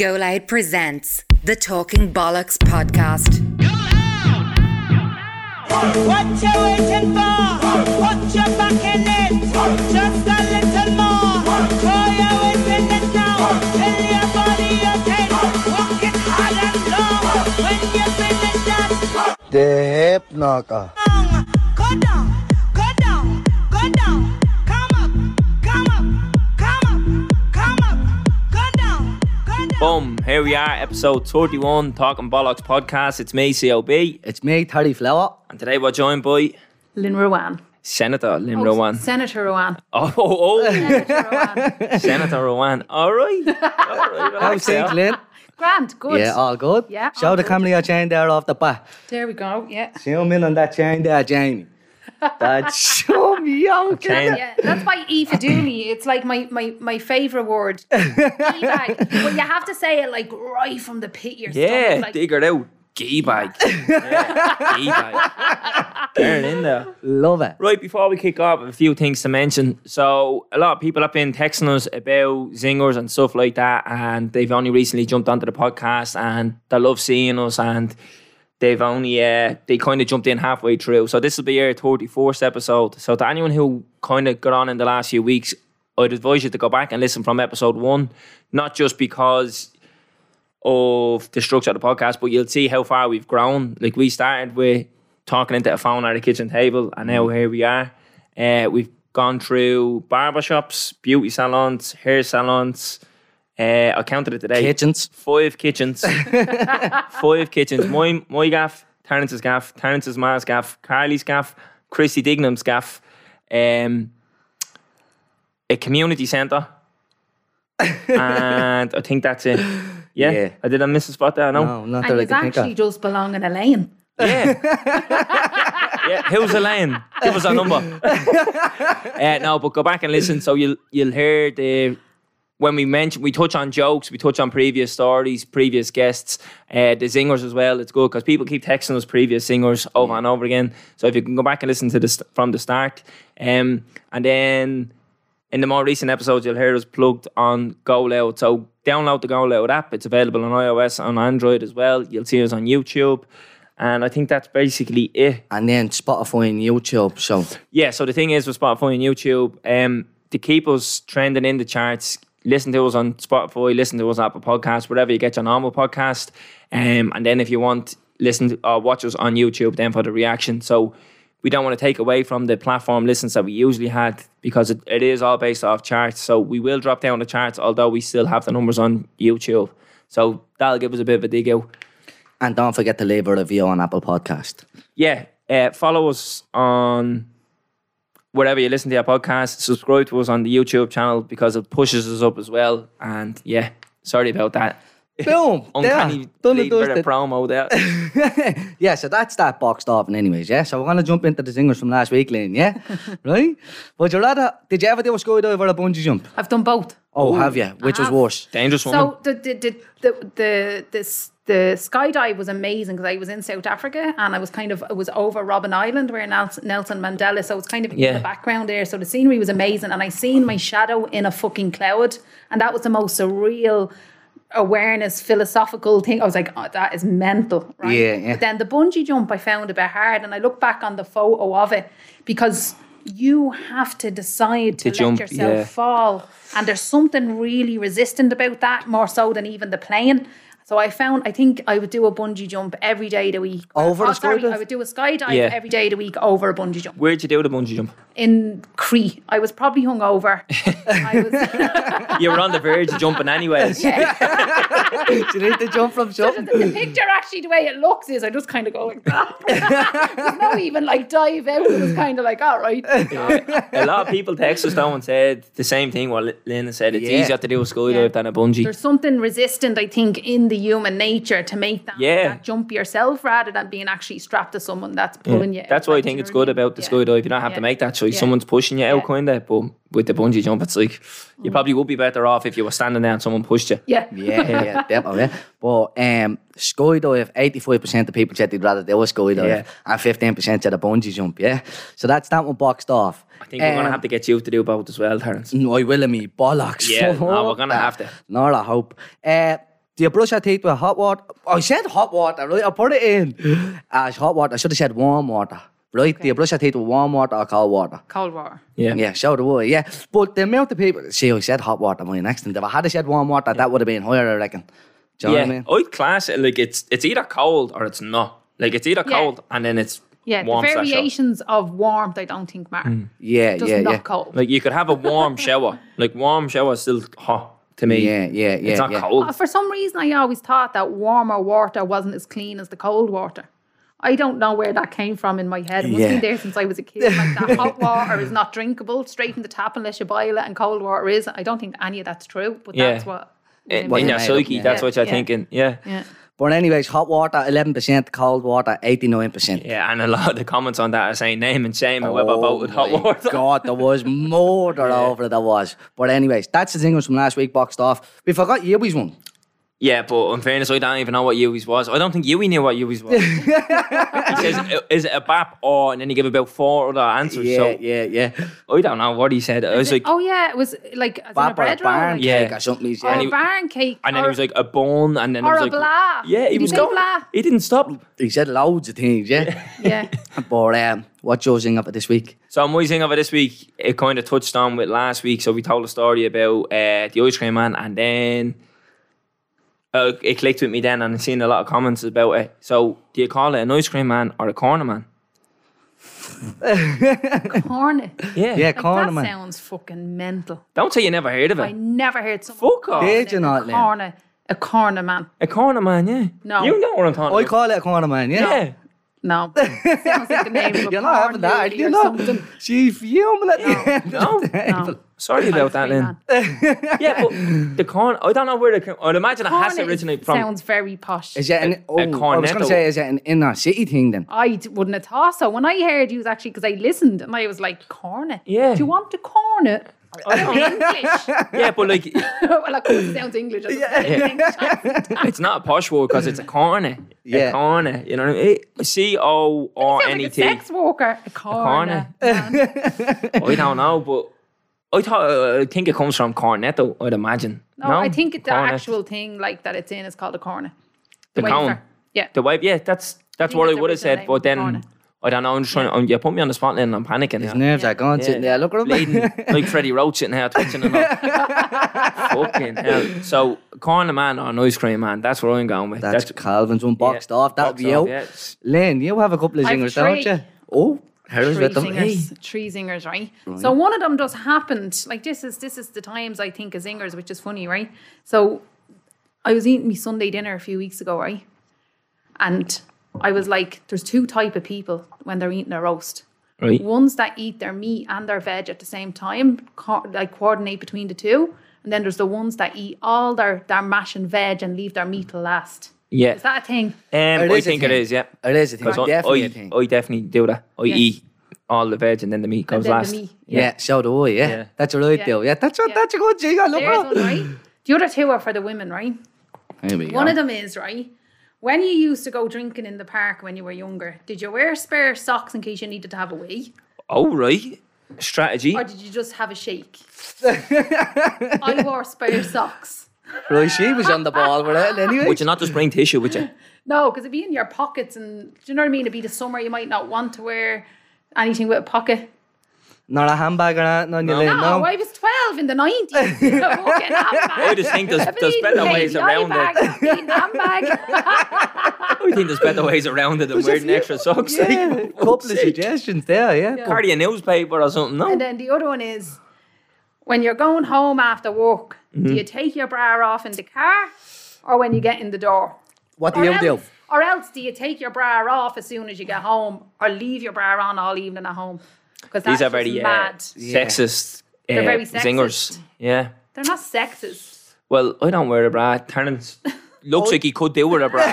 Go Loud presents the Talking Bollocks podcast. What you waiting for? Put your back in it. Just a little more. Throw your weight in it now. Tell your body you're ten. Walk it hard and long. When you finish that The hip knocker. song, go down, go down, go down. Boom, here we are, episode 31, Talking Bollocks podcast. It's me, COB, It's me, Terry Flower. and today we're joined by Lynn Ruane. Senator Lynn Oh, Ruane. Senator Ruane. Oh, oh, oh. Senator Ruane. Senator Ruane. All right. All right. How's things, Lynn? Grand, good. Yeah, all good. Yeah, Show all the good. camera your chain there off the back. There we go, yeah. Zoom in on that chain there, Jamie. That's show me out. Chain. Yeah, that's by Aoife Dooley. It's like my, my, my favourite word. Teabag. But you have to say it like right from the pit yourself. Yeah, stomach. Like, dig her out. Gee bag. Yeah, gee bag. Turn in there. Love it. Right, before we kick off, a few things to mention. So, a lot of people have been texting us about zingers and stuff like that, and they've only recently jumped onto the podcast and they love seeing us, and they've only uh, they kind of jumped in halfway through. So this will be our thirty fourth episode. So to anyone who kind of got on in the last few weeks, I'd advise you to go back and listen from episode one, not just because of the structure of the podcast, but you'll see how far we've grown. Like we started with talking into a phone at a kitchen table, and now here we are. Uh, we've gone through barbershops, beauty salons, hair salons. Uh, I counted it today. Kitchens. Five kitchens. Five kitchens. My my gaff, Terrence's gaff, Terrence's ma's gaff, Carly's gaff, Chrissy Dignam's gaff, um, a community centre. and I think that's it. Yeah. Yeah. I did I miss a spot there? No. No, not and that I you can think actually of. just belong in a lane. Yeah. yeah. Who's the lane? Give us a number. uh, no, but go back and listen. So you'll you'll hear the when we mention we touch on jokes, we touch on previous stories, previous guests, uh, the zingers as well. It's good because people keep texting us previous zingers over and over again. So if you can go back and listen to this from the start, um, and then in the more recent episodes, you'll hear us plugged on Go Loud. So download the Go Loud app. It's available on iOS and Android as well. You'll see us on YouTube. And I think that's basically it. And then Spotify and YouTube. So Yeah, so the thing is with Spotify and YouTube, um, to keep us trending in the charts, listen to us on Spotify, listen to us on Apple Podcasts, wherever you get your normal podcast. Um, and then if you want, listen to, or watch us on YouTube then for the reaction. So we don't want to take away from the platform listens that we usually had because it, it is all based off charts. So we will drop down the charts, although we still have the numbers on YouTube. So that'll give us a bit of a dig out. and don't forget to leave a review on Apple Podcast. yeah, uh, follow us on wherever you listen to your podcast. Subscribe to us on the YouTube channel because it pushes us up as well. And yeah, sorry about that. Boom. Uncanny Done bleeding and bit of promo there. yeah, so that's that boxed off in anyways, yeah? So we're going to jump into the zingers from last week, Lynn, yeah? right? Would you rather, did you ever do a skydive or a bungee jump? I've done both. Oh, have you? Which was have. worse? Dangerous woman. So the the the the the, the, s- the skydive was amazing because I was in South Africa and I was kind of it was over Robben Island where Nelson, Mandela, so it's kind of in the background there. So the scenery was amazing, and I seen my shadow in a fucking cloud, and that was the most surreal awareness philosophical thing. I was like, oh, that is mental, right? Yeah, yeah. But then the bungee jump I found a bit hard, and I look back on the photo of it because you have to decide to, To let jump, yourself yeah. fall. And there's something really resistant about that, more so than even the plane. So I found, I think I would do a bungee jump every day of the week. Over oh, the sorry, skydive? I would do a skydive Yeah. every day of the week over a bungee jump. Where'd you do the bungee jump? In Cree, I was probably hungover. I was, You were on the verge of jumping anyways. Did you need to jump from something? the picture actually, the way it looks is I just kind of go like that. There's no even like dive out. It was kind of like, all right. A lot of people text us though and said the same thing what Lynn said. It's Yeah. easier to do a skydive Yeah. than a bungee. There's something resistant, I think, in the human nature to make that, Yeah. that jump yourself rather than being actually strapped to someone that's pulling you. That's why I think it's good what I mean? about the Yeah. skydive. You don't have to make that choice. Yeah. Someone's pushing you out, Yeah. kind of. But with the bungee jump, it's like you probably would be better off if you were standing there and someone pushed you. Yeah. Yeah, yeah, definitely. But um, skydive, 85% of people said they'd rather do a skydive Yeah. and 15% said a bungee jump, yeah? So that's that one boxed off. I think we're gonna Um, have to get you to do both as well, Terence. No, I will of me bollocks. Yeah, no, Fuck we're gonna have to. Not a hope. Uh, Do you brush your teeth with hot water? I said hot water, right? I put it in as hot water. I should have said warm water, right? Do you brush your teeth with warm water or cold water? Cold water. Yeah. Yeah, so do I, yeah. But the amount of people, see, I said hot water, my next thing. If I had said warm water, that would have been higher, I reckon. Do you know what I mean? I'd class it like it's it's either cold or it's not. Like it's either Yeah. cold and then it's Yeah, warm the variations of warmth I don't think matter. Yeah, Just yeah, not yeah. cold. Like you could have a warm shower. Like warm shower is still hot to me. Yeah, yeah, yeah, It's not yeah. cold. Uh, For some reason, I always thought that warmer water wasn't as clean as the cold water. I don't know where that came from in my head. It must Yeah. be there since I was a kid. Like that hot water is not drinkable straight from the tap unless you boil it, and cold water is. I don't think any of that's true, but Yeah. that's what. Eh, in, What in you your made psyche, up, that's yeah. what you're Yeah. thinking. Yeah. Yeah. But anyways, hot water, 11%, cold water, 89%. Yeah, and a lot of the comments on that are saying name and shame and whether about with hot Oh water. God, there was murder over it, there was. But anyways, that's the things from last week boxed off. We forgot Yubi's one. Yeah, but in fairness, I don't even know what Yui's was. I don't think Yui knew what Yui's was. he says, is it a BAP or, and then he gave about four other answers. Yeah, so yeah, yeah. I don't know what he said. I was like, Oh yeah, it was like as in a Bap or a bread roll, barn like, Yeah. or something. he or. And a he- barn cake, and then or, he was like a bone, and then or it a was like, blah. yeah, he Did was say going. blah? He didn't stop. He said loads of things, yeah. Yeah, but um, what's your thing of it this week? So my thing of it this week, it kind of touched on with last week. So we told a story about uh, the ice cream man, and then uh, it clicked with me then, and I've seen a lot of comments about it. So do you call it an ice cream man or a corner man? cornet. Yeah. Yeah, Like, corner that man. sounds fucking mental. Don't say you never heard of it. I never heard someone. Fuck off. call Did it you a not, Lynn? Corner, a corner man. A corner man, yeah. No. You know what I'm talking I about. call it a corner man, yeah. yeah. No, sounds like the name of You're not porn having that, movie you're or not. something. She's fuming at the end. No. of the table. No. Sorry about that, Free Lynn. man. Yeah, but the corn, I don't know where the, I'd imagine it has to originate from. sounds very posh. Is it an, oh, I was going to say, is it an inner city thing then? I wouldn't have thought so. When I heard you was actually because I listened and I was like, cornet. Yeah. Do you want to cornet? English. yeah, but like, well, of course it sounds English. Yeah. it's not a posh word because it's a corner. Yeah. A corner. You know what I mean? C O R Sounds N like E a T. sex worker. A cornet. I don't know, but I thought uh, I think it comes from cornetto. I'd imagine. No, I think the Cornet. actual thing like that it's in is called a corner. The wafer. cone. Yeah. The wipe. Yeah, that's that's think what I would have said. But then cornet. I don't know. I'm just trying. To, um, you put me on the spot, and I'm panicking. His now. nerves are gone sitting there. Look at him. bleeding like Freddie Roach sitting here twitching and all. Fucking hell. So, corner man or an ice cream man, that's where I'm going with. That's Calvin's one boxed off. That'll boxed be off, out. yeah. Lynn, you have a couple of I've don't you? Oh, how's Three with them? zingers, three zingers, right? So one of them just happened. Like this is this is the times I think of zingers, which is funny, right? So I was eating my Sunday dinner a few weeks ago, right? And I was like, there's two type of people when they're eating a roast. Right. Ones that eat their meat and their veg at the same time, co- like coordinate between the two. And then there's the ones that eat all their, their mash and veg and leave their meat to last. Yeah. Is that a thing? Um, It I think it thing. is, yeah. It is a thing. 'Cause I- Definitely I, a thing. I definitely do that. I Yes. eat all the veg and then the meat goes then the last. meat. Yeah, so do I, yeah. Yeah. That's what I Yeah. do. Yeah, that's what Yeah. that's a good thing. I look There's at one, right? The other two are for the women, right? Here we One go. of them is, right? When you used to go drinking in the park when you were younger, did you wear spare socks in case you needed to have a wee? Oh, right. Strategy. Or did you just have a shake? I wore spare socks. Really, she was on the ball with it anyway. Would you not just bring tissue with you? No, because it'd be in your pockets and do you know what I mean? It'd be the summer, you might not want to wear anything with a pocket. Not a handbag or anything on your No. No, no. I was 12 in the 90s. I I just think there's, there's better ways around it. Handbag. I think there's better ways around it than wearing extra socks. Yeah, Like, a couple of suggestions there, yeah. Carry a newspaper or something. No. And then the other one is when you're going home after work, Mm-hmm. do you take your bra off in the car or when you get in the door? What do Or you else, do? or else do you take your bra off as soon as you get home or leave your bra on all evening at home? Because These are very just uh, mad. sexist. They're uh, very sexist. Zingers. Yeah. They're not sexist. Well, I don't wear a bra. Terence looks like he could do with a bra.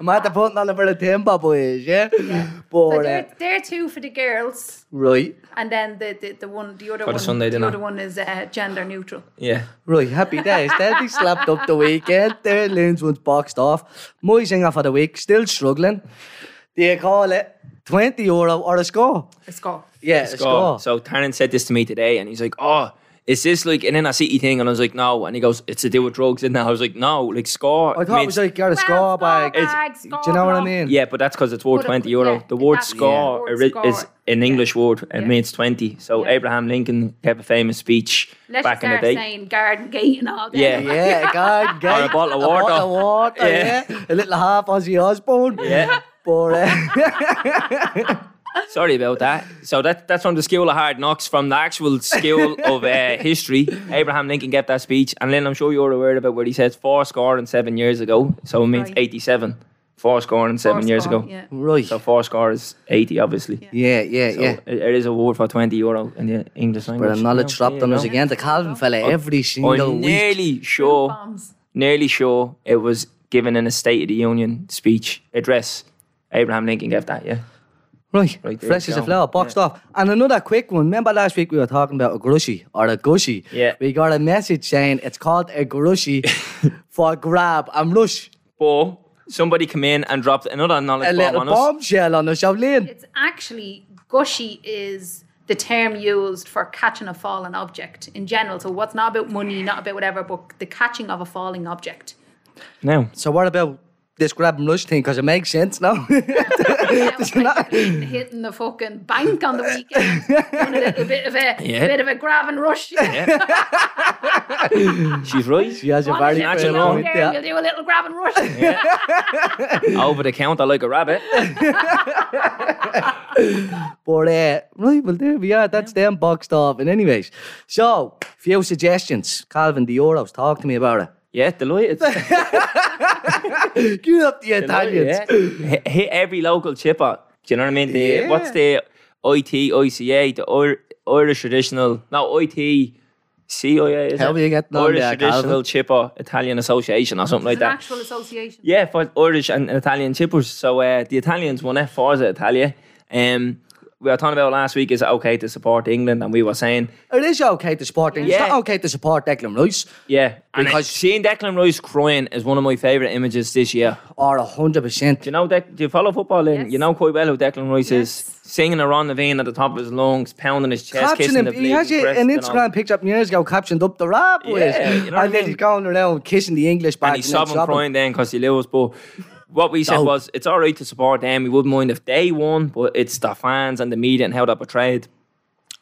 I'm at the putting on a bit of tempo, boys, yeah? So But, uh, they're, they're two for the girls. right, And then the, the, the one the other For the one Sunday the dinner. other one is uh, gender neutral. Yeah. right, happy days. They'll be slapped up the weekend. There, Lynn's one's boxed off. My zinger for the week, still struggling. Do you call it 20 euro or a score? Let's go. Yeah, a Go. score. So Terence said this to me today, and he's like, "Oh, is this like an inner city thing? And I was like, no. And he goes, it's to do with drugs, isn't it? I was like, no, like score. I thought it was like got a score bag. It's- Do you know what I mean? yeah, but that's because it's worth But it- 20 euro. yeah, the word that's- score, yeah. ori- Word is score. an Yeah. English word. It Yeah. means 20. So Yeah. Abraham Lincoln gave a famous speech Let's back just in the start day. saying garden gate and all that. Yeah. Yeah, God, Or a bottle of water. A bottle of water, Yeah. yeah. A little half Ozzy Osbourne. Yeah. But, uh, Sorry about that. So that that's from the School of Hard Knocks, from the actual School of uh, History. Abraham Lincoln gave that speech. And Lynn, I'm sure you're aware about where he says four score and seven years ago. So it means Right. 87. Four score and seven Four years score, ago. Yeah. right. So four score is 80, obviously. yeah, yeah, So yeah. it, it is a word for 20 euro in the English language. But a knowledge Yeah, dropped on us again. The Calvin fella every single I'm week. nearly sure, nearly sure it was given in a State of the Union speech address. Abraham Lincoln gave that, yeah. Right, Right, fresh as a flower, boxed off. And another quick one. Remember last week we were talking about a grushy or a gushy? Yeah. We got a message saying it's called a grushy for grab and rush. But somebody come in and dropped another knowledge A bomb little on us. bombshell on us, Shavlin. It's actually gushy is the term used for catching a fallen object in general. So what's not about money, not about whatever, but the catching of a falling object. Now, So what about this grab and rush thing? Because it makes sense now. That was like hitting the fucking bank on the weekend, doing a little bit of a Yeah. bit of a grab and rush. she's right. she has a Why very don't you fair go point there there. and You'll do a little grab and rush. Over the counter like a rabbit. But uh, right, well there we are. That's them boxed off. And anyways, so few suggestions. Calvin, the Euros, talk to me about it. Yeah, delighted. Get up the Italians. Yeah. Hit- Hit every local chipper. Do you know what I mean? The, Yeah. What's the IT, ICA, the Ir- Irish traditional, no, IT, CIA, is How it? you getting on Irish there, Traditional Calvin? Chipper Italian Association or something like It's an that. actual association. Yeah, for Irish and Italian chippers. So uh, the Italians won it, Forza Italia. Um, we were talking about last week, is it okay to support England? And we were saying, It is okay to support England. It's Yeah. not okay to support Declan Rice yeah, Because- because seeing Declan Rice crying is one of my favourite images this year. or a hundred percent. Do you know Dec- Do you follow football? Lynn? Yes. You know quite well who Declan Rice Yes. is. Singing around the vein at the top of his lungs, pounding his chest, Caption kissing him. the He has bleeding it, crest, an you know. Instagram picture up years ago captioned up the rap with. Yeah, you know what I and then he's going around kissing the English back and he's sobbing, crying then because he lose. But what we said No. was, it's all right to support them. We wouldn't mind if they won, but it's the fans and the media and how they're portrayed.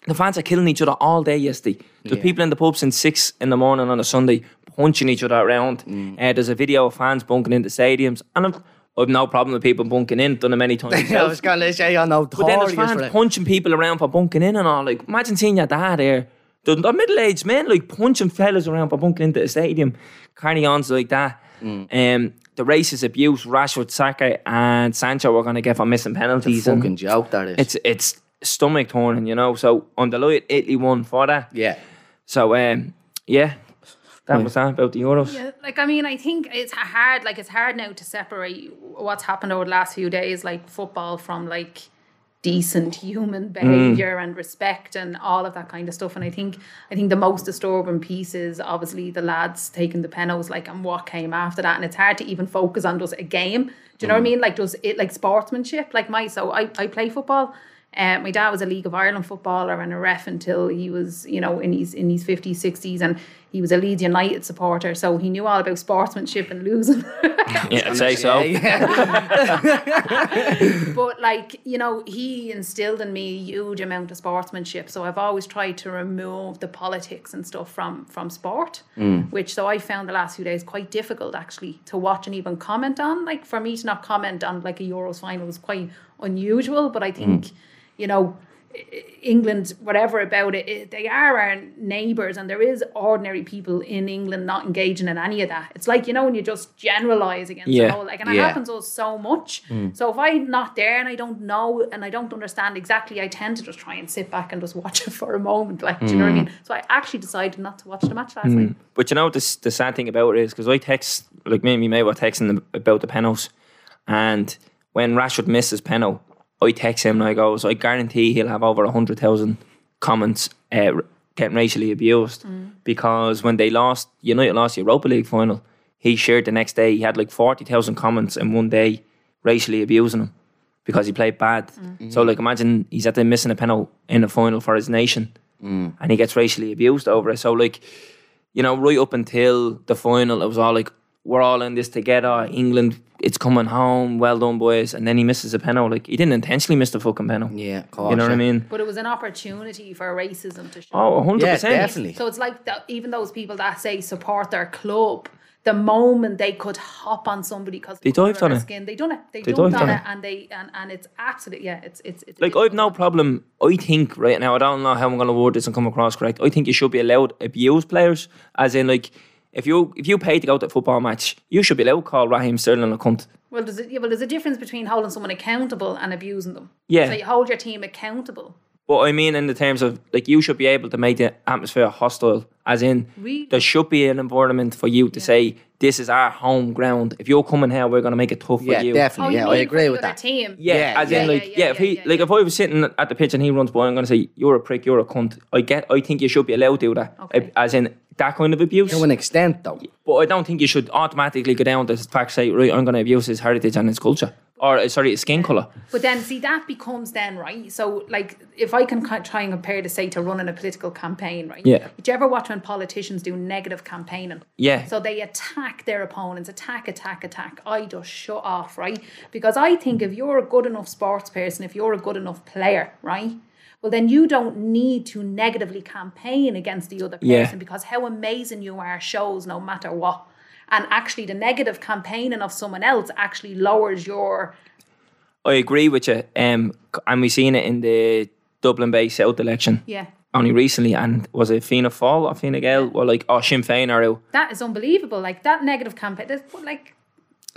The fans are killing each other all day yesterday. There's Yeah. people in the pub since six in the morning on a Sunday punching each other around. Mm. Uh, there's a video of fans bunking into stadiums, and I've, I've no problem with people bunking in. Done it many times. I was going to say, I know, But then there's fans punching people around for bunking in and all. Like, imagine seeing your dad there. The, the middle-aged men, like, punching fellas around for bunking into a stadium. Carry ons like that. Mm. Um, the racist abuse, Rashford, Saka and Sancho were going to get for missing penalties. and Fucking joke, that is. it's it's stomach turning, you know. So, on the light, Italy won for that. yeah. So, um, yeah, that was that about the Euros. Yeah, like I mean, I think it's hard. Like it's hard now to separate what's happened over the last few days, like football, from like decent human behavior and respect and all of that kind of stuff. And I think I think the most disturbing piece is obviously the lads taking the penalties, like and what came after that. And it's hard to even focus on just a game. Do you know what I mean? Like does it like sportsmanship? Like my so I I play football. Uh, my dad was a League of Ireland footballer and a ref until he was, you know, in his in his fifties, sixties, and he was a Leeds United supporter, so he knew all about sportsmanship and losing. Yeah, I'd say so. but like, you know, he instilled in me a huge amount of sportsmanship. So I've always tried to remove the politics and stuff from from sport, mm. which so I found the last few days quite difficult actually to watch and even comment on. Like for me to not comment on like a Euros final was quite unusual, but I think, mm. you know, England, whatever about it, they are our neighbours, and there is ordinary people in England not engaging in any of that. It's like you know when you just generalise against Yeah. like, and it Yeah. happens us so much. Hmm. So if I'm not there and I don't know and I don't understand exactly, I tend to just try and sit back and just watch it for a moment. Like, do you know what I hmm. mean? So I actually decided not to watch the match last hmm. night. But you know what the, the sad thing about it is because I text like me and mate were texting them about the penalties, and when Rashford missed his penalty, I text him and I goes, I guarantee he'll have over hundred thousand comments uh, getting racially abused mm. because when they lost United lost the Europa League final, he shared the next day he had like forty thousand comments in one day racially abusing him because he played bad. Mm. Mm. So like imagine he's at the missing a penalty in the final for his nation. and he gets racially abused over it. So like, you know, right up until the final, it was all like we're all in this together. England, it's coming home. Well done, boys. And then he misses a penalty. Like he didn't intentionally miss the fucking penalty. Yeah, of course, you know what I mean? But it was an opportunity for racism to show. Oh, 100 Yeah, percent. definitely. So it's like that, even those people that say support their club, the moment they could hop on somebody because They dived on it. Skin, they done it. They, They jumped dived on on it, it. and they and, and it's absolutely yeah. It's it's, it's Like I've no problem. I think right now I don't know how I'm going to word this and come across correct. I think you should be allowed abuse players, as in like if you if you pay to go to a football match, you should be allowed to call Raheem Sterling a cunt. Well, there's a, yeah, well, there's a difference between holding someone accountable and abusing them. Yeah. So you hold your team accountable. But I mean, in the terms of like, you should be able to make the atmosphere hostile, as in Really? there should be an environment for you to say this is our home ground. If you're coming here, we're going to make it tough Yeah, for you. definitely. Oh, you yeah, I agree with that. Team. Yeah, Yeah, as yeah, in like yeah, yeah, yeah, if he yeah, like if I was sitting at the pitch and he runs by, I'm gonna say you're a prick, you're a cunt. I get, I think you should be allowed to do that, Okay. as in that kind of abuse. To an extent, though. But I don't think you should automatically go down to the fact say right, I'm gonna abuse his heritage and his culture, or uh, sorry, his skin color. But then, see, that becomes then, right? So, like, if I can try and compare to, say, to running a political campaign, right? Yeah. Did you ever watch when politicians do negative campaigning? Yeah. So they attack their opponents, attack, attack, attack. I just shut off, right? Because I think if you're a good enough sports person, if you're a good enough player, right? Well, then you don't need to negatively campaign against the other person Yeah. because how amazing you are shows no matter what. And actually, the negative campaigning of someone else actually lowers your I agree with you. Um, and we've seen it in the Dublin Bay South election. yeah. Only recently, and was it Fianna Fáil or Fine Gael? Well, like, oh, Sinn Féin are out. That is unbelievable. Like that negative campaign. Like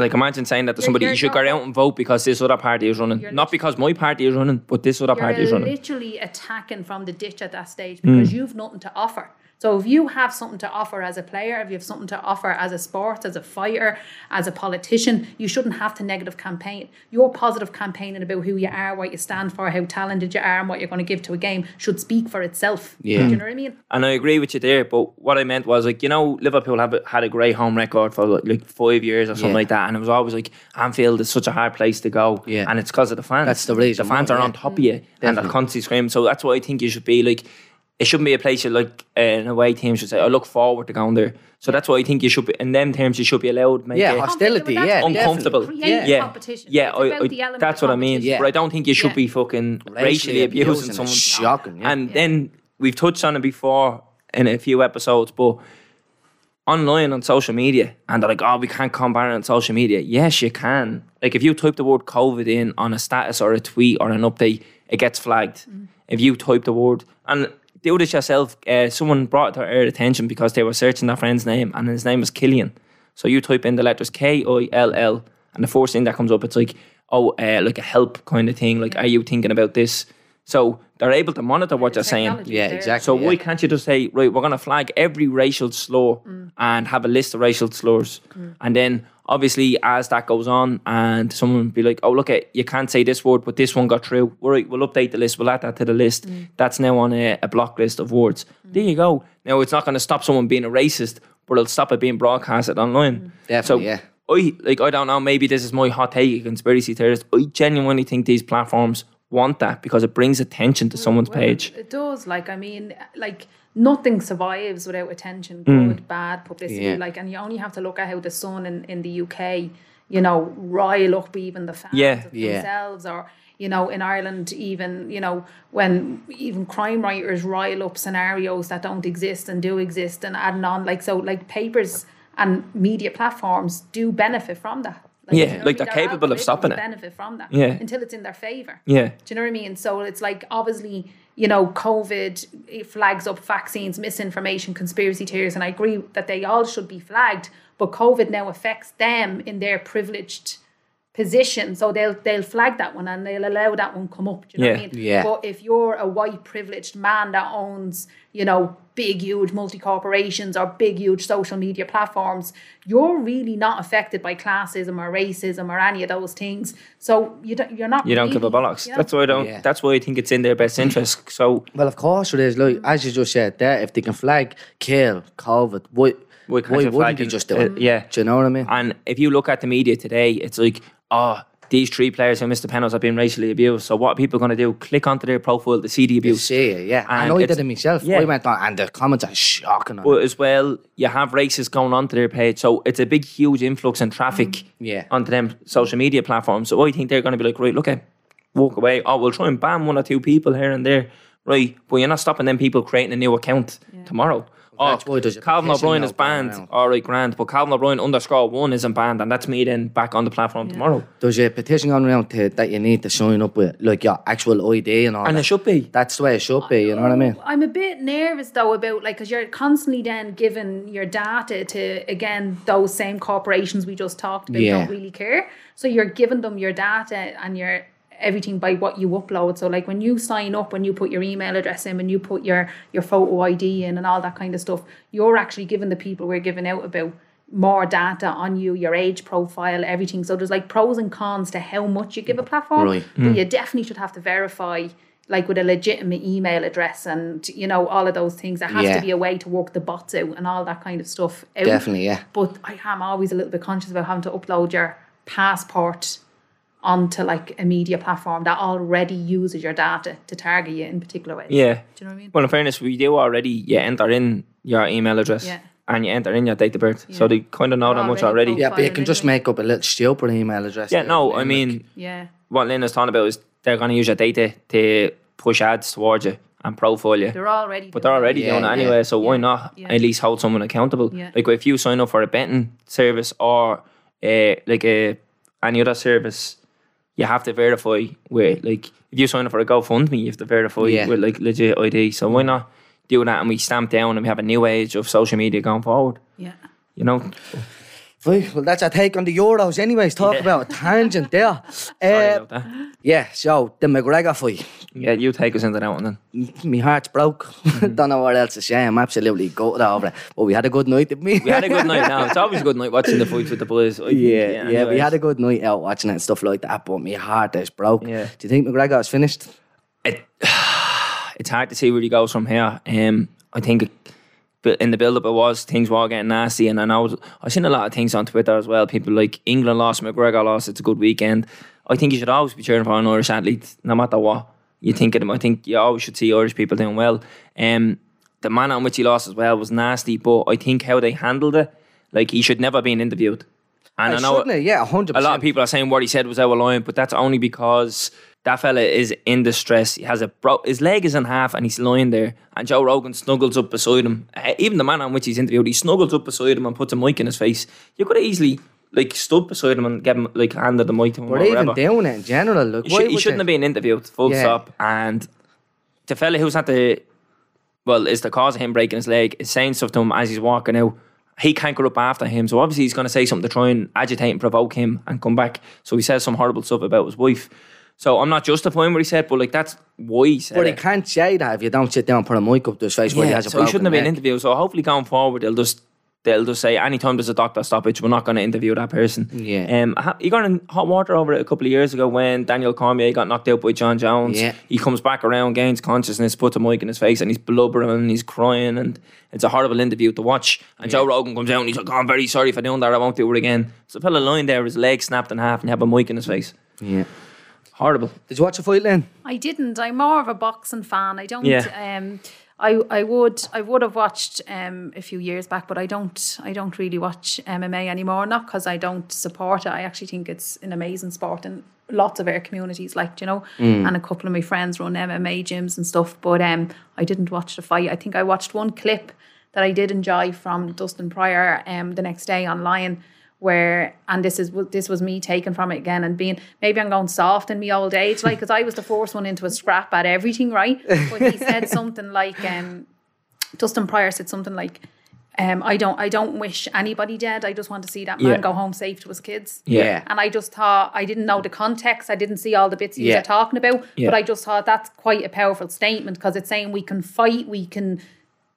Like, imagine saying that to You're- somebody, you're you should go out and vote because this other party is running. Not because my party is running, but this other party is you're running. literally attacking from the ditch at that stage Hmm. because you've nothing to offer. So if you have something to offer as a player, if you have something to offer as a sport, as a fighter, as a politician, you shouldn't have to negative campaign. Your positive campaigning about who you are, what you stand for, how talented you are, and what you're going to give to a game should speak for itself. Yeah. Do you know what I mean? And I agree with you there, but what I meant was like, you know, Liverpool have had a great home record for like, like five years or something Yeah. like that. And it was always like, Anfield is such a hard place to go. Yeah. And it's because of the fans. That's the reason The fans why, are yeah. on top of you and they're constantly screaming. So that's why I think you should be like, it shouldn't be a place you like uh, an away team should say, I look forward to going there. So that's why I think you should be, in them terms, you should be allowed make Yeah, it hostility, yeah. uncomfortable. Yeah. Yeah, competition. yeah, I, I- that's what I mean. Yeah. But I don't think you should Yeah. be fucking racially, Racially abusing abusing someone. shocking, yeah. And then we've touched on it before in a few episodes, but online on social media, and they're like, "Oh, we can't combat it on social media." Yes, you can. Like if you type the word COVID in on a status or a tweet or an update, it gets flagged. If you type the word and do this yourself, uh, someone brought it to our attention because they were searching their friend's name, and his name was Killian. So you type in the letters K I L L, and the first thing that comes up, it's like, oh, uh, like a help kind of thing. Like, are you thinking about this? So they're able to monitor what you're saying. Yeah, there. exactly. So yeah. why can't you just say, right, we're going to flag every racial slur and have a list of racial slurs, and then obviously as that goes on, and someone be like, oh look, at you can't say this word, but this one got through. All right, we'll update the list. We'll add that to the list. Mm. That's now on a, a block list of words. Mm. There you go. Now it's not going to stop someone being a racist, but it'll stop it being broadcasted online. Mm. Definitely, so, yeah. I like I don't know. Maybe this is my hot take, a conspiracy theorist. I genuinely think these platforms want that because it brings attention to someone's Well, page. It does. Like, I mean, like nothing survives without attention, good, hmm. bad publicity. Yeah. Like, and you only have to look at how the Sun in, in the UK, you know, rile up even the fans Yeah. of Yeah. themselves, or you know, in Ireland, even you know, when even crime writers rile up scenarios that don't exist and do exist, and adding on, like so, like papers and media platforms do benefit from that. Like, Yeah, you know like they're mean? capable of stopping it. Benefit from that, Yeah. until it's in their favor. Yeah. Do you know what I mean? So it's like obviously, you know, COVID flags up vaccines, misinformation, conspiracy theories, and I agree that they all should be flagged. But COVID now affects them in their privileged position, so they'll they'll flag that one and they'll allow that one come up. Do you know what I mean? Yeah. But if you're a white privileged man that owns, you know, big huge multi corporations or big huge social media platforms, you're really not affected by classism or racism or any of those things. So you don't you're not You don't give a really- bollocks. yeah. That's why I don't. Yeah. That's why I think it's in their best interest. So Well, of course it is. Like as you just said there, if they can flag, kill, COVID, what why, can't you wouldn't flag they it? just do Uh, it? yeah. Do you know what I mean? And if you look at the media today, it's like, oh, these three players who missed the penalties have been racially abused. So what are people going to do? Click onto their profile to see the You abuse. see it, yeah. I know I did it myself. yeah. I went on, and the comments are shocking. on it. But as well, you have races going onto their page, so it's a big, huge influx in traffic mm, Yeah. onto them social media platforms. So I think they're going to be like, right, look at, walk away. Oh, we'll try and ban one or two people here and there, right? But you're not stopping them people creating a new account tomorrow. Oh, that's why there's a Calvin petition O'Brien is banned. around. All right, grand. But Calvin O'Brien underscore one isn't banned, and that's me then back on the platform tomorrow. There's a petition going around to, that you need to sign up with, like your actual ID and all. And that. it should be. That's the way it should be. You know what I mean? I'm a bit nervous though about like because you're constantly then giving your data to again those same corporations we just talked about Yeah. don't really care. So you're giving them your data and your everything by what you upload. So like when you sign up, when you put your email address in, when you put your your photo ID in and all that kind of stuff, you're actually giving the people we're giving out about more data on you, your age profile, everything. So there's like pros and cons to how much you give a platform. Right. But mm. you definitely should have to verify like with a legitimate email address and you know all of those things. There has Yeah. to be a way to work the bots out and all that kind of stuff out. Definitely, yeah. But I am always a little bit conscious about having to upload your passport onto like a media platform that already uses your data to target you in particular ways. Yeah. Do you know what I mean? Well, in fairness, we do already. You enter in your email address Yeah. and you enter in your date of birth, so they kind of know that much Already already. Yeah, but you can just make up a little stupid email address. Yeah, no, and I like- mean, Yeah. what Lynn is talking about is they're going to use your data to push ads towards you and profile you. They're already but they're already doing it yeah. anyway, so why not yeah. at least hold someone accountable? Yeah. Like if you sign up for a betting service or uh, like a any other service, you have to verify with like if you sign up for a GoFundMe, you have to verify Yeah. with like legit ID. So why not do that and we stamp down and we have a new age of social media going forward? Yeah. You know, Right, well, that's our take on the Euros, anyways. Talk Yeah. about a tangent there. sorry Uh, about that. yeah, so the McGregor fight. Yeah, you take us into that one then. My heart's broke. Mm-hmm. Don't know what else to say. I'm absolutely gutted over it. But we had a good night, didn't we? We had a good night now. It's always a good night watching the fights with the boys. Think, Yeah, yeah, we had a good night out watching it and stuff like that, but my heart is broke. Yeah. Do you think McGregor is finished? it, it's hard to see where he goes from here. Um, I think it- but in the build up it was things were getting nasty, and I know I've seen a lot of things on Twitter as well. People like England lost, McGregor lost. It's a good weekend. I think you should always be cheering for an Irish athlete, no matter what you think of them. I think you always should see Irish people doing well. Um, the manner in which he lost as well was nasty, but I think how they handled it, like he should never been interviewed. And I, know Shouldn't it? Yeah, 100%. a lot of people are saying what he said was out of line, but that's only because that fella is in distress. He has a bro- his leg is in half and he's lying there, and Joe Rogan snuggles up beside him. Uh, Even the man on which he's interviewed, he snuggles up beside him and puts a mic in his face. You could have easily like stood beside him and get him like handed the mic to him. Or even doing it in general, look, He, should, he shouldn't you- have been interviewed. Full Yeah. stop. And the fella who's at the well is the cause of him breaking his leg is saying stuff to him as he's walking out. He can't go up after him, so obviously he's going to say something to try and agitate and provoke him and come back. So he says some horrible stuff about his wife. So I'm not justifying what he said, but like that's why he said But he it. can't say that if you don't sit down and put a mic up to his face while he has a so he shouldn't have been interviewed. So hopefully going forward, they'll just they'll just say anytime there's a doctor stoppage, we're not going to interview that person. Yeah. Um, ha- he got in hot water over it a couple of years ago when Daniel Cormier got knocked out by Jon Jones. Yeah. He comes back around, gains consciousness, puts a mic in his face, and he's blubbering and he's crying, and it's a horrible interview to watch. And Joe Rogan comes out and he's like, oh, "I'm very sorry for doing that. I won't do it again." So the fella lying there, his leg snapped in half, and you have a mic in his face. Yeah. Horrible. Did you watch the fight, Lynn? I didn't. I'm more of a boxing fan. I don't. Yeah. Um, I I would I would have watched um a few years back, but I don't I don't really watch MMA anymore. Not because I don't support it. I actually think it's an amazing sport and lots of our communities like you know. And a couple of my friends run MMA gyms and stuff. But um, I didn't watch the fight. I think I watched one clip that I did enjoy from Dustin Poirier um the next day online where and this is this was me taken from it again and being maybe I'm going soft in me old age like because I was the first one into a scrap at everything right but he said something like um Dustin Poirier said something like um I don't I don't wish anybody dead I just want to see that man Yeah. go home safe to his kids Yeah. and I just thought I didn't know the context I didn't see all the bits he Yeah. was talking about Yeah. but I just thought that's quite a powerful statement because it's saying we can fight we can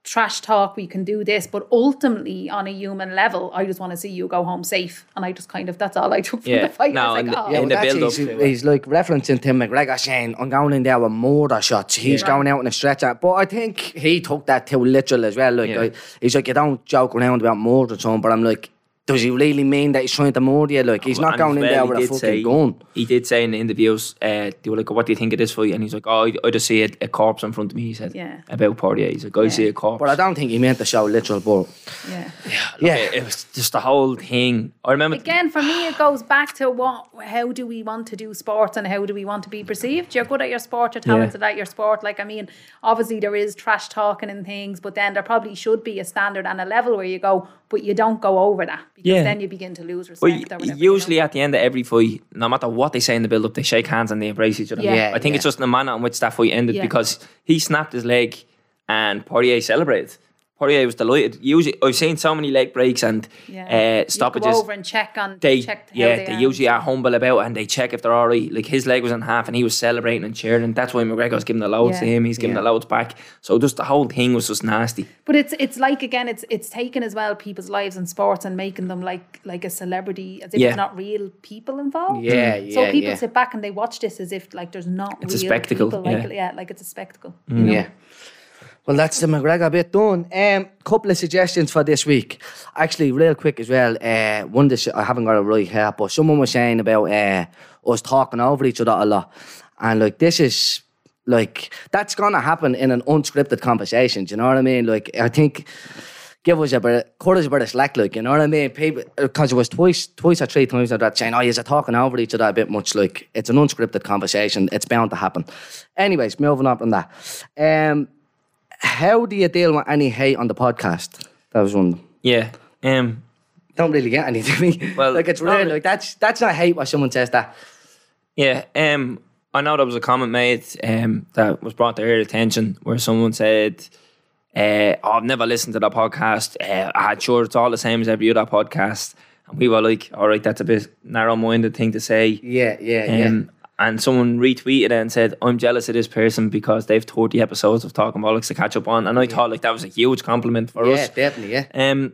trash talk, we can do this, but ultimately on a human level, I just want to see you go home safe. And I just kind of that's all I took from Yeah. the fight. No, I was like, oh. the- oh. yeah, in the build-up he's, to he's like referencing Tim McGregor saying, I'm going in there with murder shots. He's going out in a stretcher. But I think he took that too literal as well. Like, Yeah. I- he's like, you don't joke around about murder, son. But I'm like, does he really mean that he's trying to murder you? Like, he's not And going in there he with a did fucking say- gun. He did say in the interviews, uh, they were like, "What do you think of this fight?" And he's like, "Oh, I, I just see a, a corpse in front of me." He said, Yeah. about Poirier. He's like, "I see a corpse." But I don't think he meant to show literal blood. Yeah. Yeah. it, it was just the whole thing. I remember. Again, for me, it goes back to what, how do we want to do sports and how do we want to be perceived? You're good at your sport, you're talented at your sport. Like, I mean, obviously there is trash talking and things, but then there probably should be a standard and a level where you go, but you don't go over that because Yeah. then you begin to lose Well, respect or whatever. you usually know? at the end of every fight, no matter what they say in the build up, they shake hands and they embrace each other. Yeah. Yeah, I think yeah. it's just the manner in which that fight ended Yeah. because he snapped his leg and Poirier celebrated. Poirier was delighted. Usually, I've seen so many leg breaks and yeah. uh, You stoppages. go over and check on, they check how yeah they, they, usually are humble about and they check if they're all right. Like his leg was in half and he was celebrating and cheering. That's why McGregor was giving the loads to him. He's giving Yeah. the loads back. So just the whole thing was just nasty. But it's it's like again, it's it's taking as well people's lives in sports and making them like like a celebrity as if Yeah. it's not real people involved. Yeah, yeah. So people yeah. sit back and they watch this as if like there's not It's a spectacle, people like yeah. it. Yeah, like it's a spectacle. you know? Yeah. Well, that's the McGregor bit done. Um, couple of suggestions for this week. Actually, real quick as well. Uh, one I haven't got a right here, but someone was saying about uh, us talking over each other a lot, and like this is like that's gonna happen in an unscripted conversation. Do you know what I mean? Like I think. Give us a bit, cut us a bit of slack, like you know what I mean. People, because it was twice, twice or three times that saying, "Oh, you're talking over each other a bit much." Like it's an unscripted conversation; it's bound to happen. Anyways, moving on from that. Um, how do you deal with any hate on the podcast? That was one. Yeah. Um. Don't really get any to me. Well, like it's not Like that's that's not hate when someone says that. Yeah, um, I know there was a comment made um, that was brought to our attention where someone said, uh, oh, I've never listened to that podcast. Uh, I'm sure it's all the same as every other podcast. And we were like, all right, that's a bit narrow minded thing to say. Yeah, yeah, Um, And someone retweeted it and said, I'm jealous of this person because they've 30 episodes of Talking Bollocks to catch up on. And I thought like that was a huge compliment for yeah. us. Yeah, definitely. Yeah. Um,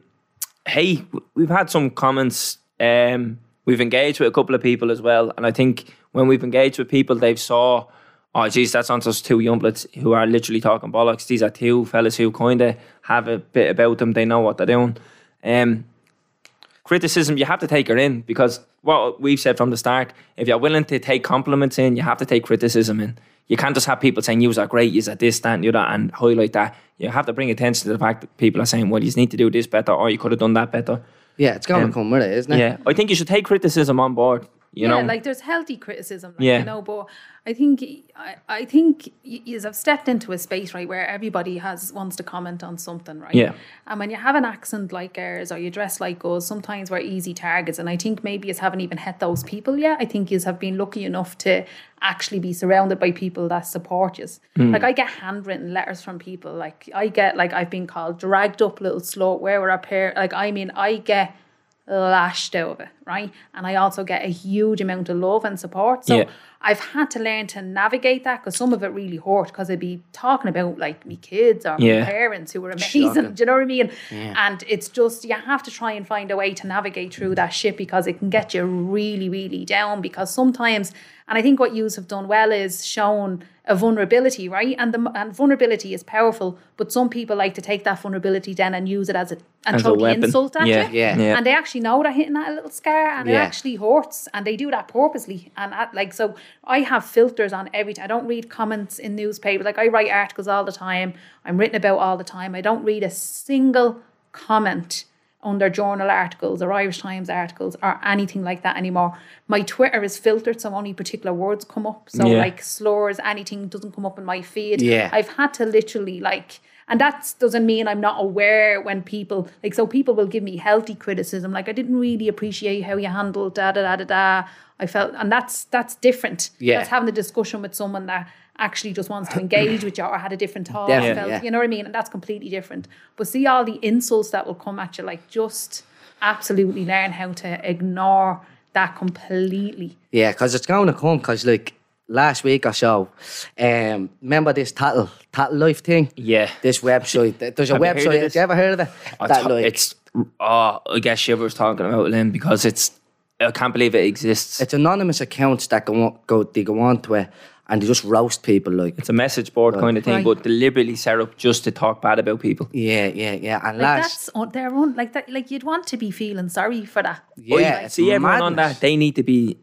hey, we've had some comments. Um, we've engaged with a couple of people as well, and I think when we've engaged with people, they've saw, oh, geez, that's not just two youngblets who are literally talking bollocks. These are two fellas who kind of have a bit about them. They know what they're doing. Um, criticism, you have to take her in because what we've said from the start, if you're willing to take compliments in, you have to take criticism in. You can't just have people saying, you are great, you are this, that, and the other, and highlight that. You have to bring attention to the fact that people are saying, well, you need to do this better, or you could have done that better. Yeah, it's gonna Um, come with it, isn't it? Yeah, I think you should take criticism on board. You yeah, know, like there's healthy criticism, like, Yeah. you know, but I think I, I think you have stepped into a space right where everybody has wants to comment on something, right? Yeah. And when you have an accent like ours or you dress like us, sometimes we're easy targets. And I think maybe you haven't even hit those people yet. I think you have been lucky enough to actually be surrounded by people that support you. Hmm. Like I get handwritten letters from people. Like I get like I've been called dragged up little slow where we're up here. Like I mean I get lashed over, right? And I also get a huge amount of love and support. So Yeah. I've had to learn to navigate that because some of it really hurt because I'd be talking about like me kids or Yeah. my parents who were amazing. Shocking. Do you know what I mean? And it's just you have to try and find a way to navigate through that shit because it can get you really, really down. Because sometimes, and I think what yous have done well is shown a vulnerability, right? And the and vulnerability is powerful, but some people like to take that vulnerability then and use it as a and As a throw the weapon. insult at Yeah, you. yeah. Yeah. And they actually know they're hitting that little scar and it actually hurts and they do that purposely. And at, like, so I have filters on every. I don't read comments in newspapers. Like, I write articles all the time. I'm written about all the time. I don't read a single comment under journal articles or Irish Times articles or anything like that anymore. My Twitter is filtered, so only particular words come up. So, Yeah. like slurs, anything doesn't come up in my feed. Yeah. I've had to literally like and that doesn't mean I'm not aware when people like so people will give me healthy criticism like I didn't really appreciate how you handled da da da da da I felt and that's that's different Yeah. that's having a discussion with someone that actually just wants to engage with you or had a different thought Definitely, felt, yeah. you know what I mean and that's completely different but see all the insults that will come at you like just absolutely learn how to ignore that completely Yeah, because it's going to come. Because like last week or so, um, remember this Tattle Tattle Life thing? Yeah. This website. There's a Have you website. Have you ever heard of it? I that thought like it's oh, I guess shivers talking about Lynn because it's I can't believe it exists. it's anonymous accounts that go on, go they go on to it, and they just roast people like. It's a message board kind of thing, Right. but deliberately set up just to talk bad about people. Yeah, yeah, yeah. And Like lads, that's on their own. Like that. Like you'd want to be feeling sorry for that. yeah, it's See everyone on that, they need to be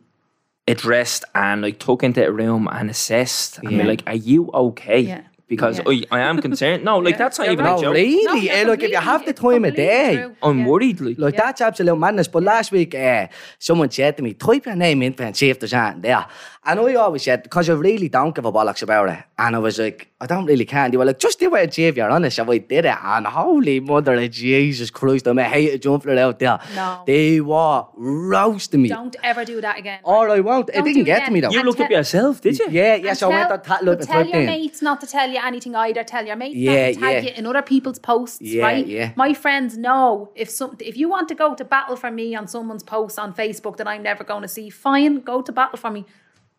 addressed and like took into a room and assessed and Yeah. be like, Are you okay? Yeah. Because Yeah. I, I am concerned. No, like Yeah, that's not you're even right. a No, joke. really? No, you're eh, like if you have the it's time of day. true. I'm Yeah. worried. Like, Like that's absolute madness. But last week, uh, someone said to me, type your name in and see if there's anything there. And I always said, because you really don't give a bollocks about it. And I was like, I don't really care. And they were like, just do it and see if you're honest. So I did it. And holy mother of Jesus Christ, I am a hated jumping out there. No. They were roasting me. Don't ever do that again. Or I won't. It Don't didn't do get it to me though. you And looked up yourself, did you? yeah, yeah. And So I went tell- on look and tell your in. mates not to tell you anything either. Tell your mates Yeah, not to tag yeah. you in other people's posts, Yeah, right? yeah. My friends know if some if you want to go to battle for me on someone's post on Facebook that I'm never going to see, fine, go to battle for me.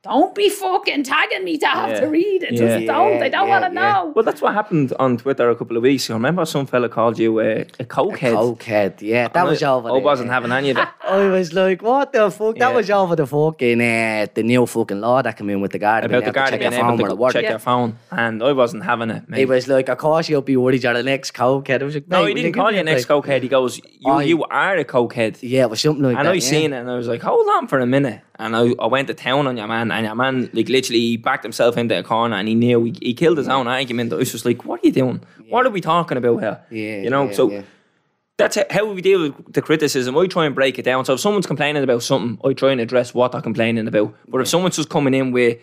Don't be fucking tagging me to have Yeah. to read it. Yeah. Just don't. I don't Yeah, want to yeah. know. Well, that's what happened on Twitter a couple of weeks ago. Remember, some fella called you uh, a cokehead. Cokehead, yeah, that was I, over. I the- wasn't having any of it. I was like, what the fuck? That was over the fucking uh, the new fucking law that came in with the guard about the guard being able phone to where it go worked. check Yeah. your phone, and I wasn't having it. Mate. He was like, of course you'll be worried you're the next cokehead. I was like, no, he didn't call you a an ex cokehead. He goes, "You, I- you are a cokehead." Yeah, it was something like And that. And I yeah. seen it, and I was like, "Hold on for a minute." And I, I went to town on your man, and your man like literally he backed himself into a corner, and he knew he, he killed his own argument. I was just like, "What are you doing? What are we talking about here?" Yeah, you know. yeah, so yeah. that's how we deal with the criticism. I try and break it down. So if someone's complaining about something, I try and address what they're complaining about. But if someone's just coming in with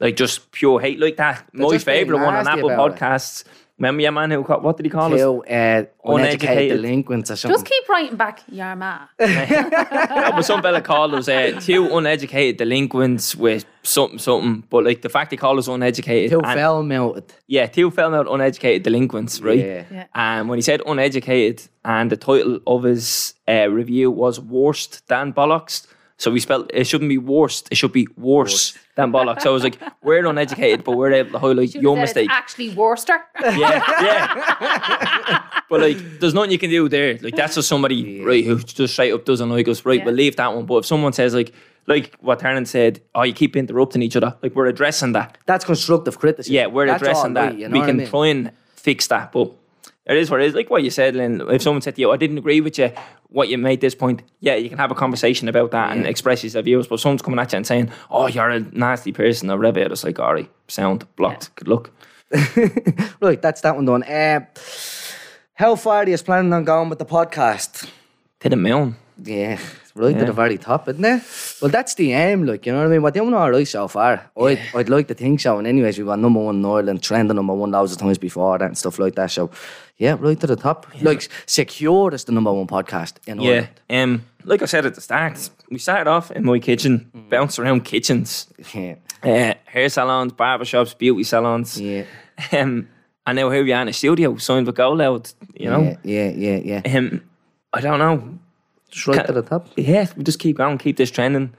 like just pure hate like that, my just being favorite one on Apple about it. Podcasts. Remember your man who what did he call us? Two uh, uneducated Uneducated. delinquents or something. Just keep writing back, your ma. Yeah, but some fella called us uh, two uneducated delinquents with something something. But like the fact they called us uneducated, Two and- fell melted. yeah, two fell melted uneducated delinquents, right? Yeah. Yeah. And when he said uneducated, and the title of his uh, review was "Worst Than Bollocks," so we spelled it shouldn't be worst; it should be worse than bollocks. So I was like, we're uneducated, but we're able to highlight Should've your mistake. It's actually Worcester. Yeah, yeah. but like, there's nothing you can do there. Like, that's just somebody right who just straight up doesn't like us. Right, Yeah. we'll leave that one. But if someone says like, like what Tarnan said, oh, you keep interrupting each other. Like, we're addressing that. That's constructive criticism. Yeah, we're That's addressing all that. right, you know we can I mean? try and fix that, but. It is what it is. Like what you said, Lynn. If someone said to you, I didn't agree with you, what you made this point, yeah, you can have a conversation about that and express your views. But someone's coming at you and saying, oh, you're a nasty person or whatever. It's like, all right, sound blocked. Good luck. Right, that's that one done. Uh, how far are you planning on going with the podcast? To the moon. Yeah, right to Yeah. the very top, isn't it? Well, that's the aim, like, you know what I mean? But We're doing all right so far. I'd, I'd like to think so. And anyways, we were number one in Ireland, trending number one loads of times before that and stuff like that. So, yeah, right to the top. Like, secure as the number one podcast in Yeah. Ireland. Um, like I said at the start, we started off in my kitchen, bounced around kitchens, Yeah, uh, hair salons, barbershops, beauty salons. yeah, Um, and now here we are in a studio, signed with Go Loud, you know. yeah, yeah, yeah, yeah. Um, I don't know. Just right to the top. Yeah, we just keep going, keep this trending.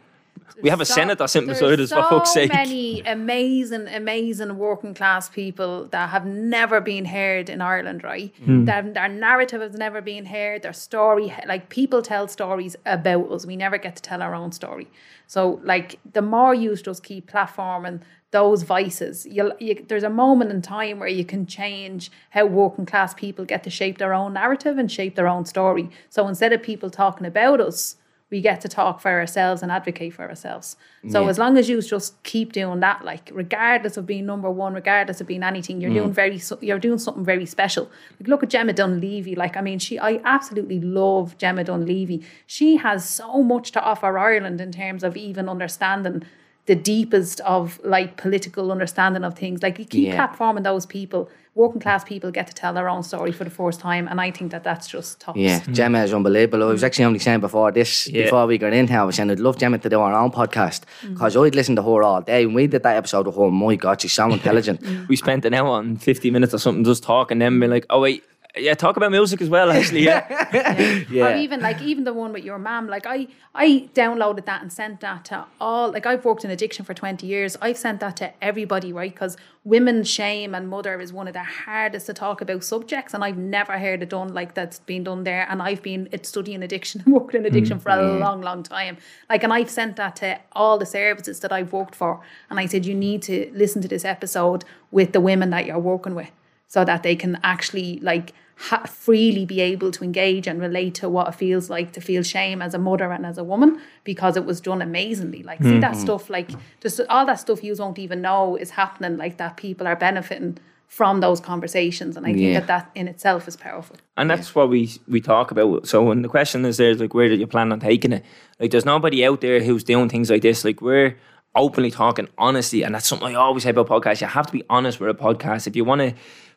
We have a So- senator sitting beside there's us, for fuck's so sake. many amazing, amazing working class people that have never been heard in Ireland, right? Hmm. Their, their narrative has never been heard. Their story, like people tell stories about us. We never get to tell our own story. So, like, the more you just keep platforming those voices, you'll, you, there's a moment in time where you can change how working class people get to shape their own narrative and shape their own story. So instead of people talking about us, we get to talk for ourselves and advocate for ourselves. So Yeah. as long as you just keep doing that, like regardless of being number one, regardless of being anything, you're mm. doing very you're doing something very special. Like look at Gemma Dunleavy. Like I mean, she I absolutely love Gemma Dunleavy. She has so much to offer Ireland in terms of even understanding the deepest of like political understanding of things. Like you keep Yeah. platforming those people. Working class people get to tell their own story for the first time, and I think that that's just tops. Yeah, mm. Gemma is unbelievable. I was actually only saying before this, Yeah. before we got in here, I was saying I'd love Gemma to do her own podcast mm. because I'd listen to her all day. When we did that episode of her, my God, she's so intelligent. we spent an hour and 50 minutes or something just talking, then be like, oh, wait, yeah, talk about music as well. Actually, yeah. Or Yeah. even like even the one with your mum. Like I I downloaded that and sent that to all. Like I've worked in addiction for twenty years. I've sent that to everybody, right? Because women's shame and mother is one of the hardest to talk about subjects, and I've never heard it done like that's been done there. And I've been it's studying addiction and working in addiction mm, for a long, long time. Like, and I've sent that to all the services that I've worked for, and I said you need to listen to this episode with the women that you're working with so that they can actually like ha- freely be able to engage and relate to what it feels like to feel shame as a mother and as a woman because it was done amazingly like see that mm-hmm. stuff like just all that stuff you won't even know is happening like that people are benefiting from those conversations and i think Yeah. that that in itself is powerful And that's what we we talk about. So when the question is there, like, where do you plan on taking it? Like, there's nobody out there who's doing things like this. Like, we're openly talking honestly and that's something I always say about podcasts. You have to be honest with a podcast. If you want to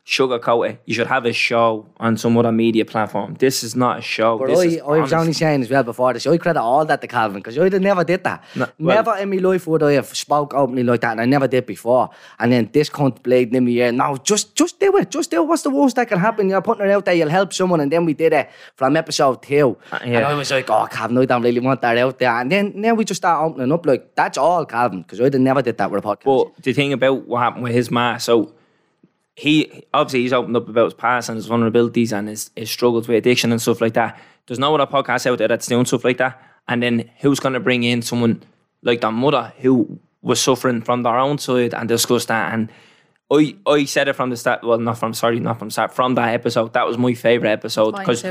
sugarcoat it, eh, you should have a show on some other media platform. This is not a show. But this I, is I was only saying as well before this, I credit all that to Calvin because I never did that. No, well- never in my life would I have spoke openly like that, and I never did before. And then this cunt played in my ear. No, just just do it. Just do it. What's the worst that can happen? You're putting it out there. You'll help someone. And then we did it from episode two. Uh, and yeah. I was like, oh, Calvin, I don't really want that out there. And then now we just start opening up like that's all Calvin because I never did that with a podcast. But the thing about what happened with his ma, so he obviously he's opened up about his past and his vulnerabilities and his, his struggles with addiction and stuff like that. There's no other podcast out there that's doing stuff like that. And then who's going to bring in someone like that mother who was suffering from their own side and discuss that? And I I said it from the start. Well, not from sorry, not from start. From that episode, that was my favorite episode because.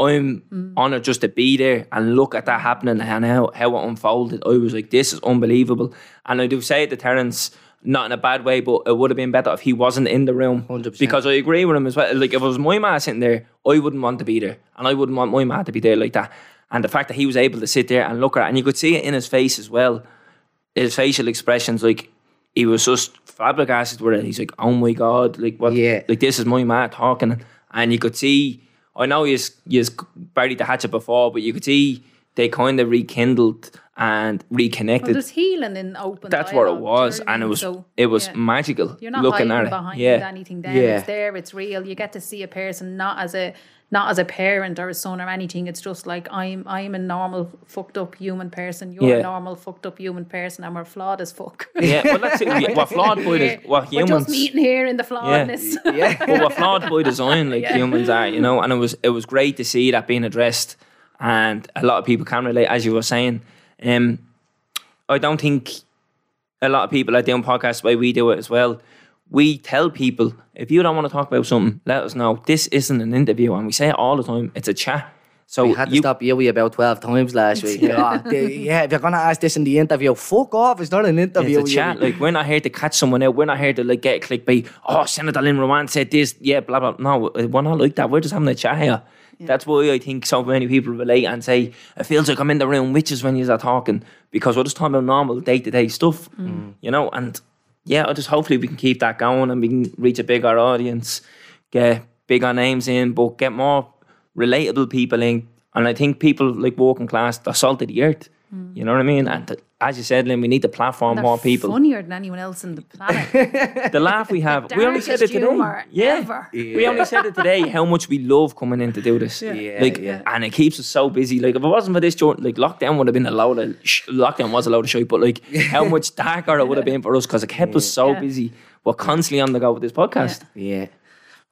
I'm mm. honoured just to be there and look at that happening and how, how it unfolded. I was like, this is unbelievable. And I do say it to Terence, not in a bad way, but it would have been better if he wasn't in the room. 100%. Because I agree with him as well. Like, if it was my man sitting there, I wouldn't want to be there. And I wouldn't want my man to be there like that. And the fact that he was able to sit there and look at it, and you could see it in his face as well, his facial expressions, like, he was just flabbergasted with it. He's like, "Oh my god, like what? Yeah. Like this is my man talking," and you could see. I know he's he's buried the hatchet before, but you could see they kind of rekindled and well, reconnected. there's healing in open That's what it was, and it was So, it was yeah. magical. You're not looking at it. behind yeah, anything there. Yeah. It's there, it's real. You get to see a person not as a not as a parent or a son or anything. It's just like I'm I'm a normal fucked up human person. You're Yeah. a normal fucked up human person and we're flawed as fuck. yeah. Well, that's it. Yeah, What flawed by Yeah. the, what We're humans. just meeting here in the flawedness. yeah. but we're flawed by design, like humans are, you know. And it was it was great to see that being addressed, and a lot of people can relate, as you were saying. Um, I don't think a lot of people are doing podcasts the way we do it as well. We tell people if you don't want to talk about something, let us know. This isn't an interview, and we say it all the time. It's a chat. So We had to you, stop Yui about 12 times last week. yeah. yeah, if you're going to ask this in the interview, fuck off. It's not an interview. It's a chat. Like we're not here to catch someone out. We're not here to like get clickbait. Oh, Senator Lynn Ruane said this. Yeah, blah blah. No, we're not like that. We're just having a chat here. That's why I think so many people relate and say it feels like I'm in the room with you when you're talking because we're just talking about normal day to day stuff, mm. Mm. you know. And yeah, I just hopefully we can keep that going and we can reach a bigger audience, get bigger names in, but get more relatable people in. And I think people like working class, they're salt of the earth. You know what I mean? And th- as you said, Lynn, we need to platform They're more people. funnier than anyone else on the planet. The laugh we have, we only said it today. humour Yeah. ever. we only said it today. How much we love coming in to do this. Yeah, like, yeah. and it keeps us so busy. Like, if it wasn't for this, joint, like lockdown would have been a load of sh- lockdown was a load of shit. But like, how much darker it would have been for us because it kept us so Yeah. busy. We're constantly on the go with this podcast. Yeah.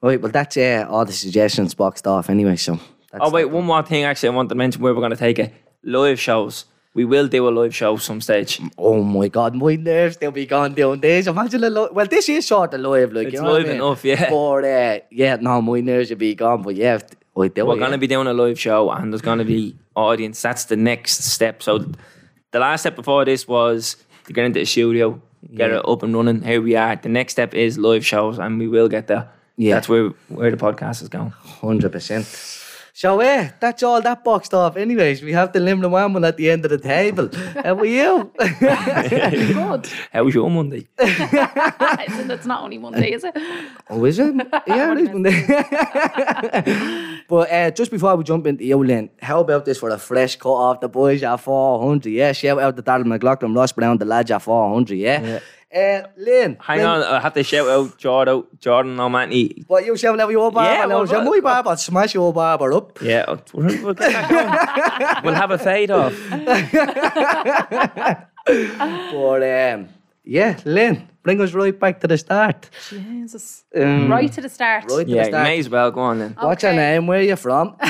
Right, well, that's uh, all the suggestions boxed off anyway, so. That's Oh wait, one more thing. Actually, I want to mention where we're going to take it. Live shows. We will do a live show some stage. Oh my god, my nerves, they'll be gone down this. Imagine a li- Well, this is sort of live, like, It's you know what I live mean? enough, yeah. But, uh, yeah, no, my nerves will be gone, but yeah, We're going to yeah. be doing a live show and there's going to be audience. That's the next step. So the last step before this was to get into the studio, get Yeah. it up and running. Here we are. The next step is live shows and we will get there. Yeah. That's where where the podcast is going. 100%. So, eh, that's all that boxed off. Anyways, we have the limit one at the end of the table. How are you? Good. How was your Monday? That's not only Monday, is it? oh, is it? Yeah, it is Monday. but uh, just before we jump into you, Lynn, how about this for a fresh cut off the boys at 400? Yeah, shout out to Darren McLaughlin, Ross Brown, the lads at 400. Yeah. Uh, Lynn. Hang Lynn, on, I have to shout out Jordan, Jordan O'Mahony. What you shouting over your barber Yeah, now? well, Well, well, my barber, smash your barber up. Yeah, we'll, we'll get that we'll have a fade off. But um, yeah, Lynn, bring us right back to the start. Jesus. Um, Right to the start. Right to Yeah, the you start. may as well go on then. What's your name? Where are you from?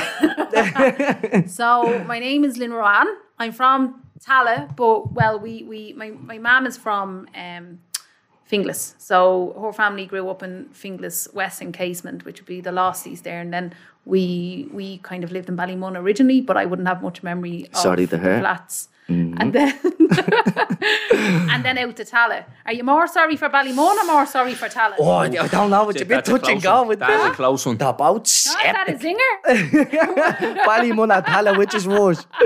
So my name is Lynn Ruane. I'm from Tallaght, but well, we we my my mum is from um, Finglas. So her family grew up in Finglas West Encasement, which would be the Lossies there, and then we we kind of lived in Ballymun originally, but I wouldn't have much memory of Sorry to hear. flats. And then and then out to Tallaght. Are you more sorry for Ballymun or more sorry for Tallaght? Oh, I I don't know. It's a bit That's a touch and go one. with That's a that. close one. The about Oh, is that a zinger? Ballymun at Tala, which is worse.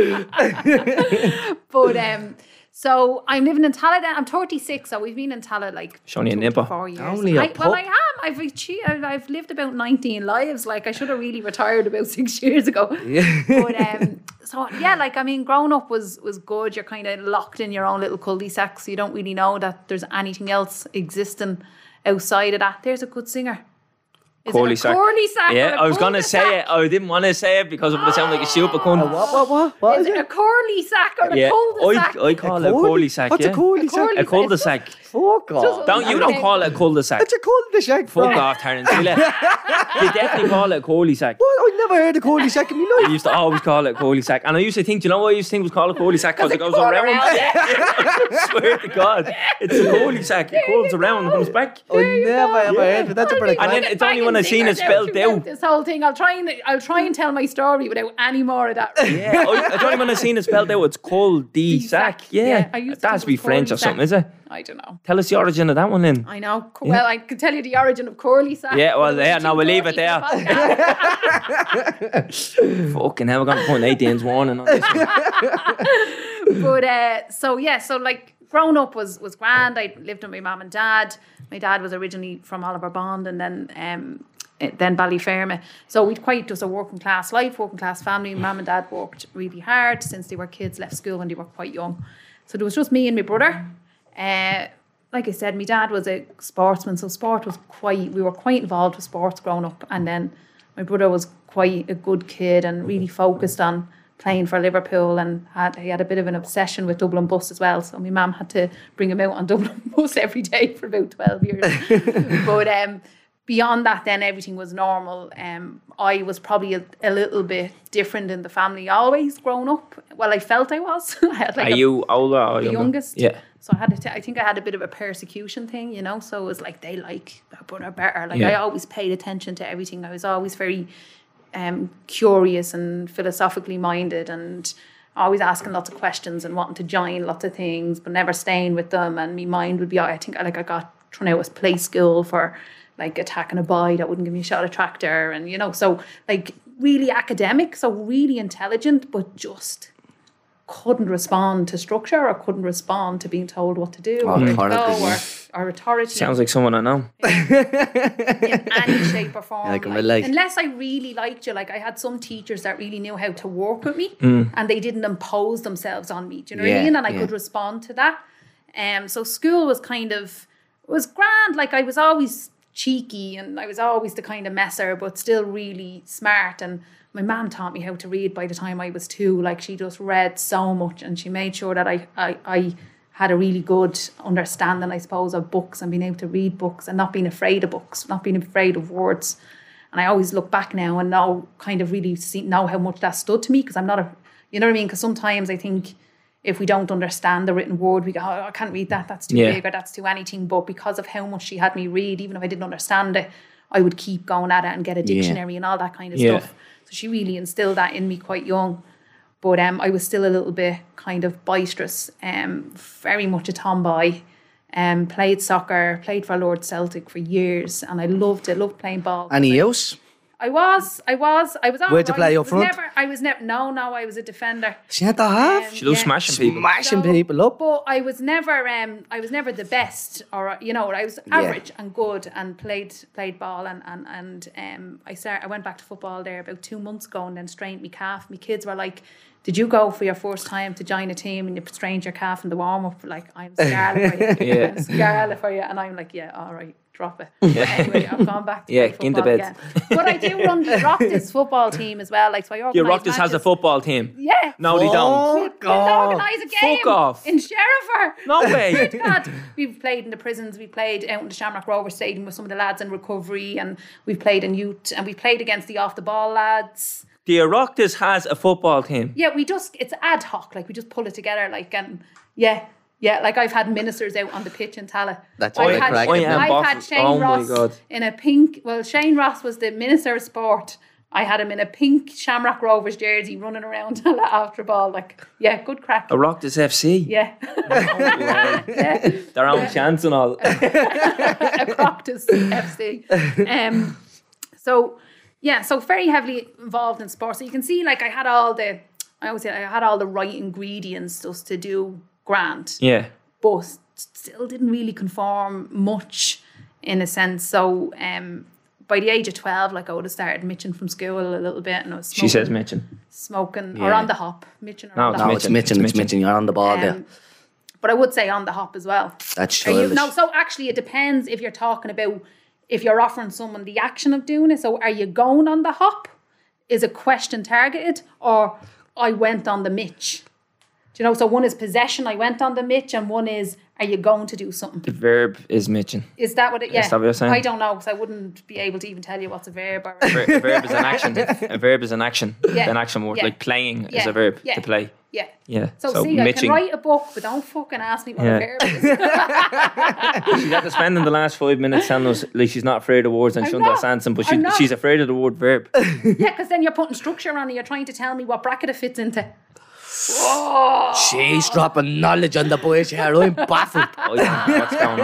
But um, so I'm living in Tallaght. Then I'm 36, so we've been in Tallaght like It's only nipper. four years. Only a I, well, pup. I am. I've achieved, I've I've lived about 19 lives. Like I should have really retired about six years ago. Yeah. But um, so yeah, like I mean, growing up was was good. You're kind of locked in your own little cul-de-sac, so you don't really know that there's anything else existing outside of that. There's a good singer. Is Corley it a sack. Corley sack? Yeah, I was gonna say it. I didn't want to say it because it would sound like a super cunt. What, what, what? What Is is it a? Corley sack or a Yeah, cul-de-sac? I, I call it a Corley sack. What's yeah. a cul-de-sac? Corley- A cul-de-sac. Fuck off. Don't you don't call it a cul-de-sac. It's a cul-de-sac. Fuck off, Terence. You definitely call it a cul-de-sac. What? I never heard a cul-de-sac in my I used to always call it a cul-de-sac. And I used to think, do you know what I used to think was called a cul-de-sac? Because it goes goes around. around, I swear to God. It's a cul-de-sac. It curves around and comes back. I never ever heard of it. That's a pretty And then it's only when I seen it spelled out. This whole thing, I'll try and I'll try and tell my story without any more of that. Yeah, I, I don't even have seen it spelled out. It's cul-de-sac. Yeah, Yeah. I used to That think has to be French or something, is it? I don't know. Tell us the origin of that one then. I know. Co- Well, I can tell you the origin of Corley sack. Yeah, well, but it yeah, was no, too we'll leave it dirty for the. Fucking hell, we're going to put an 18's warning on this one. but uh, so yeah, so like growing up was was grand. I lived with my mum and dad. My dad was originally from Oliver Bond, and then um, then Ballyfermot. So we'd quite just a working class life, working class family. Mum and dad worked really hard since they were kids, left school when they were quite young. So there was just me and my brother. Uh, like I said, my dad was a sportsman, so sport was quite. We were quite involved with sports growing up, and then my brother was quite a good kid and really focused on playing for Liverpool, and had he had a bit of an obsession with Dublin bus as well. So my mum had to bring him out on Dublin bus every day for about twelve years. but um, beyond that, then everything was normal. Um, I was probably a, a little bit different in the family always growing up. Well, I felt I was. I had like Are a- you older or the younger? youngest. Yeah. So I had to. T- I think I had a bit of a persecution thing, you know. So it was like they like their brother better. Like I always paid attention to everything. I was always very um, curious and philosophically minded, and always asking lots of questions and wanting to join lots of things, but never staying with them. And my mind would be. I think like I got thrown out of play school for like attacking a boy that wouldn't give me a shot at tractor, and you know, so like really academic, so really intelligent, but just couldn't respond to structure or couldn't respond to being told what to do or where to go or, yeah. or authority Sounds like someone I know. in any shape or form. I can like. Unless I really liked you, like I had some teachers that really knew how to work with me Mm. and they didn't impose themselves on me. Do you know what I mean? And I yeah. could respond to that. Um, so school was kind of was grand. Like I was always cheeky and I was always the kind of messer, but still really smart. And my mom taught me how to read by the time I was two. Like she just read so much and she made sure that I I, I had a really good understanding, I suppose, of books and being able to read books and not being afraid of books, not being afraid of words. And I always look back now and now kind of really see know how much that stood to me because I'm not a, you know what I mean? Because sometimes I think if we don't understand the written word, we go, oh, I can't read that, that's too Yeah. big or that's too anything. But because of how much she had me read, even if I didn't understand it, I would keep going at it and get a dictionary and all that kind of Yeah. stuff. So she really instilled that in me quite young. But um, I was still a little bit kind of boisterous, um, very much a tomboy. Um, played soccer, played for Lourdes Celtic for years, and I loved it. Loved playing ball. Any use? I was, I was, I was. all Where'd you right. play I up front? Never, I was never. No, no, I was a defender. Centre half? Um, She loves yeah. smashing people. Smashing So- people up. But I was never um I was never the best or you know, I was average and good and played played ball and and, and um I start I went back to football there about two months ago and then strained my calf. My kids were like, Did you go for your first time to join a team and you strained your calf in the warm up? Like, I'm scarlet for you. Yeah. I'm scarlet for you. And I'm like, yeah, all right, drop it. But anyway, I've gone back to Yeah, play get into football bed. Again. But I do run the Oireachtas football team as well. Like, so I organise Your Oireachtas has a football team. Yeah. No, they don't. Fuck We'll off. organise a game Fuck off. in Sherifer. No way. God, we've played in the prisons, we've played out in the Shamrock Rover Stadium with some of the lads in recovery, and we've played in youth, and we've played against the off the ball lads. The Oireachtas has a football team. Yeah, we just it's ad hoc, like we just pull it together, like and yeah. Yeah, like I've had ministers out on the pitch in Tallaght. That's I've right, had, correct. I am I've had. Shane Oh Ross in a pink. Well, Shane Ross was the minister of sport. I had him in a pink Shamrock Rovers jersey running around Tallaght after ball. Like, yeah, good crack. Oireachtas FC. Yeah, yeah. Their own chance and all. a Oireachtas FC. Um, so yeah, so very heavily involved in sports. So you can see, like, I had all the, I always say, I had all the right ingredients just to do grand, Yeah. but still didn't really conform much in a sense. So um, by the age of twelve, like I would have started mitching from school a little bit, and I was smoking, She says Mitchin. smoking or on the hop, mitching or No, on the it's hop. No, it's Mitchell, Mitchell, it's it's Mitchell. You're on the ball there. Um, but I would say on the hop as well. That's true. no, so actually, it depends if you're talking about if you're offering someone the action of doing it. So, are you going on the hop? Is a question targeted, or I went on the mitch? Do you know? So one is possession. I went on the mitch, and one is are you going to do something? The verb is mitching. Is that what it? Yeah, that what you're saying? I don't know because I wouldn't be able to even tell you what's a verb. Or, Ver- A verb is an action. A verb is an action. Yeah. An action word. Yeah. Like playing is a verb Yeah. to play. yeah. Yeah. So, see, I mitching. can write a book, but don't fucking ask me what Yeah. a verb is. She's had to spend in the last five minutes telling us like she's not afraid of words and she understands them, but she, she's afraid of the word verb. yeah, because then you're putting structure on it. You're trying to tell me what bracket it fits into. She's dropping knowledge on the boys here. I'm baffled. Oh, yeah. What's going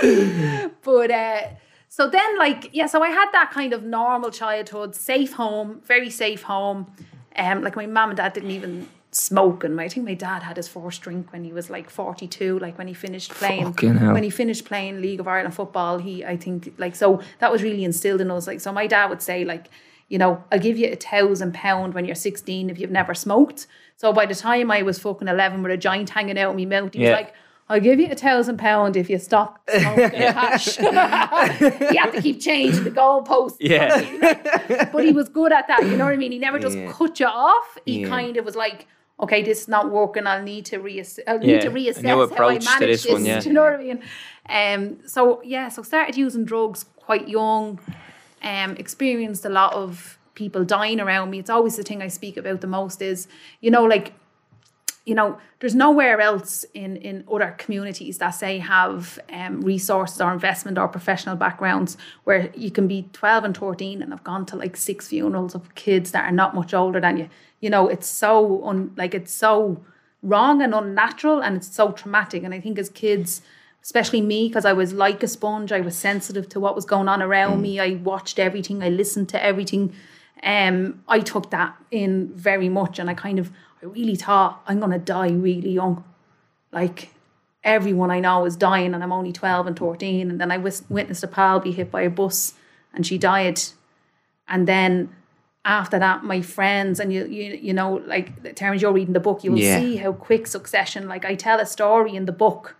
on? But uh, so then, like, yeah, so I had that kind of normal childhood, safe home, very safe home. Um, like my mum and dad didn't even smoke, and I think my dad had his first drink when he was like forty-two. Like when he finished playing, hell. when he finished playing League of Ireland football, he, I think, like, so that was really instilled in us. Like, so my dad would say, like, you know, I'll give you a thousand pound when you're sixteen if you've never smoked. So by the time I was fucking eleven with a joint hanging out of my mouth, he Yeah. was like. I'll give you a thousand pound if you stop smoking hash. he had to keep changing the goalposts. Yeah. But he was good at that. You know what I mean? He never just Yeah. cut you off. He Yeah. kind of was like, okay, this is not working. I'll need to reassess. I'll Yeah, need to reassess how I manage this this. one, yeah. Do you know what I mean? Um. So yeah. So started using drugs quite young. Um. Experienced a lot of people dying around me. It's always the thing I speak about the most. Is you know like you know, there's nowhere else in, in other communities that say have um, resources or investment or professional backgrounds where you can be 12 and 13 and have gone to like six funerals of kids that are not much older than you. You know, it's so un, like it's so wrong and unnatural and it's so traumatic. And I think as kids, especially me, because I was like a sponge, I was sensitive to what was going on around me. I watched everything, I listened to everything. Um, I took that in very much, and I kind of, I really thought I'm gonna die really young. Like everyone I know is dying, and I'm only twelve and thirteen. And then I witnessed a pal be hit by a bus, and she died. And then after that, my friends and you, you, you know, like Terence, you're reading the book, you will Yeah. see how quick succession. Like I tell a story in the book,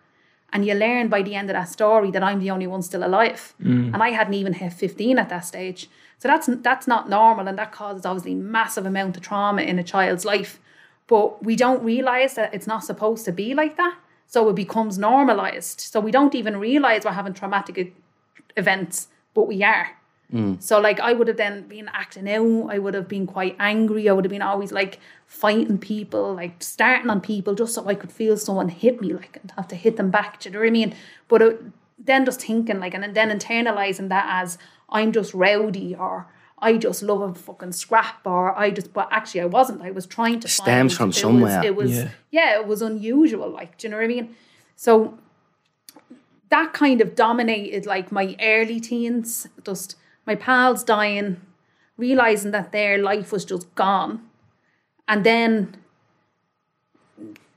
and you learn by the end of that story that I'm the only one still alive, mm. and I hadn't even hit fifteen at that stage. So that's that's not normal, and that causes obviously massive amount of trauma in a child's life. But we don't realize that it's not supposed to be like that, so it becomes normalized. So we don't even realize we're having traumatic events, but we are. Mm. So like I would have then been acting out. I would have been quite angry. I would have been always like fighting people, like starting on people just so I could feel someone hit me, like and have to hit them back. Do you know what I mean? But it, then just thinking like, and then internalizing that as I'm just rowdy or I just love a fucking scrap or I just. But actually, I wasn't. I was trying to. stems find- from it somewhere. Was, it was Yeah. yeah, it was unusual. Like, do you know what I mean? So that kind of dominated like my early teens. Just my pals dying, realizing that their life was just gone, and then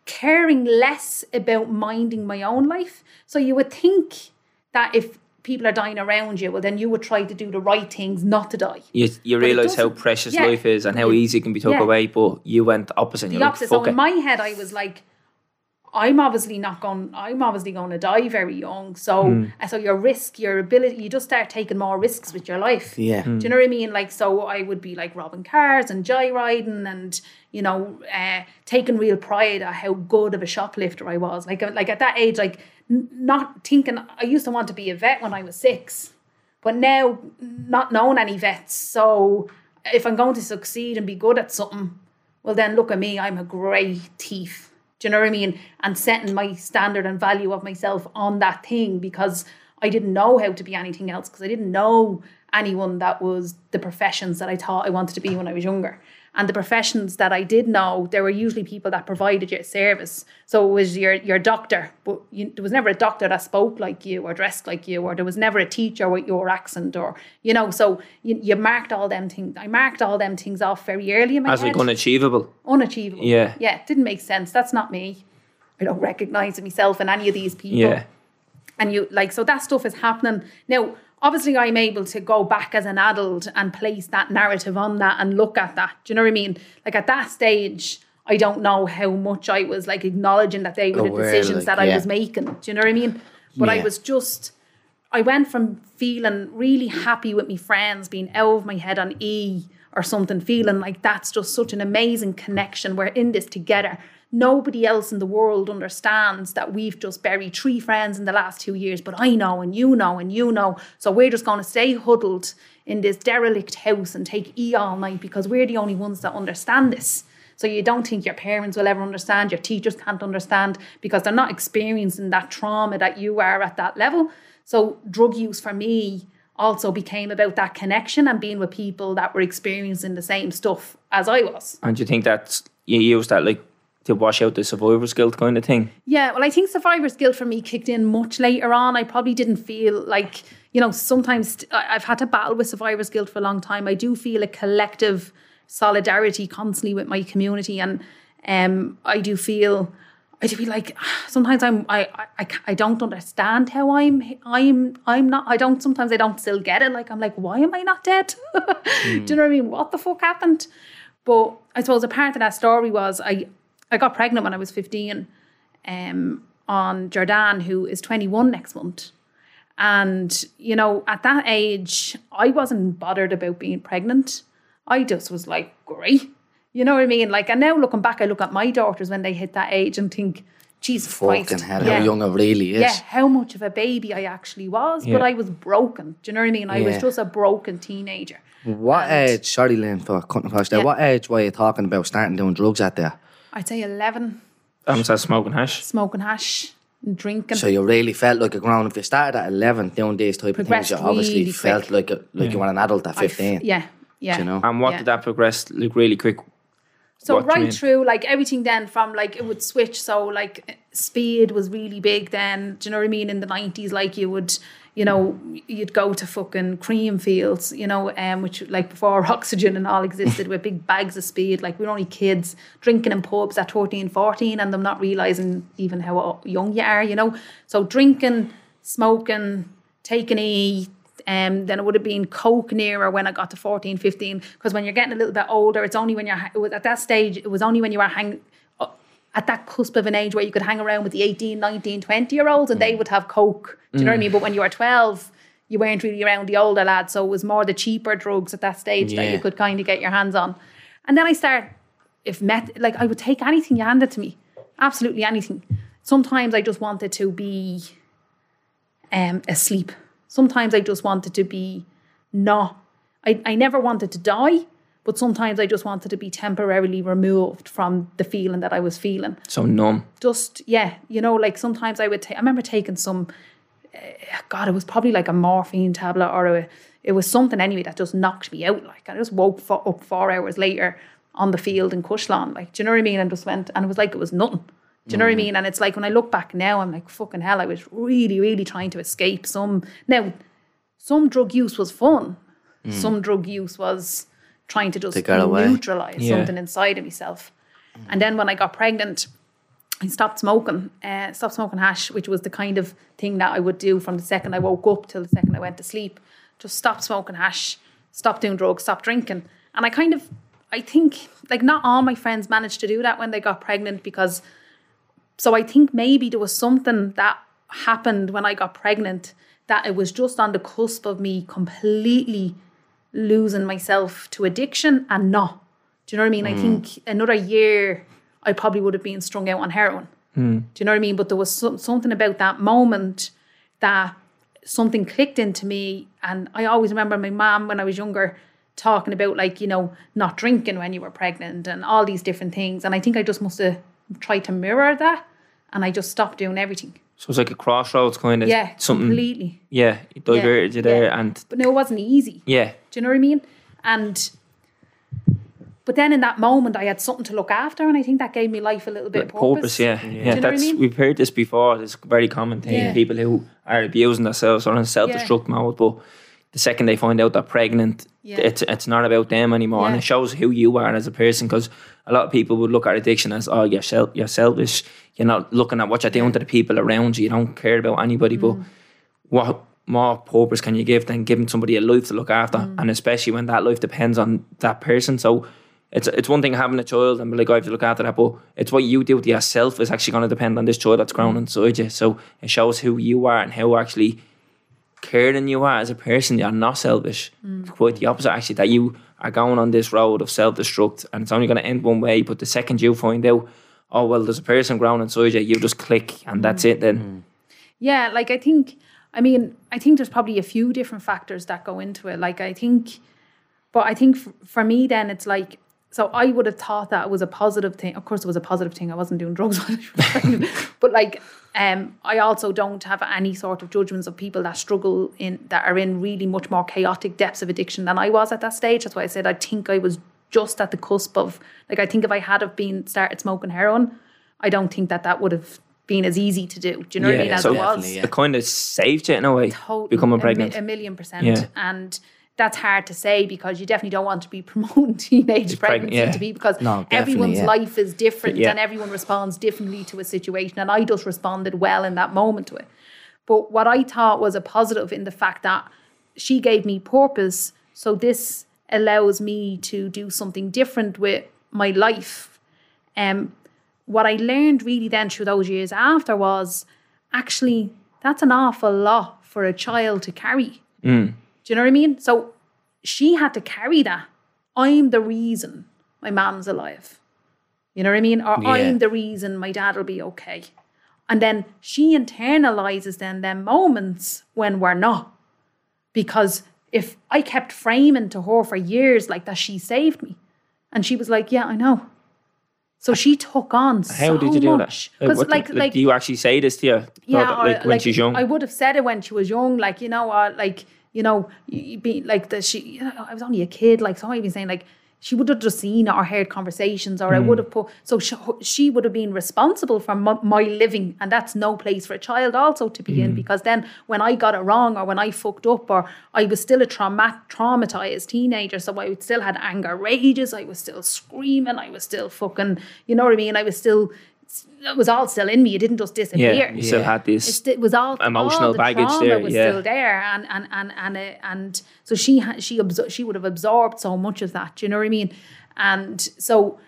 caring less about minding my own life. So you would think that if people are dying around you, well, then you would try to do the right things not to die. You, you realise how precious yeah. life is and how easy it can be took Yeah. away, but you went opposite. The opposite. like, So in it. my head, I was like, I'm obviously not going. I'm obviously going to die very young. So, and so your risk, your ability, you just start taking more risks with your life. Yeah. Do you know what I mean? Like, so I would be like robbing cars and joyriding, and you know, uh, taking real pride at how good of a shoplifter I was. Like, like at that age, like n- not thinking. I used to want to be a vet when I was six, but now not knowing any vets. So if I'm going to succeed and be good at something, well then look at me, I'm a great thief. Do you know what I mean? And setting my standard and value of myself on that thing because I didn't know how to be anything else because I didn't know anyone that was the professions that I thought I wanted to be when I was younger. And the professions that I did know, there were usually people that provided your service. So it was your your doctor, but you, there was never a doctor that spoke like you or dressed like you, or there was never a teacher with your accent, or you know. So you, you marked all them things. I marked all them things off very early in my As head like unachievable. unachievable. Yeah. Yeah, it didn't make sense. That's not me. I don't recognize myself in any of these people. Yeah. And you like so that stuff is happening. Now, obviously I'm able to go back as an adult and place that narrative on that and look at that. Do you know what I mean? Like at that stage, I don't know how much I was like acknowledging that they were the decisions like, that I yeah. was making. Do you know what I mean? But I was just I went from feeling really happy with my friends, being out of my head on E or something, feeling like that's just such an amazing connection. We're in this together. Nobody else in the world understands that we've just buried three friends in the last two years, but I know and you know and you know. So we're just going to stay huddled in this derelict house and take E all night because we're the only ones that understand this. So you don't think your parents will ever understand, your teachers can't understand because they're not experiencing that trauma that you are at that level. So drug use for me also became about that connection and being with people that were experiencing the same stuff as I was. And do you think that you use that like to wash out the survivor's guilt kind of thing? Yeah, well, I think survivor's guilt for me kicked in much later on. I probably didn't feel like, you know, sometimes I've had to battle with survivor's guilt for a long time. I do feel a collective solidarity constantly with my community, and um, I do feel. I do feel like sometimes I'm I, I- I don't understand how I'm I'm I'm not I don't sometimes I don't still get it like I'm like why am I not dead? do you know what I mean? What the fuck happened? But I suppose a part of that story was I I got pregnant when I was 15 um, on Jordan, who is 21 next month. And, you know, at that age, I wasn't bothered about being pregnant. I just was like, great. You know what I mean? Like, and now looking back, I look at my daughters when they hit that age and think, Jesus Fucking Christ. hell, yeah. how young it really is. Yeah, how much of a baby I actually was, Yeah. but I was broken. Do you know what I mean? I was just a broken teenager. What And- age, sorry Lynn for cutting across there, Yeah. what age were you talking about starting doing drugs at there? I'd say 11, I'm just smoking hash. smoking hash and drinking. So you really felt like a grown If you started at 11 doing these type of things, you obviously really felt quick. like a, like you were an adult at I f- 15. yeah, yeah. You know? And what Yeah. did that progress like really quick? So What do you mean? right through, like everything then from like it would switch. So like speed was really big then. Do you know what I mean? In the nineties, like you would, you know, you'd go to fucking Creamfields, you know, um, which like before Oxegen and all existed with big bags of speed. Like we were only kids drinking in pubs at 13, 14 and them not realizing even how young you are, you know. So drinking, smoking, taking E, um, then it would have been coke nearer when I got to 14, 15. Because when you're getting a little bit older, it's only when you're, it was- at that stage, it was only when you were hang, uh, at that cusp of an age where you could hang around with the 18, 19, 20 year olds and Mm. they would have coke. Do you know what I mean? But when you were 12, you weren't really around the older lads. So it was more the cheaper drugs at that stage that you could kind of get your hands on. And then I start, if met, like I would take anything you handed to me, absolutely anything. Sometimes I just wanted to be um, asleep. Sometimes I just wanted to be not. I, I never wanted to die, but sometimes I just wanted to be temporarily removed from the feeling that I was feeling. So numb. Just yeah, you know, like sometimes I would take. I remember taking some. Uh, God, it was probably like a morphine tablet or a, it was something anyway that just knocked me out. Like I just woke fo- up four hours later on the field in Cushlawn. Like, do you know what I mean? And just went, and it was like it was nothing. Do you know what I mean? And it's like when I look back now, I'm like, fucking hell, I was really, really trying to escape some. Now, some drug use was fun. Some drug use was trying to just To get away. neutralize Yeah. something inside of myself. And then when I got pregnant, I stopped smoking, uh, stopped smoking hash, which was the kind of thing that I would do from the second I woke up till the second I went to sleep. Just stop smoking hash, stop doing drugs, stop drinking. And I kind of, I think, like not all my friends managed to do that when they got pregnant because, so I think maybe there was something that happened when I got pregnant that it was just on the cusp of me completely losing myself to addiction and not. Do you know what I mean? I mm. think another year I probably would have been strung out on heroin. Mm. Do you know what I mean? But there was some, something about that moment that something clicked into me. And I always remember my mom when I was younger talking about, like, you know, not drinking when you were pregnant and all these different things. And I think I just must have tried to mirror that and I just stopped doing everything. So it's like a crossroads kind of Yeah, something. completely. Yeah, it diverted you there, and But no, it wasn't easy. yeah, Do you know what I mean? And but then in that moment, I had something to look after, and I think that gave me life a little bit like purpose. purpose. Yeah, yeah. Know what I that's mean? we've heard this before. It's a very common thing. Yeah. People who are abusing themselves or in self-destruct mode, but the second they find out they're pregnant, Yeah. it's it's not about them anymore, and it shows who you are as a person. Because a lot of people would look at addiction as, oh, you're sel- you're selfish. You're not looking at what you're doing to the people around you. You don't care about anybody, Mm. but what more purpose can you give than giving somebody a life to look after, Mm. and especially when that life depends on that person. So it's it's one thing having a child and be like, I have to look after that, but it's what you do with yourself is actually going to depend on this child that's grown inside you. So it shows who you are and how actually caring you are as a person. You're not selfish. Mm. Quite the opposite, actually, that you are going on this road of self destruct and it's only going to end one way. But the second you find out, oh, well, there's a person grown inside you, you just click and that's mm. it then. Mm. Yeah, like I think, I mean, I think there's probably a few different factors that go into it. Like I think, but I think f- for me, then it's like, so I would have thought that it was a positive thing. Of course, it was a positive thing. I wasn't doing drugs, when I was pregnant. but like, um, I also don't have any sort of judgments of people that struggle in that are in really much more chaotic depths of addiction than I was at that stage. That's why I said I think I was just at the cusp of like I think if I had have been started smoking heroin, I don't think that that would have been as easy to do. Do you know what I mean? As so it was Definitely, yeah. it kind of saved you in a way, totally becoming a mi- pregnant. A, million percent. Yeah. And that's hard to say because you definitely don't want to be promoting teenage pregnancy yeah. to be because No, everyone's yeah. life is different Yeah. and everyone responds differently to a situation. And I just responded well in that moment to it. But what I thought was a positive in the fact that she gave me purpose. So this allows me to do something different with my life. Um, what I learned really then through those years after was actually that's an awful lot for a child to carry. Mm. Do you know what I mean? So she had to carry that. I'm the reason my mom's alive. You know what I mean? Or Yeah. I'm the reason my dad will be okay. And then she internalizes then them moments when we're not. Because if I kept framing to her for years like that she saved me. And she was like, Yeah, I know. So she took on How so did you do much. that? Because what like did- like do you actually say this to your yeah, or, like when she's young? I would have said it when she was young, like you know, or like you know, be like that she. You know, I was only a kid, like so. I saying like she would have just seen or heard conversations, or I Hmm. would have put. So she, she would have been responsible for my, my living, and that's no place for a child also to be Hmm. in because then when I got it wrong or when I fucked up or I was still a trauma traumatized teenager, so I would still had anger rages, I was still screaming, I was still fucking, you know what I mean? I was still. It was all still in me. It didn't just disappear yeah, you still had this. it was all Emotional all the baggage there, was yeah. still there, and and and and uh, and so she ha- she absor- she would have absorbed so much of that. Do you know what I mean? And so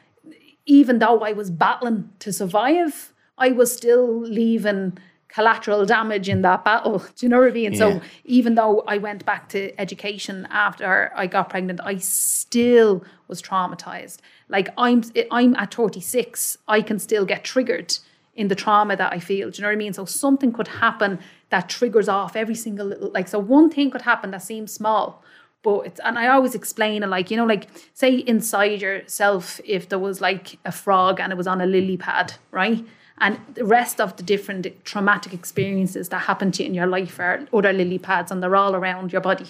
even though I was battling to survive, I was still leaving collateral damage in that battle. Do you know what I mean? Yeah. So even though I went back to education after I got pregnant, I still was traumatized. Like I'm I'm at 36, I can still get triggered in the trauma that I feel. Do you know what I mean? So something could happen that triggers off every single little like so one thing could happen that seems small. But it's and I always explain it like, you know, like say inside yourself if there was like a frog and it was on a lily pad, right? And the rest of the different traumatic experiences that happen to you in your life are other lily pads and they're all around your body.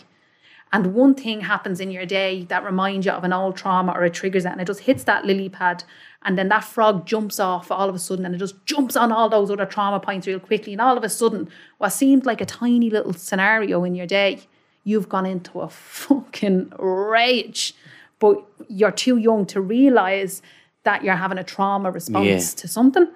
And one thing happens in your day that reminds you of an old trauma or it triggers that and it just hits that lily pad. And then that frog jumps off all of a sudden and it just jumps on all those other trauma points real quickly. And all of a sudden, what seemed like a tiny little scenario in your day, you've gone into a fucking rage. But you're too young to realize that you're having a trauma response Yeah. to something.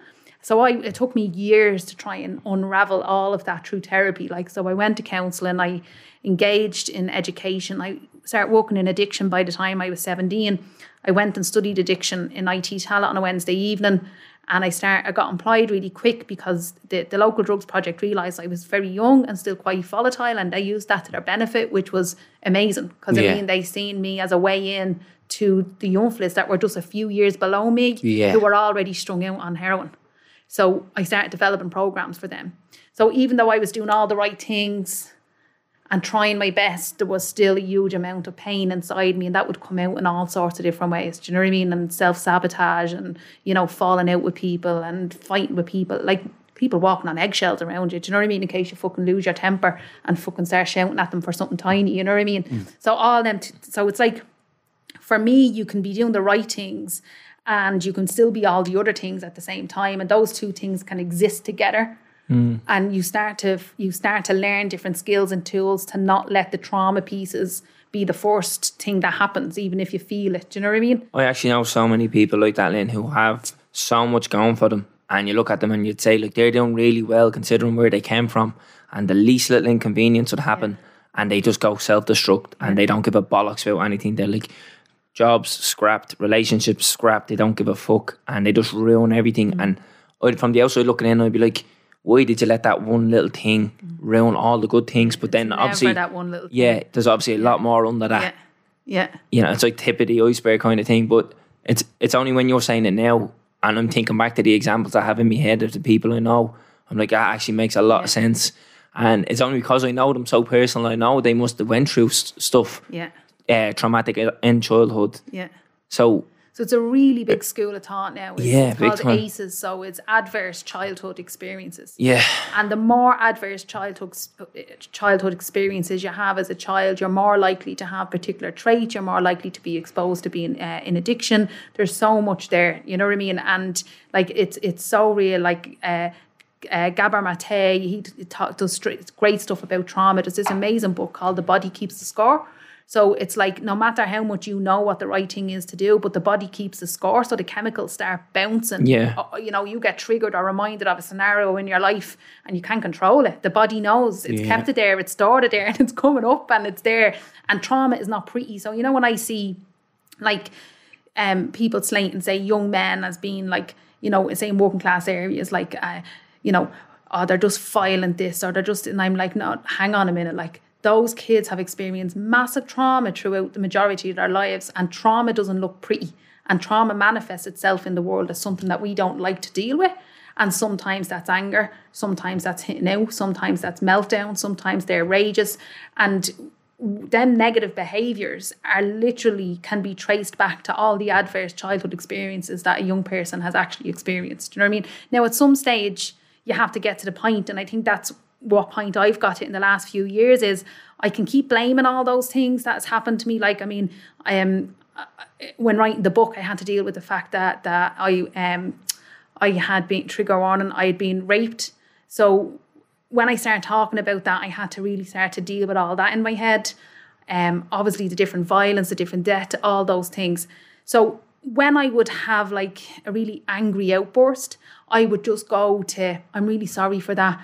So I it took me years to try and unravel all of that through therapy. Like so I went to counselling, I engaged in education. I started working in addiction by the time I was 17. I went and studied addiction in IT Tallaght on a Wednesday evening and I start I got employed really quick because the, the local drugs project realised I was very young and still quite volatile and they used that to their benefit, which was amazing. Because Yeah. I mean they seen me as a way in to the young fellas that were just a few years below me Yeah. who were already strung out on heroin. So I started developing programs for them. So even though I was doing all the right things and trying my best, there was still a huge amount of pain inside me, and that would come out in all sorts of different ways. Do you know what I mean? And self sabotage, and you know, falling out with people and fighting with people, like people walking on eggshells around you. Do you know what I mean? In case you fucking lose your temper and fucking start shouting at them for something tiny. You know what I mean? Mm. So all them. T- so it's like for me, you can be doing the right things and you can still be all the other things at the same time. And those two things can exist together. Hmm. And you start to you start to learn different skills and tools to not let the trauma pieces be the first thing that happens, even if you feel it. Do you know what I mean? I actually know so many people like that, Lynn, who have so much going for them. And you look at them and you'd say, like, they're doing really well considering where they came from. And the least little inconvenience would happen. And they just go self destruct and they don't give a bollocks about anything. They're like, jobs scrapped, relationships scrapped. They don't give a fuck. And they just ruin everything. Mm. And I'd, from the outside looking in, I'd be like, why did you let that one little thing ruin all the good things? But then Never obviously, that one little thing. yeah, there's obviously a lot more under that Yeah. Yeah. you know, it's like tip of the iceberg kind of thing. But it's it's only when you're saying it now, and I'm thinking back to the examples I have in my head of the people I know. I'm like, that actually makes a lot of sense. And it's only because I know them so personally. I know they must have went through s- stuff, Yeah. Uh, traumatic in childhood. Yeah. So So it's a really big school of thought now. It's, Yeah, called. ACEs. So it's adverse childhood experiences. yeah, And the more adverse childhood childhood experiences you have as a child, you're more likely to have particular traits. You're more likely to be exposed to being uh, in addiction. There's so much there, you know what I mean? And like it's it's so real. Like uh, uh, Gabor Mate, he talk, does great stuff about trauma. There's this amazing book called The Body Keeps the Score. So it's like no matter how much you know what the right thing is to do, but the body keeps the score. So the chemicals start bouncing. Yeah. Uh, you know, you get triggered or reminded of a scenario in your life and you can't control it. The body knows it's Yeah. kept it there, it's stored it there, and it's coming up and it's there. And trauma is not pretty. So, you know, when I see like um, people slate and say young men as being like, you know, say in working class areas, like, uh, you know, oh, they're just violent this or they're just, and I'm like, no, hang on a minute. Like, those kids have experienced massive trauma throughout the majority of their lives, and trauma doesn't look pretty. And trauma manifests itself in the world as something that we don't like to deal with. And sometimes that's anger, sometimes that's hitting out, sometimes that's meltdown, sometimes they're rages. And them negative behaviors are literally can be traced back to all the adverse childhood experiences that a young person has actually experienced. Do you know what I mean? Now, at some stage, you have to get to the point, and I think that's what point I've got it in the last few years is I can keep blaming all those things that's happened to me. Like, I mean, I am when writing the book, I had to deal with the fact that that I um I had been trigger warning, I had been raped. So when I started talking about that, I had to really start to deal with all that in my head. Um, obviously the different violence, the different death, all those things. So when I would have like a really angry outburst, I would just go to, I'm really sorry for that.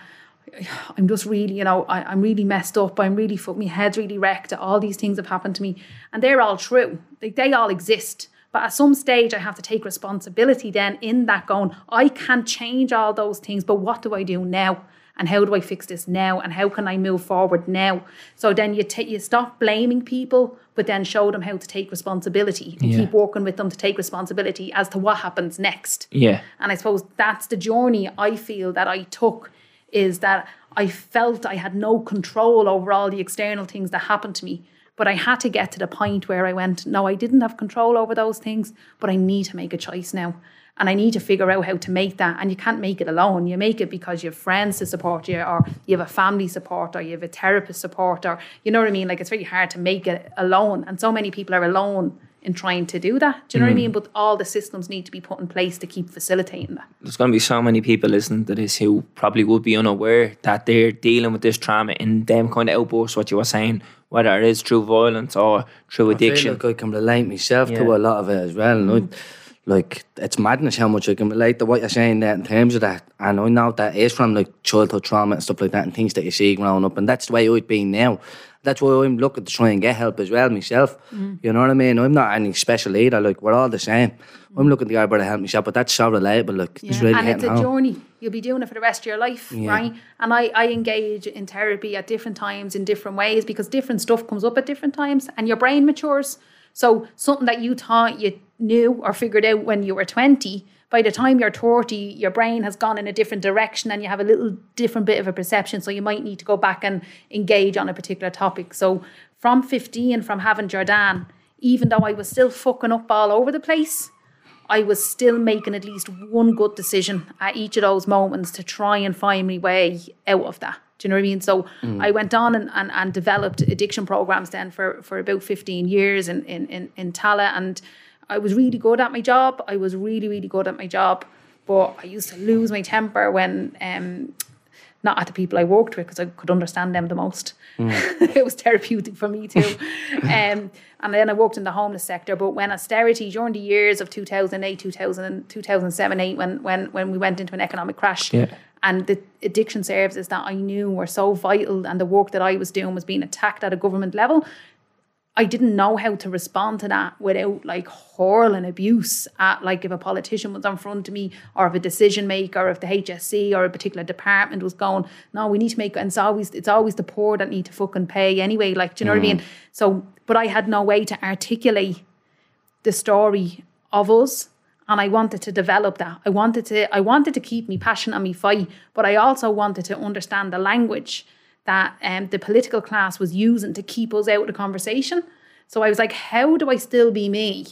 I'm just really, you know, I, I'm really messed up. I'm really, fuck, my head's really wrecked. All these things have happened to me. And they're all true. Like, they all exist. But at some stage, I have to take responsibility then in that going, I can't change all those things, but what do I do now? And how do I fix this now? And how can I move forward now? So then you, ta you stop blaming people, but then show them how to take responsibility and Yeah. keep working with them to take responsibility as to what happens next. yeah, And I suppose that's the journey I feel that I took is that I felt I had no control over all the external things that happened to me. But I had to get to the point where I went, no, I didn't have control over those things, but I need to make a choice now. And I need to figure out how to make that. And you can't make it alone. You make it because you have friends to support you, or you have a family support, or you have a therapist support, or you know what I mean? Like it's very hard to make it alone. And so many people are alone in trying to do that. Do you know what I hmm. mean? But all the systems need to be put in place to keep facilitating that. there's going to be so many people listening to this who probably would be unaware that they're dealing with this trauma in them kind of outbursts, what you were saying, whether it is through violence or through addiction. I feel addiction. like I can relate myself Yeah. to a lot of it as well. Hmm. And I, like it's madness how much I can relate to what you're saying there in terms of that. And I know that is from like childhood trauma and stuff like that and things that you see growing up. And that's the way I've been now. That's why I'm looking to try and get help as well myself. Mm. You know what I mean? I'm not any special either. Like we're all the same. Mm. I'm looking to get able to help myself, but that's so relatable. Like it's really and it's a home. journey. You'll be doing it for the rest of your life, right? And I, I engage in therapy at different times in different ways because different stuff comes up at different times and your brain matures. So something that you thought you knew or figured out when you were 20, by the time you're 30, your brain has gone in a different direction and you have a little different bit of a perception. So you might need to go back and engage on a particular topic. So from 15, from having Jordan, even though I was still fucking up all over the place, I was still making at least one good decision at each of those moments to try and find my way out of that. Do you know what I mean? So mm. I went on and, and, and developed addiction programs then for, for about 15 years in, in, in, in Tallaght. And I was really good at my job. I was really, really good at my job. But I used to lose my temper when, um, not at the people I worked with because I could understand them the most. it was therapeutic for me too. um, and then I worked in the homeless sector. But when austerity, during the years of 2008, 2000, 2007, 8, when, when, when we went into an economic crash, Yeah. and the addiction services that I knew were so vital and the work that I was doing was being attacked at a government level, I didn't know how to respond to that without like hurling abuse at like if a politician was in front of me or if a decision maker or if the HSE or a particular department was going, no, we need to make and it's always it's always the poor that need to fucking pay anyway. Like, do you know what I mean? Mm. So but I had no way to articulate the story of us and I wanted to develop that. I wanted to I wanted to keep me passion on me fight, but I also wanted to understand the language that um, the political class was using to keep us out of the conversation. So I was like, how do I still be me,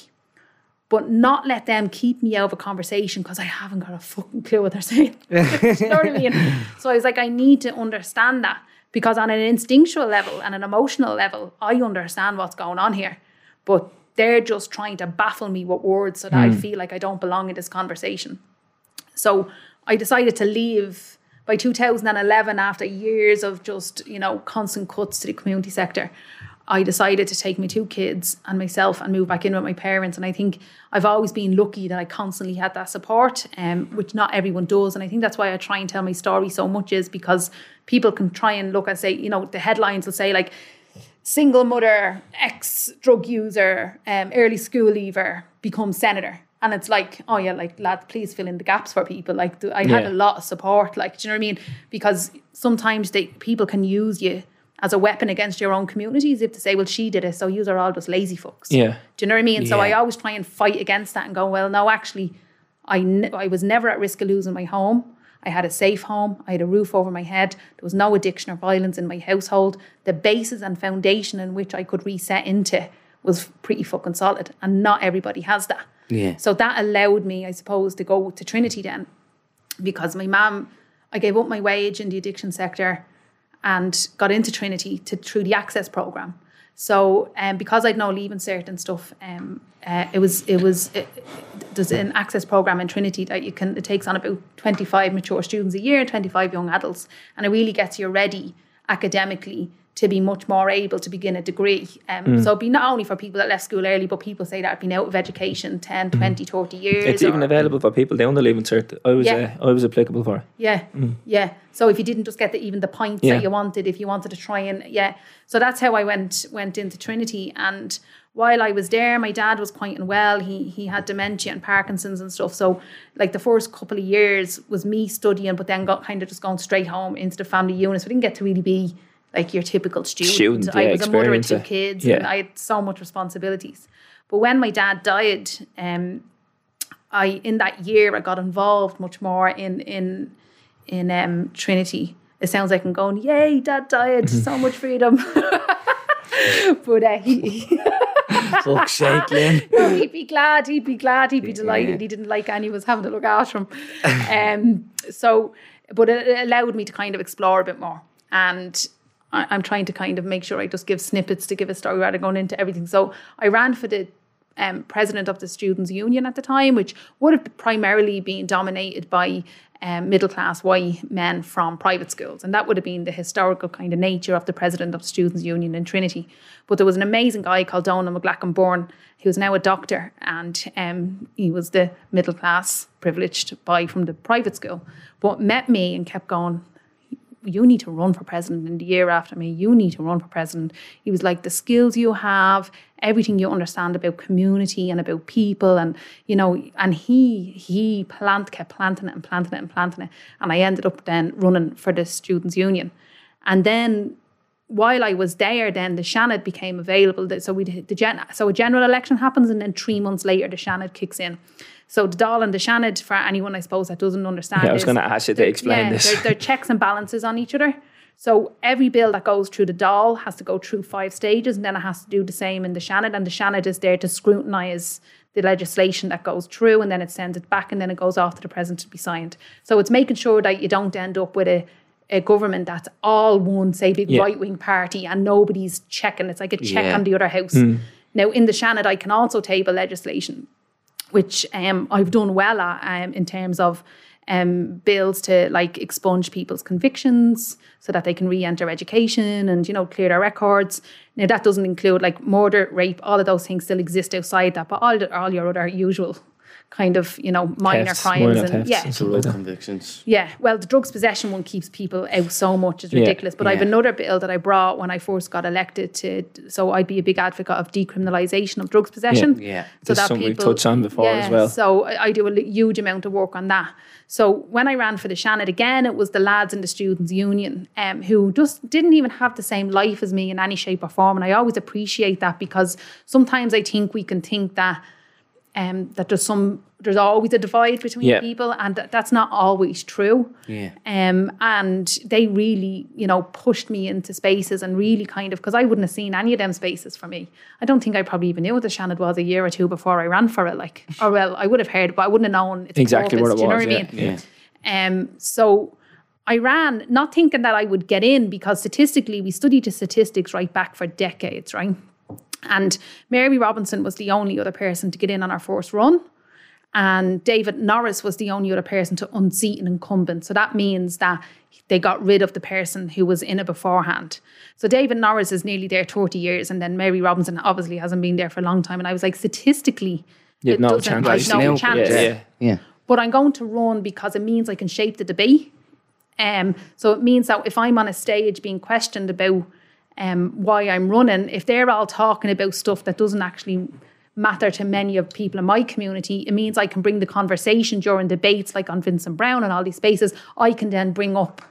but not let them keep me out of a conversation because I haven't got a fucking clue what they're saying. you know what I mean? So I was like, I need to understand that because on an instinctual level and an emotional level, I understand what's going on here, but they're just trying to baffle me with words so that I feel like I don't belong in this conversation. So I decided to leave by 2011 after years of just, you know, constant cuts to the community sector. I decided to take my two kids and myself and move back in with my parents. And I think I've always been lucky that I constantly had that support, um, which not everyone does. And I think that's why I try and tell my story so much is because people can try and look and say, you know, the headlines will say like, single mother, ex drug user, um, early school leaver becomes senator. And it's like, oh yeah, like lads, please fill in the gaps for people. Like I had a lot of support. Like, do you know what I mean? Because sometimes they people can use you as a weapon against your own communities if they say, well, she did it, so you are all just lazy fucks. Yeah. Do you know what I mean? So I always try and fight against that and go, well, no, actually, I, ne- I was never at risk of losing my home. I had a safe home. I had a roof over my head. There was no addiction or violence in my household. The basis and foundation in which I could reset into was pretty fucking solid. And not everybody has that. Yeah. So that allowed me, I suppose, to go to Trinity then because my mum, I gave up my wage in the addiction sector and got into Trinity to through the access program. So um, because I'd no leaving cert and stuff, um, uh, it was it was it, there's an access program in Trinity that you can it takes on about 25 mature students a year 25 young adults, and it really gets you ready academically to be much more able to begin a degree. Um, So it'd be not only for people that left school early, but people say that have been out of education 10, 20, 30 years. It's even available for people down the leaving cert. I was Yeah. uh, I was applicable for. yeah, yeah. So if you didn't just get the, even the points Yeah. that you wanted, if you wanted to try and yeah, so that's how I went went into Trinity. And while I was there, my dad was quite unwell. He he had dementia and Parkinson's and stuff. So like the first couple of years was me studying, but then got kind of just going straight home into the family unit. So I didn't get to really be like your typical student. Student, I was a mother of two kids, Yeah. and I had so much responsibilities. But when my dad died, um, I in that year I got involved much more in in in um, Trinity. It sounds like I'm going, yay, dad died, so much freedom. but uh, he, Fuck's sake, Lynn. no, he'd be glad, he'd be glad, he'd be delighted. He didn't like Annie was having to look after him. Um, so, but it, it allowed me to kind of explore a bit more. And I, I'm trying to kind of make sure I just give snippets to give a story rather than going into everything. So I ran for the um, president of the Students' Union at the time, which would have primarily been dominated by um, middle class white men from private schools. And that would have been the historical kind of nature of the president of Students' Union in Trinity. But there was an amazing guy called Domhnall McGlacken-Byrne, who was now a doctor, and um, he was the middle class privileged boy from the private school, but met me and kept going, you need to run for president in the year after me. You need to run for president. He was like, the skills you have, everything you understand about community and about people, and you know, and he he plant kept planting it and planting it and planting it, and I ended up then running for the students' union, and then. While I was there, then the Seanad became available. So we the gen, so a general election happens, and then three months later the Seanad kicks in. So the Dáil and the Seanad, for anyone I suppose that doesn't understand, Yeah, I was gonna ask you to explain yeah, this. They're, they're checks and balances on each other. So every bill that goes through the Dáil has to go through five stages, and then it has to do the same in the Seanad. And the Seanad is there to scrutinise the legislation that goes through, and then it sends it back, and then it goes off to the president to be signed. So it's making sure that you don't end up with a a government that's all one, say, big Yeah. right wing party, and nobody's checking. It's like a check Yeah. on the other house. Hmm. Now, in the Seanad, I can also table legislation which um, I've done well at um, in terms of um, bills to like expunge people's convictions so that they can re-enter education and you know clear their records. Now that doesn't include like murder, rape, all of those things still exist outside that, but all the, all your other usual kind of you know minor Thefts, crimes minor and thefts yeah, and like convictions. yeah, well, the drugs possession one keeps people out so much; it's Yeah. ridiculous. But I have another bill that I brought when I first got elected to, so I'd be a big advocate of decriminalisation of drugs possession. Yeah. yeah. so This is something we've touched on before as well. So I, I do a huge amount of work on that. So when I ran for the Seanad again, it was the lads in the students' union um, who just didn't even have the same life as me in any shape or form, and I always appreciate that because sometimes I think we can think that um, that there's some there's always a divide between Yeah. people, and that, that's not always true. Yeah. Um, and they really, you know, pushed me into spaces and really kind of because I wouldn't have seen any of them spaces for me. I don't think I probably even knew what the Seanad was a year or two before I ran for it. Like, or well, I would have heard, but I wouldn't have known its Exactly purpose. what it Do you know was, what I mean? Yeah. Um, so I ran not thinking that I would get in because statistically, we studied the statistics right back for decades, right? And Mary Robinson was the only other person to get in on our first run. And David Norris was the only other person to unseat an incumbent. So that means that they got rid of the person who was in it beforehand. So David Norris is nearly there 30 years, and then Mary Robinson obviously hasn't been there for a long time. And I was like, statistically, You've it no doesn't- chance. I've Right, no now- chance Yeah, yeah. Yeah. but I'm going to run because it means I can shape the debate. Um, so it means that if I'm on a stage being questioned about um, why I'm running, if they're all talking about stuff that doesn't actually matter to many of people in my community, it means I can bring the conversation during debates like on Vincent Browne and all these spaces. I can then bring up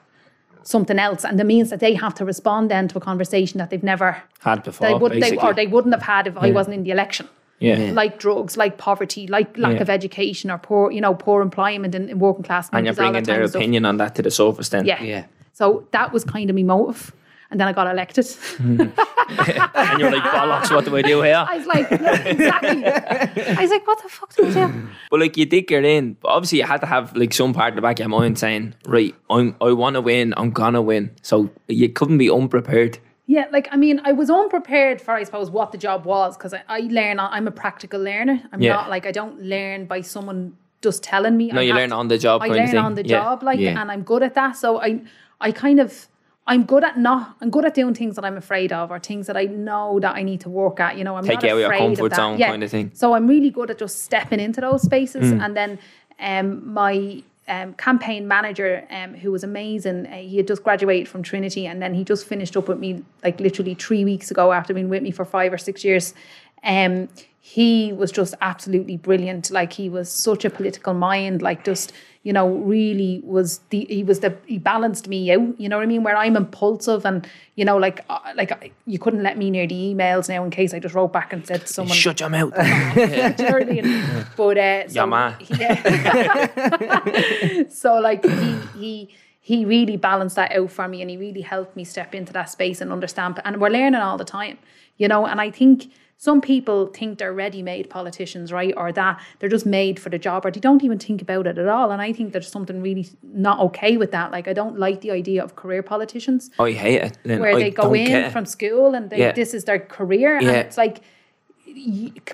something else, and it means that they have to respond then to a conversation that they've never Had before, they would, they, or they wouldn't have had if I wasn't in the election yeah. like drugs, like poverty, like lack Yeah. of education or poor, you know, poor employment in, in working class. And you're bringing their of stuff. opinion on that to the surface then. Yeah. Yeah. So that was kind of my motive. And then I got elected. Mm. And you're like, bollocks, what do I do here? I was like, no, exactly. I was like, what the fuck do I do? But like you did get in, but obviously you had to have like some part of the back of your mind saying, right, I'm I want to win, I'm gonna win. So you couldn't be unprepared. Yeah, like I mean, I was unprepared for I suppose what the job was because I, I learn. I'm a practical learner. I'm Yeah. not like I don't learn by someone just telling me. No, I you learn to- on the job I learn on the Yeah. job, like, Yeah. and I'm good at that. So I, I kind of, I'm good at not. I'm good at doing things that I'm afraid of or things that I know that I need to work at. You know, I'm Take not out of your afraid comfort of that. zone yeah. kind of thing. So I'm really good at just stepping into those spaces, Mm. and then um, my um, campaign manager, um, who was amazing, uh, he had just graduated from Trinity, and then he just finished up with me like literally three weeks ago after being with me for five or six years. Um, he was just absolutely brilliant. Like he was such a political mind. Like just you know really was the he was the he balanced me out. You know what I mean? Where I'm impulsive and you know like uh, like you couldn't let me near the emails now in case I just wrote back and said to someone Shut your mouth. do you know what I mean? But uh, so, Yeah, yeah. so like he he he really balanced that out for me, and he really helped me step into that space and understand. And we're learning all the time, you know. And I think some people think they're ready-made politicians, right, or that they're just made for the job, or they don't even think about it at all. And I think there's something really not okay with that. Like I don't like the idea of career politicians Oh, I hate it. Then where I they go in it. from school and they, Yeah. this is their career. Yeah. And it's like,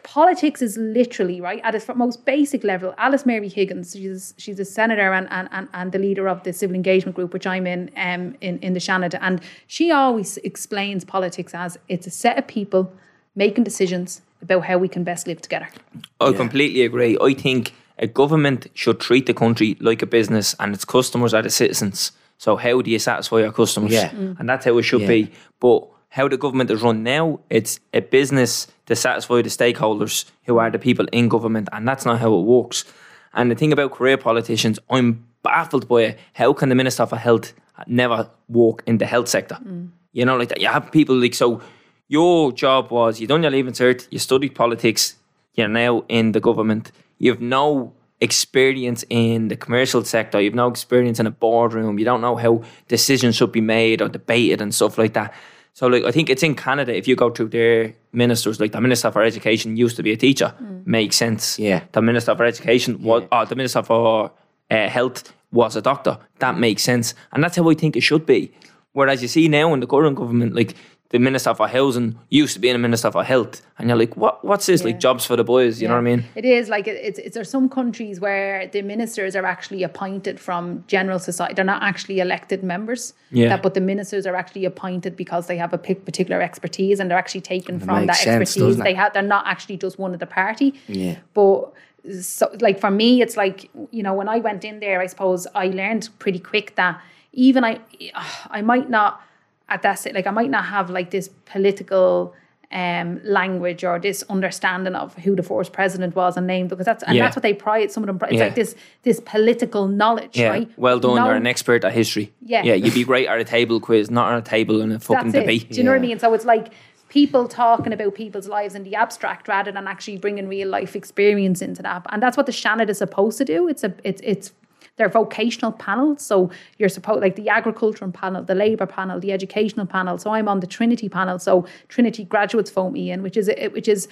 politics is literally right at its most basic level. Alice Mary Higgins, she's she's a senator and and, and, and the leader of the civil engagement group, which I'm in, um, in in the Shanada, and she always explains politics as it's a set of people making decisions about how we can best live together. I completely agree. I think a government should treat the country like a business and its customers are the citizens. So how do you satisfy your customers? Yeah. Mm. And that's how it should Yeah. be. But how the government is run now, it's a business to satisfy the stakeholders who are the people in government, and that's not how it works. And the thing about career politicians, I'm baffled by it. How can the Minister for Health never work in the health sector? Mm. You know, like that. You have people like so. Your job was you done your leaving cert, you studied politics, you're now in the government. You have no experience in the commercial sector. You have no experience in a boardroom. You don't know how decisions should be made or debated and stuff like that. So, like, I think it's in Canada. If you go through their ministers, like the minister for education used to be a teacher, makes sense. Yeah. the minister for education was, Yeah. or the minister for uh, health was a doctor. That makes sense, and that's how I think it should be. Whereas you see now in the current government, like the minister for housing used to be in a minister for health, and you're like, what? What's this? Yeah. Like jobs for the boys? You know what I mean? It is like it, it's, it's there's some countries where the ministers are actually appointed from general society. They're not actually elected members. Yeah. That, but the ministers are actually appointed because they have a particular expertise and they're actually taken from that sense, expertise. They have they're not actually just one of the party. Yeah. But so like for me, it's like you know when I went in there, I suppose I learned pretty quick that even I I might not at that like I might not have like this political um language or this understanding of who the first president was and name because that's and Yeah. that's what they pride some of them pri- it's Yeah. like this this political knowledge Yeah, right well done. No- You're an expert at history. Yeah. yeah. You'd be great at a table quiz, not on a table in a fucking that's debate. it. Do you know what I mean? So it's like people talking about people's lives in the abstract rather than actually bringing real life experience into that. And that's what the Seanad is supposed to do. It's a it's it's they're vocational panels. So you're supposed like the agricultural panel, the labour panel, the educational panel. So I'm on the Trinity panel. So Trinity graduates phone me in, which is which is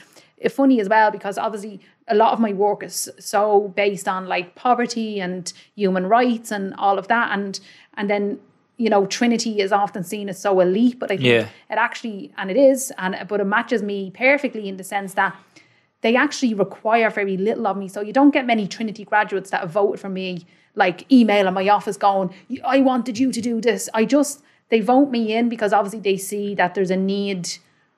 funny as well because obviously a lot of my work is so based on like poverty and human rights and all of that and and then you know Trinity is often seen as so elite but I think Yeah. it actually and it is and but it matches me perfectly in the sense that they actually require very little of me so you don't get many Trinity graduates that have voted for me like email in my office going I wanted you to do this. I just they vote me in because obviously they see that there's a need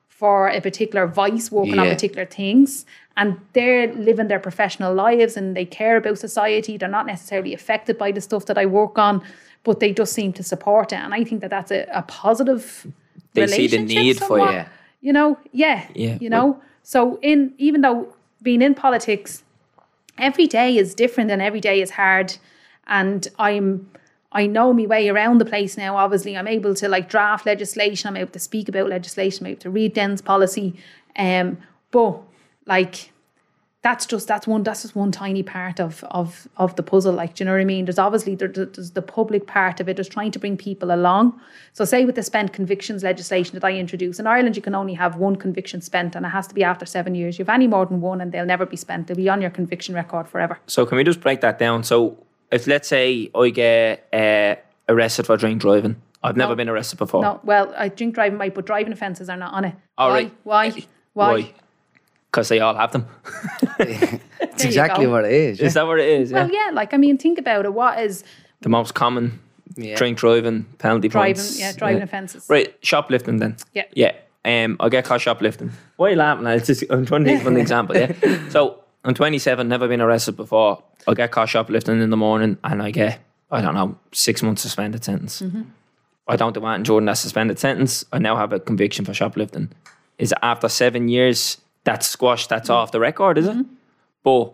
for a particular vice working on particular things. And they're living their professional lives and they care about society. They're not necessarily affected by the stuff that i work on but they just seem to support it. And i think that that's a, a positive They see the need for somewhat. you. you know? Yeah Yeah, you know? so in even though being in politics every day is different and every day is hard and i'm i know my way around the place now obviously. I'm able to like draft legislation i'm able to speak about legislation i'm able to read den's policy. Um but like that's just that's one that's just one tiny part of of of the puzzle like do you know what i mean? There's obviously there, there's the public part of it there's trying to bring people along. So say with the spent convictions legislation that i introduce in ireland you can only have one conviction spent and it has to be after seven years. You have any more than one and they'll never be spent. They'll be on your conviction record forever. So can we just break that down? So if let's say I get uh, arrested for drink driving, I've never been arrested before. no well i drink driving might but driving offences are not on it All why right. why why, Why? Because they all have them. It's you exactly what it is. Is that what it is? Yeah. well yeah like i mean think about it what is the most common Yeah. drink driving penalty driving points. yeah driving offences Right, shoplifting then. Yeah. Yeah. Um, I get caught shoplifting. Why are you laughing? It's just, I'm trying to think of an example. Yeah. So I'm 27, never been arrested before. I get caught shoplifting in the morning, and I get I don't know six months suspended sentence. Mm-hmm. I don't do that in Jordan, that suspended sentence. I now have a conviction for shoplifting. Is it after seven years that's squashed? That's off the record, is it? Mm-hmm. But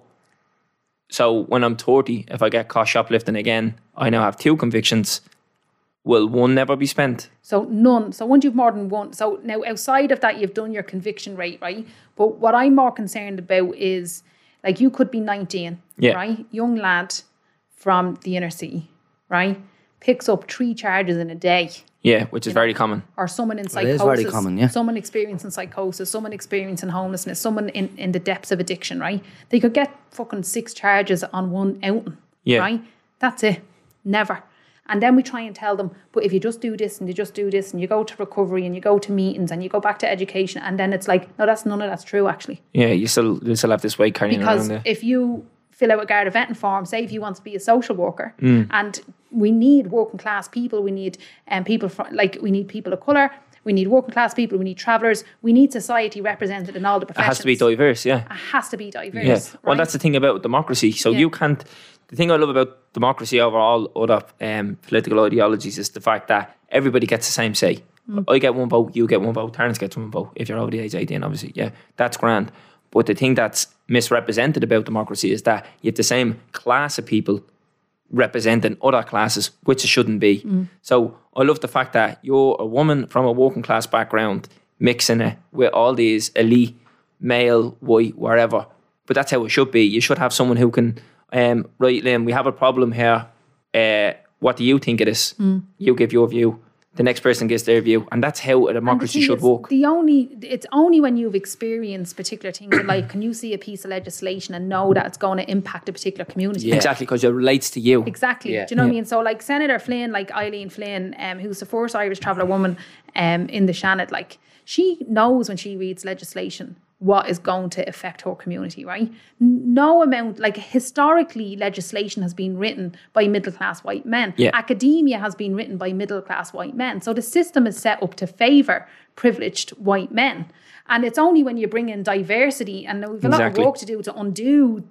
so when I'm 30, if I get caught shoplifting again, I now have two convictions. Will one never be spent? So none. So once you've more than one. So now outside of that, you've done your conviction rate, right? But what I'm more concerned about is like you could be 19, Yeah. right? Young lad from the inner city, right? Picks up three charges in a day. Yeah, which is very common. Or someone in it psychosis. is very common, yeah. Someone experiencing psychosis, someone experiencing homelessness, someone in, in the depths of addiction, right? They could get fucking six charges on one outing. Yeah. Right? That's it. Never. And then we try and tell them, but if you just do this and you just do this and you go to recovery and you go to meetings and you go back to education, and then it's like, no, that's none of that's true actually. Yeah, you still you still have this weight carrying Because around there. if you fill out a Garda Vetting form, say if you want to be a social worker, Mm. and we need working class people, we need um, people from, like we need people of colour, we need working class people, we need travellers, we need society represented in all the professions. It has to be diverse, yeah. It has to be diverse. Yeah. Well, right? that's the thing about democracy. So Yeah. you can't. The thing I love about democracy over all other um, political ideologies is the fact that everybody gets the same say. Mm. I get one vote, you get one vote, Terence gets one vote. If you're over the age of 18, obviously, yeah, that's grand. But the thing that's misrepresented about democracy is that you have the same class of people representing other classes, which it shouldn't be. Mm. So I love the fact that you're a woman from a working class background mixing it with all these elite, male, white, wherever. But that's how it should be. You should have someone who can, um, right, Liam, we have a problem here. Uh, what do you think it is? Mm. You give your view. The next person gives their view, and that's how a democracy should work. The only it's only when you've experienced particular things in life can you see a piece of legislation and know that it's going to impact a particular community. Exactly, because it relates to you. Exactly. Yeah. Do you know what I mean? So like Senator Flynn, like Eileen Flynn, um, who's the first Irish traveller woman um, in the Seanad, like she knows when she reads legislation what is going to affect her community, right? No amount, like historically, legislation has been written by middle class white men. Yeah. Academia has been written by middle class white men. So the system is set up to favour privileged white men. And it's only when you bring in diversity, and we've a lot of work to do to undo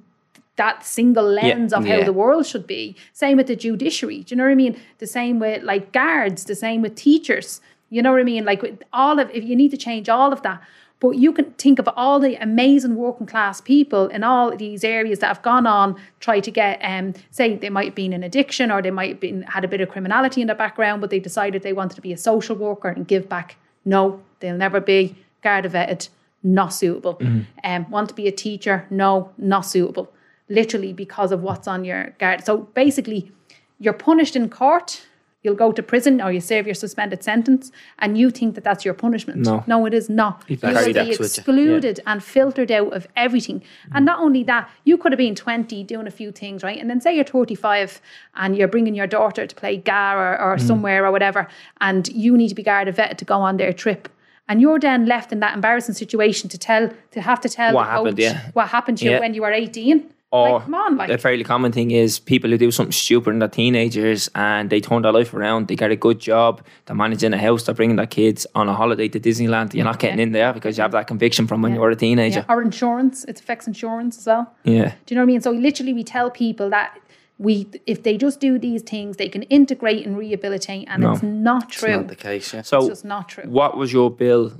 that single lens of how Yeah. the world should be. Same with the judiciary. Do you know what I mean? The same with like guards, the same with teachers. You know what I mean? Like with all of if you need to change all of that. But you can think of all the amazing working class people in all these areas that have gone on, try to get um, say they might have been in addiction or they might have been had a bit of criminality in their background, but they decided they wanted to be a social worker and give back. No, they'll never be Garda vetted, not suitable. Um, want to be a teacher? No, not suitable literally because of what's on your guard. So basically, you're punished in court. You'll go to prison or you serve your suspended sentence, and you think that that's your punishment. No. no, it is not. You will be that with you. excluded and filtered out of everything. And not only that, you could have been 20 doing a few things, right? And then say you're 35 and you're bringing your daughter to play GAA or, or mm. somewhere or whatever, and you need to be Garda vet to go on their trip. And you're then left in that embarrassing situation to tell, to have to tell What happened, yeah. what happened to you Yeah. when you were 18. Or like, come on, like a fairly common thing is people who do something stupid in their teenagers and they turn their life around. They get a good job. They're managing a house. They're bringing their kids on a holiday to Disneyland. You're not getting Yeah. in there because you have that conviction from when Yeah. you were a teenager. Yeah, or insurance. It affects insurance as well. Yeah. Do you know what I mean? So literally, we tell people that we, if they just do these things, they can integrate and rehabilitate, and No. it's not true. Not the case, yeah. So, it's just not true. what was your bill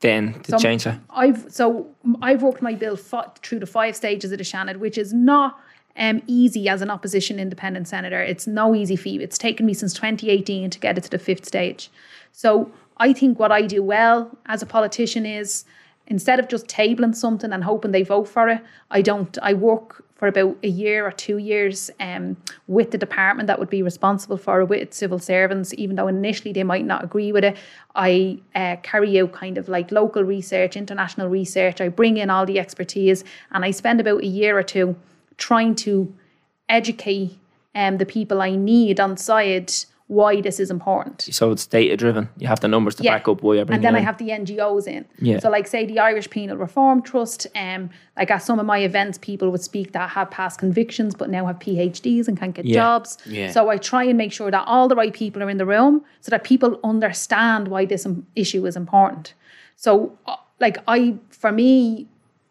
then to So change that? I've so I've worked my bill fi- through the five stages of the Seanad, which is not um, easy as an opposition independent senator. It's no easy feat. It's taken me since 2018 to get it to the fifth stage. So I think what I do well as a politician is instead of just tabling something and hoping they vote for it, I don't. I work for about a year or two years um, with the department that would be responsible for it, with civil servants, even though initially they might not agree with it. I uh, carry out kind of like local research, international research. I bring in all the expertise and I spend about a year or two trying to educate um, the people I need on side why this is important. So it's data driven. You have the numbers to back up why you're bringing And then I have the NGOs in. Yeah. So like say the Irish Penal Reform Trust, um, like at some of my events, people would speak that have past convictions but now have PhDs and can't get Yeah. jobs. Yeah. So I try and make sure that all the right people are in the room so that people understand why this issue is important. So uh, like I, for me,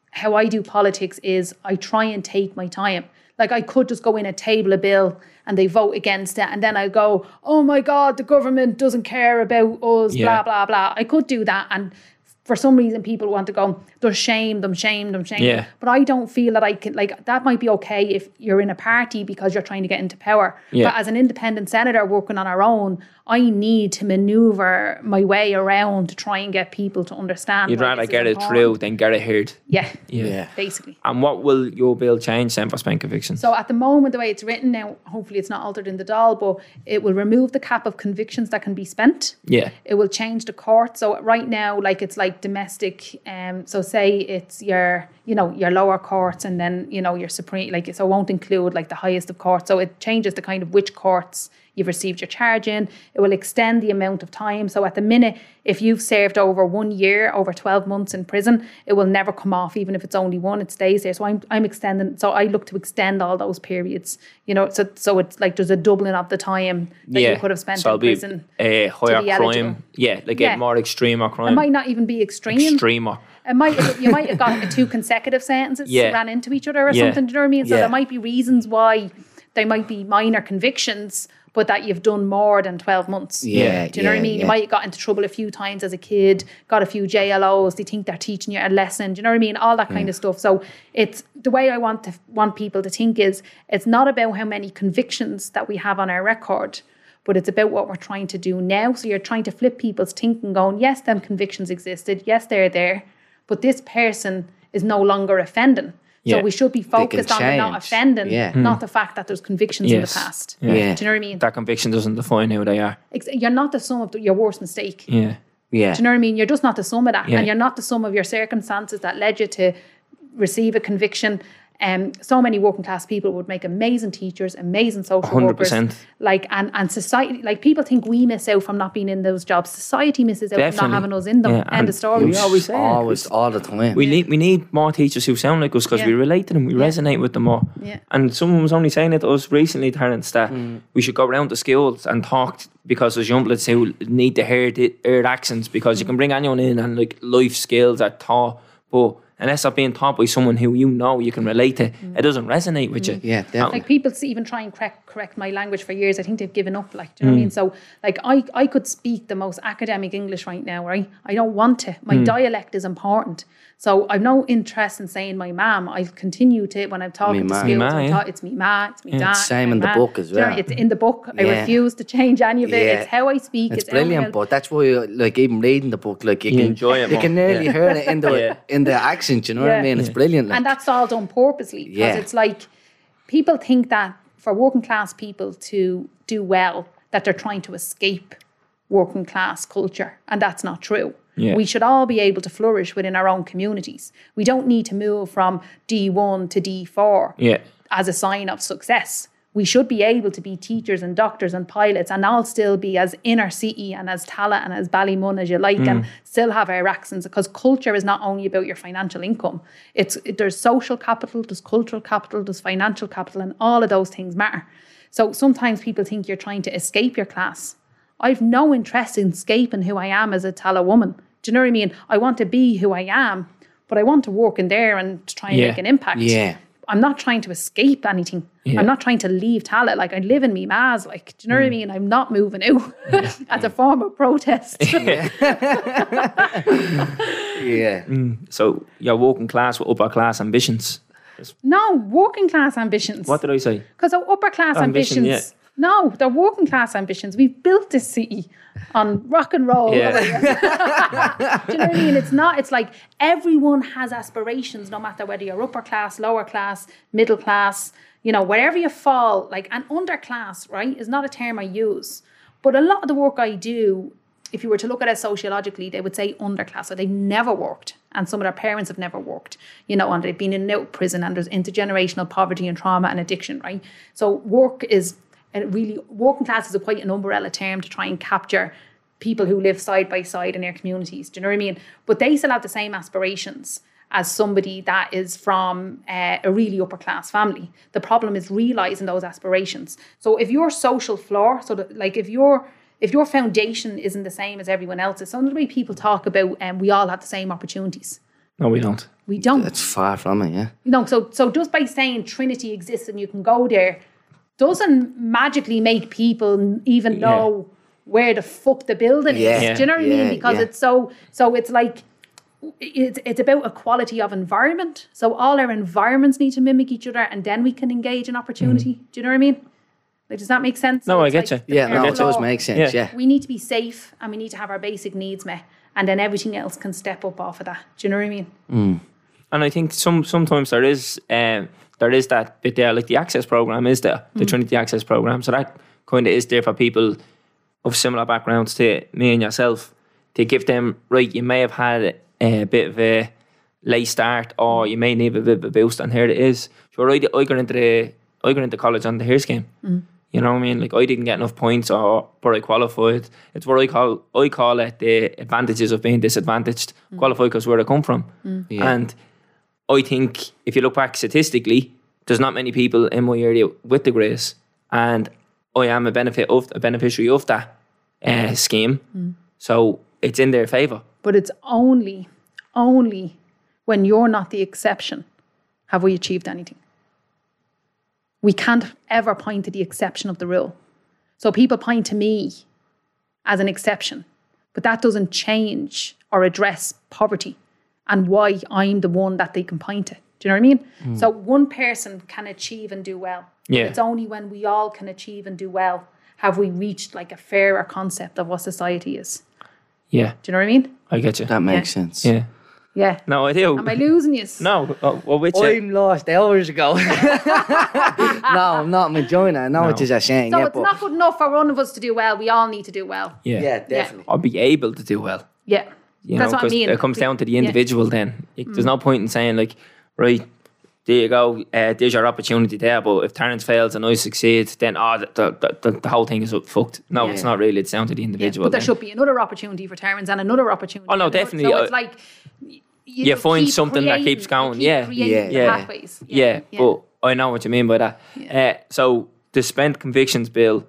how I do politics is I try and take my time. Like I could just go in and table a bill and they vote against it, and then I go, "Oh my God, the government doesn't care about us." Yeah. Blah blah blah. I could do that, and for some reason, people want to go, "There's shame them, shame them, shame." Yeah. them. But I don't feel that I can like that. Might be okay if you're in a party because you're trying to get into power. Yeah. But as an independent senator working on our own, I need to maneuver my way around to try and get people to understand. You'd rather this is get it important. through than get it heard. Yeah. Yeah. yeah Basically. And what will your bill change then for spent convictions? So at the moment, the way it's written now, hopefully it's not altered in the Dáil, but it will remove the cap of convictions that can be spent. yeah. It will change the court. So right now, like it's like domestic. Um, so say it's your you know, your lower courts and then, you know, your supreme, like, so it won't include like the highest of courts. So it changes the kind of which courts you've received your charge in. It will extend the amount of time. So at the minute, if you've served over one year, over 12 months in prison, it will never come off, even if it's only one, it stays there. So I'm, I'm extending, so I look to extend all those periods, you know, so, so it's like there's a doubling of the time that you could have spent so in prison. Uh, a higher be eligible. crime. Yeah, like Yeah. a more extreme or It crime. might not even be extreme. Extremer. It might you might have got two consecutive sentences Yeah. ran into each other or Yeah. something. Do you know what I mean? So Yeah. there might be reasons why they might be minor convictions, but that you've done more than twelve months. Yeah, Do you know what I mean? yeah. You might have got into trouble a few times as a kid, got a few JLOs. They think they're teaching you a lesson. Do you know what I mean? All that kind of mm. stuff. So it's the way I want to want people to think is it's not about how many convictions that we have on our record. But it's about what we're trying to do now. So you're trying to flip people's thinking, going, yes, them convictions existed. Yes, they're there but this person is no longer offending. Yeah. So we should be focused on the not offending, Yeah. not hmm. the fact that there's convictions in the past. Yeah. Yeah. Do you know what I mean? That conviction doesn't define who they are. Ex- You're not the sum of the, your worst mistake. Yeah. Yeah. Do you know what I mean? You're just not the sum of that. Yeah. And you're not the sum of your circumstances that led you to receive a conviction. Um, so many working class people would make amazing teachers, amazing social workers. 100%. Like and and society, like people think we miss out from not being in those jobs. Society misses out from not having us in them. Yeah, End of story. we always say always, all the time. We need we need more teachers who sound like us because we relate to them, we resonate with them more. Yeah. And someone was only saying it to us recently, Terence, that Mm. we should go around the schools and talk t- because there's young bloods who need to hear the hear accents because you can bring anyone in and like life skills are taught, but unless they're being taught by someone who you know you can relate to, mm. it doesn't resonate with you. Mm. Yeah, um, definitely. like people s- even try and correct correct my language for years. I think they've given up. Like, do you know what I mm. mean? So, like, I I could speak the most academic English right now, right? I don't want to. My dialect is important. So I've no interest in saying my mom. I continue to when I'm talking to ma. schools. Ma, yeah. ta- it's me ma, it's me dad. Same my in the ma. book as Do you know, well. It's in the book. I refuse to change any of it. Yeah. It's how I speak. It's how I- brilliant, but that's why, like, even reading the book, like, you, You can enjoy it You more. can nearly Yeah. hear it in the Yeah. in the accent. You know what I mean? It's brilliant. Like. and that's all done purposely because Yeah. it's like people think that for working class people to do well that they're trying to escape working class culture and that's not true Yeah. we should all be able to flourish within our own communities we don't need to move from d1 to d4 Yeah. as a sign of success. We should be able to be teachers and doctors and pilots and all still be as inner city and as Tallaght and as Ballymun as you like and mm. still have our accents because culture is not only about your financial income. It's it- there's social capital, there's cultural capital, there's financial capital and all of those things matter. So sometimes people think you're trying to escape your class. I've no interest in escaping who I am as a Tallaght woman. Do you know what I mean? I want to be who I am, but I want to work in there and try and Yeah. make an impact. Yeah. I'm not trying to escape anything. Yeah. I'm not trying to leave Tallaght. Like I live in me Maz. Like, do you know what I mm. mean? I'm not moving out as a form of protest. yeah. Mm. So you're working class with upper class ambitions. no, working class ambitions. What did I say? Because they're upper class Ambition, ambitions. No, they're working class ambitions. We've built this city on rock and roll. Yeah. Do you know what I mean? It's not, it's like everyone has aspirations, no matter whether you're upper class, lower class, middle class, you know, wherever you fall, like an underclass, right, is not a term I use. But a lot of the work I do, if you were to look at it sociologically, they would say underclass, so they've never worked. And some of their parents have never worked, you know, and they've been in and out prison and there's intergenerational poverty and trauma and addiction, right? So work is a really, working class is a quite an umbrella term to try and capture people who live side by side in their communities. Do you know what I mean? But they still have the same aspirations as somebody that is from uh, a really upper class family. The problem is realizing those aspirations. So if your social floor, so that, like if your if your foundation isn't the same as everyone else's, some of the way people talk about, um, we all have the same opportunities. No, we don't. We don't. It's far from it, yeah. No, so so just by saying Trinity exists and you can go there doesn't magically make people even know where the fuck the building Yeah. is. Do you know what I mean? Because yeah. it's so so it's like it's it's about a quality of environment. So all our environments need to mimic each other and then we can engage in opportunity. Do you know what I mean? Like does that make sense? Mm. No, So I get like you. Yeah, no, parent it does law. make sense, Yeah. yeah. We need to be safe and we need to have our basic needs met. And then everything else can step up off of that. Do you know what I mean? And I think some sometimes there is um, there is that bit there, like the access program is there, the mm. Trinity Access program. So that kind of is there for people of similar backgrounds to me and yourself to give them right. You may have had a bit of a late start or you may need a bit of a boost and here it is. So I, I got into the I got into college on the HEAR scheme. Mm. You know what I mean? Like I didn't get enough points or but I qualified. It's what I call I call it the advantages of being disadvantaged. Mm. Qualified because where I come from. Yeah. And I think if you look back statistically, there's not many people in my area with the grace, and I am a benefit of a beneficiary of that uh, scheme. So it's in their favour. But it's only, only when you're not the exception have we achieved anything. We can't ever point to the exception of the rule. So people point to me as an exception, but that doesn't change or address poverty and why I'm the one that they can point to. Do you know what I mean? Mm. So one person can achieve and do well. Yeah. It's only when we all can achieve and do well have we reached like a fairer concept of what society is. Yeah, Do you know what I mean? I get you. That makes sense. Yeah. Yeah. No, I do. Am I losing you? no, oh, well, with you. Uh, I'm lost hours ago. no, I'm not. I'm enjoying it. I know No. it is a shame. So yeah, it's but not good enough for one of us to do well. We all need to do well. yeah. yeah, definitely. I'll be able to do well. Yeah. You That's know, what I 'cause mean. It comes down to the Yeah. Mm. individual. Then there's no point in saying like, right, there you go, uh, there's your opportunity there. But if Terence fails and I succeed, then oh, the, the, the, the whole thing is fucked. No, it's not really. It's down to the Yeah. individual. But there then. should be another opportunity for Terence and another opportunity. Oh, no, definitely. So it's like you, You find keep something that keeps going, you keep yeah. creating Yeah. the Yeah. pathways. Yeah, but I know what you mean by that. Uh, so the spent convictions bill,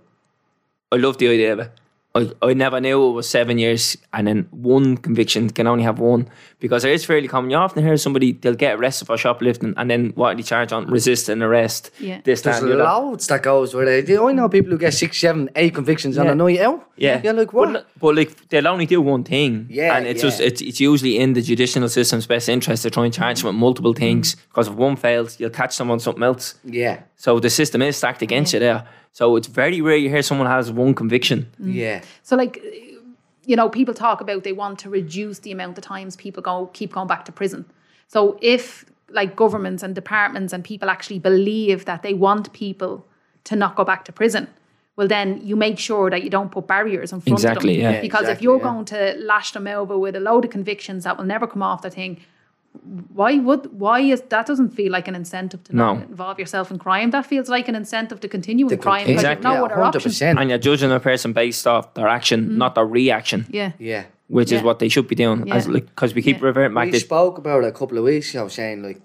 I love the idea of it. I, I never knew it was seven years and then one conviction can only have one because it is fairly common. You often hear somebody they'll get arrested for shoplifting and then what are they charge on resisting arrest. Yeah. This, There's and the other. loads that goes with it. I know people who get six, seven, eight convictions on Yeah. a night out. Yeah, You're like, what? n- but like they'll only do one thing. Yeah, and it's yeah. just it's, it's usually in the judicial system's best interest to try and charge them with multiple things mm. because if one fails, you'll catch them on something else. yeah, So the system is stacked against you there. So it's very rare you hear someone has one conviction. Mm. yeah. So like, you know, people talk about they want to reduce the amount of times people go keep going back to prison. So if like governments and departments and people actually believe that they want people to not go back to prison, well then you make sure that you don't put barriers in front Exactly, of them. yeah. Because if you're yeah. going to lash them over with a load of convictions that will never come off the thing, why would why is that doesn't feel like an incentive to No. not involve yourself in crime? That feels like an incentive to continue in crime because Exactly. you've no other option. 100%. And you're judging a person based off their action, mm-hmm. not their reaction, Yeah. Yeah. which is what they should be doing. As Yeah. like because we keep Yeah. reverting back We to spoke about it a couple of weeks ago, saying like,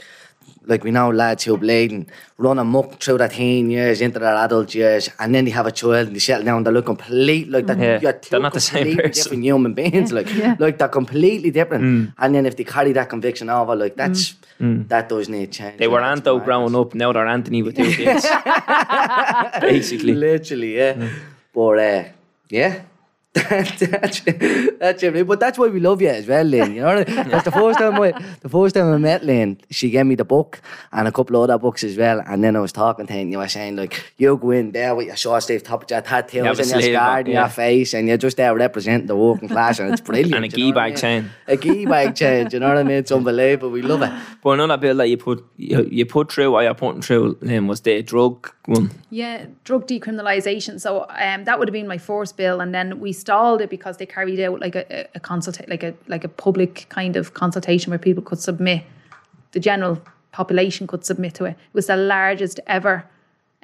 like we know lads who are bleeding, run amok through their teen years into their adult years, and then they have a child and they settle down. They look complete like that. Yeah, You're two they're not the same person. different human beings. Like, Yeah. like they're completely different. Mm. And then if they carry that conviction over, like that's that does need change. they were That's Anto madness. growing up, now they're Anthony with two kids. Basically. Literally, yeah. But uh, yeah. That's, that's it. But that's why we love you as well, Lynn. You know, that's the first time I, the first time I met Lynn, she gave me the book and a couple of other books as well. And then I was talking to her, and you were saying like, you go in there with your short sleeve top, your tattoos, have a and your sleeve scar up, in yeah. your face, and you're just there representing the working class, and it's brilliant. And a you know key what I bag mean? chain. A key bag chain. You know what I mean? It's unbelievable. We love it. But another bill that you put you, you put through or you're putting through um, was the drug one. Yeah, drug decriminalisation. So um, that would have been my first bill, and then we stalled it because they carried out like a, a like a like a public kind of consultation where people could submit, the general population could submit to it. It was the largest ever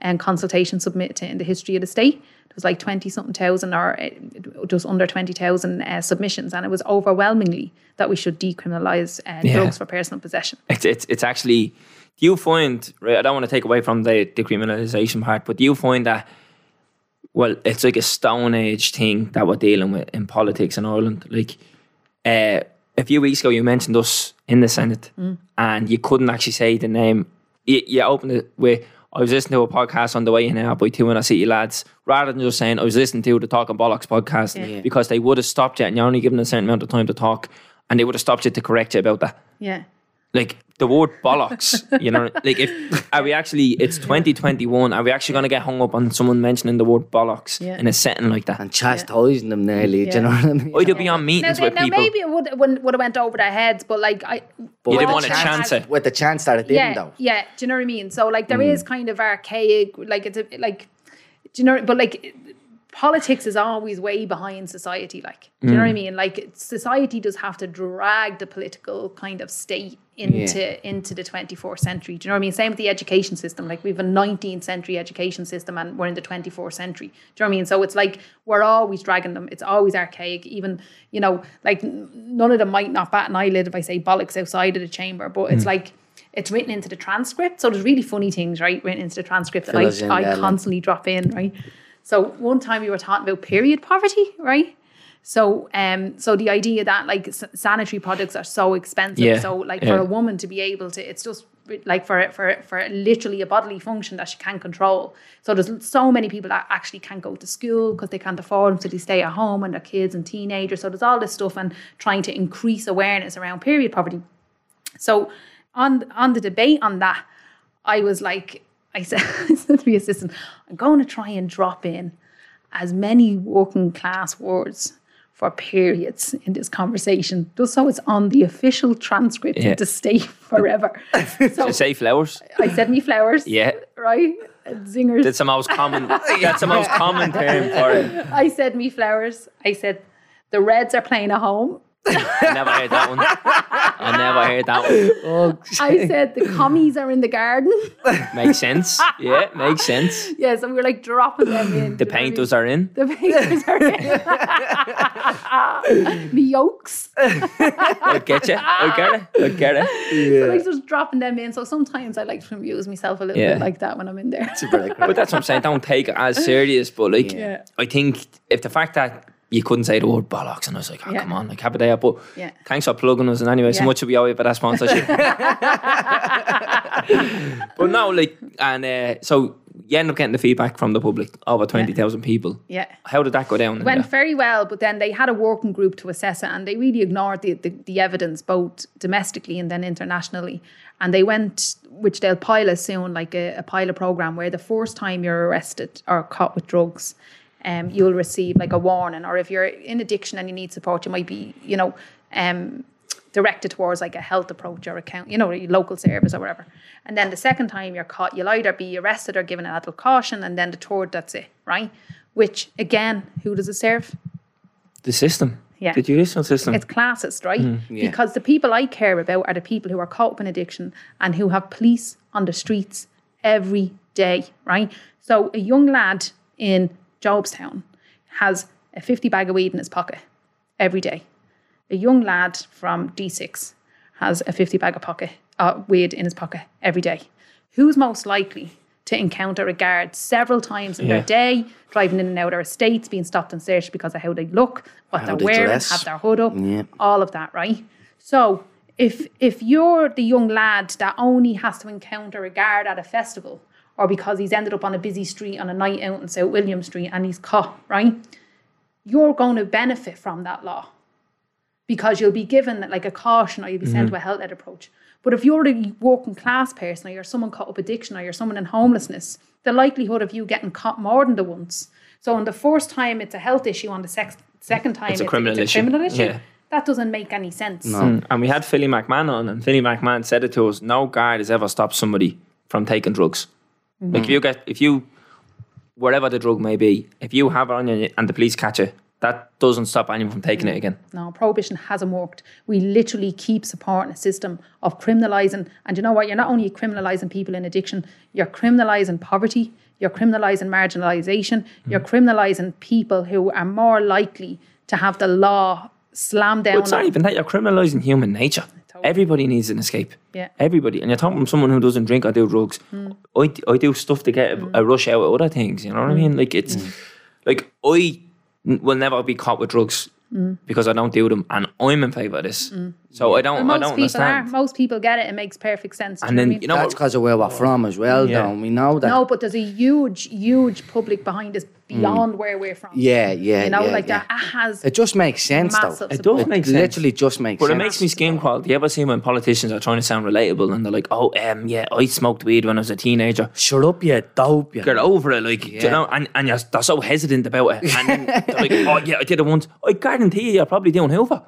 um, consultation submitted in the history of the state. It was like twenty something thousand, or uh, just under twenty thousand uh, submissions, and it was overwhelmingly that we should decriminalise uh, Yeah. drugs for personal possession. It's it's it's actually. Do you find? Right, I don't want to take away from the decriminalisation part, but do you find that? Well, it's like a stone age thing that we're dealing with in politics in Ireland. Like, uh, a few weeks ago, you mentioned us in the Senate, and you couldn't actually say the name. You, you opened it with. I was listening to a podcast on the way in here by two and I see you lads, rather than just saying I was listening to the Talking Bollocks podcast Yeah. because they would have stopped you and you're only given a certain amount of time to talk, and they would have stopped you to correct you about that Yeah. like the word bollocks, you know, like if are we actually it's 2021, are we actually going to get hung up on someone mentioning the word bollocks Yeah. in a setting like that? And chastising them nearly. Do you know what I mean? I'd be on meetings they, with now people. maybe it would would would have went over their heads, but like I, You didn't want to chance it. With the chance that it didn't, yeah, though. yeah. Do you know what I mean? So like there hmm. is kind of archaic, like it's a, like, do you know? But like politics is always way behind society. Like, do you know what I mean? Like, society does have to drag the political kind of state into into the 24th century. Do you know what I mean? Same with the education system. Like, we have a 19th century education system, and we're in the 24th century. Do you know what I mean? So it's like we're always dragging them. It's always archaic. Even you know, like none of them might not bat an eyelid if I say bollocks outside of the chamber, but it's like. It's written into the transcript, so there's really funny things, right? Written into the transcript that Fill I, I constantly drop in, right? So one time we were talking about period poverty, right? So um so the idea that like s- sanitary products are so expensive, Yeah, so like yeah. for a woman to be able to, it's just like for for for literally a bodily function that she can't control. So there's so many people that actually can't go to school because they can't afford them, so they stay at home and their kids and teenagers. So there's all this stuff and trying to increase awareness around period poverty. So on on the debate on that, I was like, I said, I said to the assistant, I'm going to try and drop in as many working class words for periods in this conversation, just so it's on the official transcript Yeah. to stay forever. so say flowers. I said me flowers. Yeah. Right? Zingers. That's the most common. That's the most common term for it. I said me flowers. I said the Reds are playing at home. I never heard that one. I never heard that one. Oh, I said the commies are in the garden. Makes sense. Yeah, makes sense. yeah, so we were like dropping them in. The painters are in. The painters are in. the yolks. I get you. I get it. I get it. So like just dropping them in. So sometimes I like to amuse myself a little Yeah. bit like that when I'm in there. But that's what I'm saying. Don't take it as serious. But like, Yeah. I think if the fact that you couldn't say the word bollocks, and I was like, oh, Yeah. come on, like, happy day. But Yeah. thanks for plugging us. And anyway, so Yeah. much we owe you for that sponsorship. but no, like, and uh, so you end up getting the feedback from the public, over 20,000 people. Yeah. How did that go down? went very well, but then they had a working group to assess it, and they really ignored the, the, the evidence both domestically and then internationally. And they went, which they'll pilot soon, like a, a pilot program where the first time you're arrested or caught with drugs, um, you'll receive like a warning, or if you're in addiction and you need support, you might be, you know, um, directed towards like a health approach or account, you know, a local service or whatever. And then the second time you're caught, you'll either be arrested or given an adult caution, and then the third, that's it, right? Which again, who does it serve? the system. Yeah. The judicial system. It's classist, right? Yeah. Because the people I care about are the people who are caught up in addiction and who have police on the streets every day, right? So a young lad in Jobstown has a 50 bag of weed in his pocket every day. A young lad from D6 has a 50 bag of pocket uh, weed in his pocket every day. Who's most likely to encounter a guard several times in Yeah. their day, driving in and out of our estates, being stopped and searched because of how they look, what How they're they wearing, dress. have their hood up, Yeah. all of that, right? So if if you're the young lad that only has to encounter a guard at a festival, or because he's ended up on a busy street on a night out in South William Street and he's caught, right? You're going to benefit from that law because you'll be given like a caution or you'll be sent to a health ed approach. But if you're a working class person or you're someone caught up addiction or you're someone in homelessness, the likelihood of you getting caught more than the once. So on the first time it's a health issue, on the sex- second time It's a criminal issue. criminal issue. Yeah. That doesn't make any sense. Mm. And we had Philly McMahon on, and Philly McMahon said it to us: no guard has ever stopped somebody from taking drugs. Like if you get, if you, wherever the drug may be, if you have it on you and the police catch it, that doesn't stop anyone from taking it again. No, prohibition hasn't worked. We literally keep supporting a system of criminalising. And you know what? You're not only criminalising people in addiction, you're criminalising poverty, you're criminalising marginalisation, hmm. you're criminalising people who are more likely to have the law slammed down But it's not even that you're criminalising human nature. Totally. Everybody needs an escape. Yeah. Everybody. And you're talking from someone who doesn't drink or do drugs. Mm. I, I do stuff to get a, mm. a rush out of other things. You know what I mm. mean? Like it's like I will never be caught with drugs because I don't do them, and I'm in favour of this. So I don't. Well, I most don't people understand. are. Most people get it. It makes perfect sense. do And you know then what I mean? you know That's because of where we're from as well, Yeah. though. We know that. No, but there's a huge, huge public behind us beyond where we're from. Yeah, yeah, You know, yeah, like yeah. that has It just makes sense, massive though. It does support. make sense. Literally just makes sense. But sense. it makes me skin crawl. Do you ever see when politicians are trying to sound relatable and they're like, "Oh, um, yeah, I smoked weed when I was a teenager." Shut up, you dope. You. Get over it, like do you know, and, and you're, they're so hesitant about it. And they're like, "Oh yeah, I did it once." I guarantee you, you're probably doing Hoover.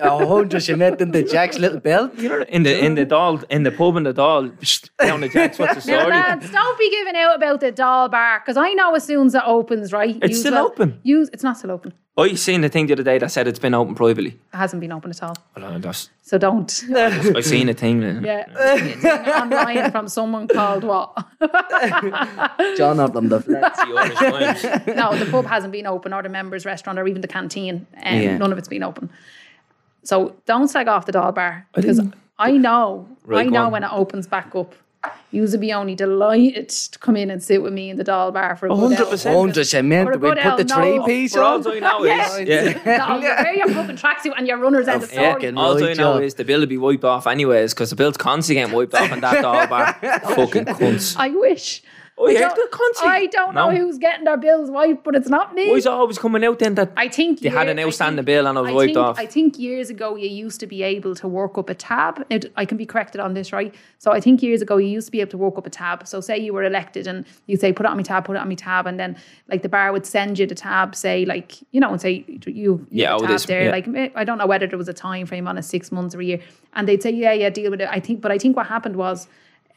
A hundred she met in the Jack's little belt. In the in the Dáil in the pub in the Dáil down the jacks. What's the Now, story? lads, don't be giving out about the Dáil bar because I know as soon as it opens, right? It's still will- open? Use it's not still open. I seen the thing the other day that said it's been open privately. It hasn't been open at all. Well, I just So don't. I seen a thing. yeah, it's online from someone called what? John up on the flat. The Irish Times. no, the pub hasn't been open, or the members' restaurant, or even the canteen. Um, Yeah. None of it's been open. So don't slag off the Dáil bar because I, know, Right, I know on. when it opens back up. You would be only delighted to come in and sit with me in the Dáil bar for a 100%. Hundred she meant we a good put the hell three no. piece For all on. I know is yeah. No, you wear your fucking tracksuit and your runners out oh, the Yeah, store. All I Right, know John. is the bill will be wiped off anyways because the bill's constantly getting wiped off in that Dáil bar. Fucking cunts. I wish. Oh, I yeah, don't- good. I don't know No. who's getting their bills wiped, but it's not me. Why is it always coming out then that I think they had an outstanding think- bill and it was I wiped think, off? I think years ago you used to be able to work up a tab. Now, I can be corrected on this, right? So I think years ago you used to be able to work up a tab. So say you were elected and you say put it on my tab, put it on my tab, and then like the bar would send you the tab, say like you know, and say you you Yeah, have tab this- there. yeah. Like eh, I don't know whether there was a time frame on a six months or a year, and they'd say yeah, yeah, deal with it. I think, but I think what happened was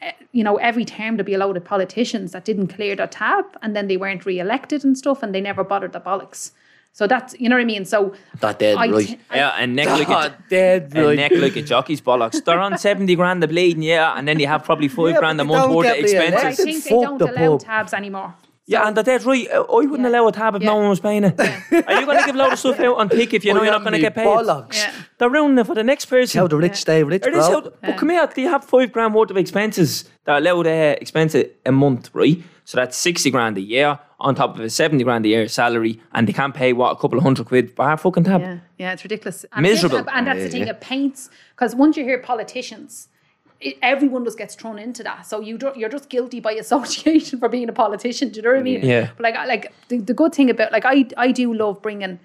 Eh, you know, every term there'd be a load of politicians that didn't clear their tab and then they weren't re-elected and stuff and they never bothered the bollocks. So that's, you know what I mean? So That dead I right. I- yeah, and neck like a, God, dead and right. neck like a jockey's bollocks. They're on 70 grand a bleeding, yeah, and then you have probably five Yeah, grand a month don't worth of get re-elected. I think they fuck don't the allow pub. tabs anymore. Yeah, and that's right. Uh, I wouldn't Yeah. allow a tab if no one was paying it. Are you going to give a load of stuff out on tick if you know Oh, you're not going to get paid? Bollocks. Yeah. They're ruining it for the next person. How the rich stay rich, It is bro. how, but come here, do you have five grand worth of expenses that are allowed uh, expense a a month, right? So that's 60 grand a year on top of a 70 grand a year salary, and they can't pay, what, a couple of hundred quid bar fucking tab? Yeah, yeah, it's ridiculous. And Miserable. think- And that's the thing, it paints, because once you hear politicians, it, everyone just gets thrown into that. So you do, you're just guilty by association for being a politician. Do you know what I mean? Yeah. But like, I- like the, the good thing about like I I do love bringing,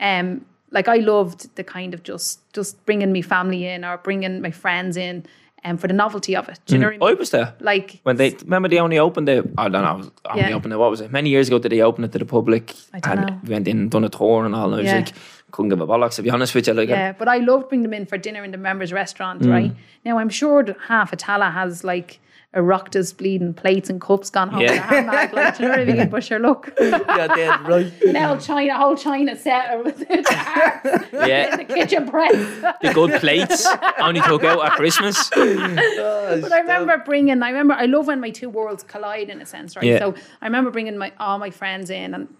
um, like I loved the kind of just just bringing me family in or bringing my friends in, um, for the novelty of it. Do you know what I mean? I was there. like When they remember they only opened it, I don't know, it was only Yeah. opened it, what was it? Many years ago did they open it to the public? I don't and know. went in and done a tour and all. And I was Yeah. like, couldn't give a bollocks to be honest with you. Like, Yeah, but I loved bringing them in for dinner in the members' restaurant, Mm. right? Now I'm sure that half a Tallaght has like Oireachtas bleeding plates and cups gone home. Yeah. Yeah. Handbag, like, do you know what I mean? But sure, look, Yeah, dead right. now China, whole China set with the yeah, the kitchen press. the good plates only took out at Christmas. But I remember bringing, I remember, I love when my two worlds collide in a sense, right? Yeah. So I remember bringing my all my friends in and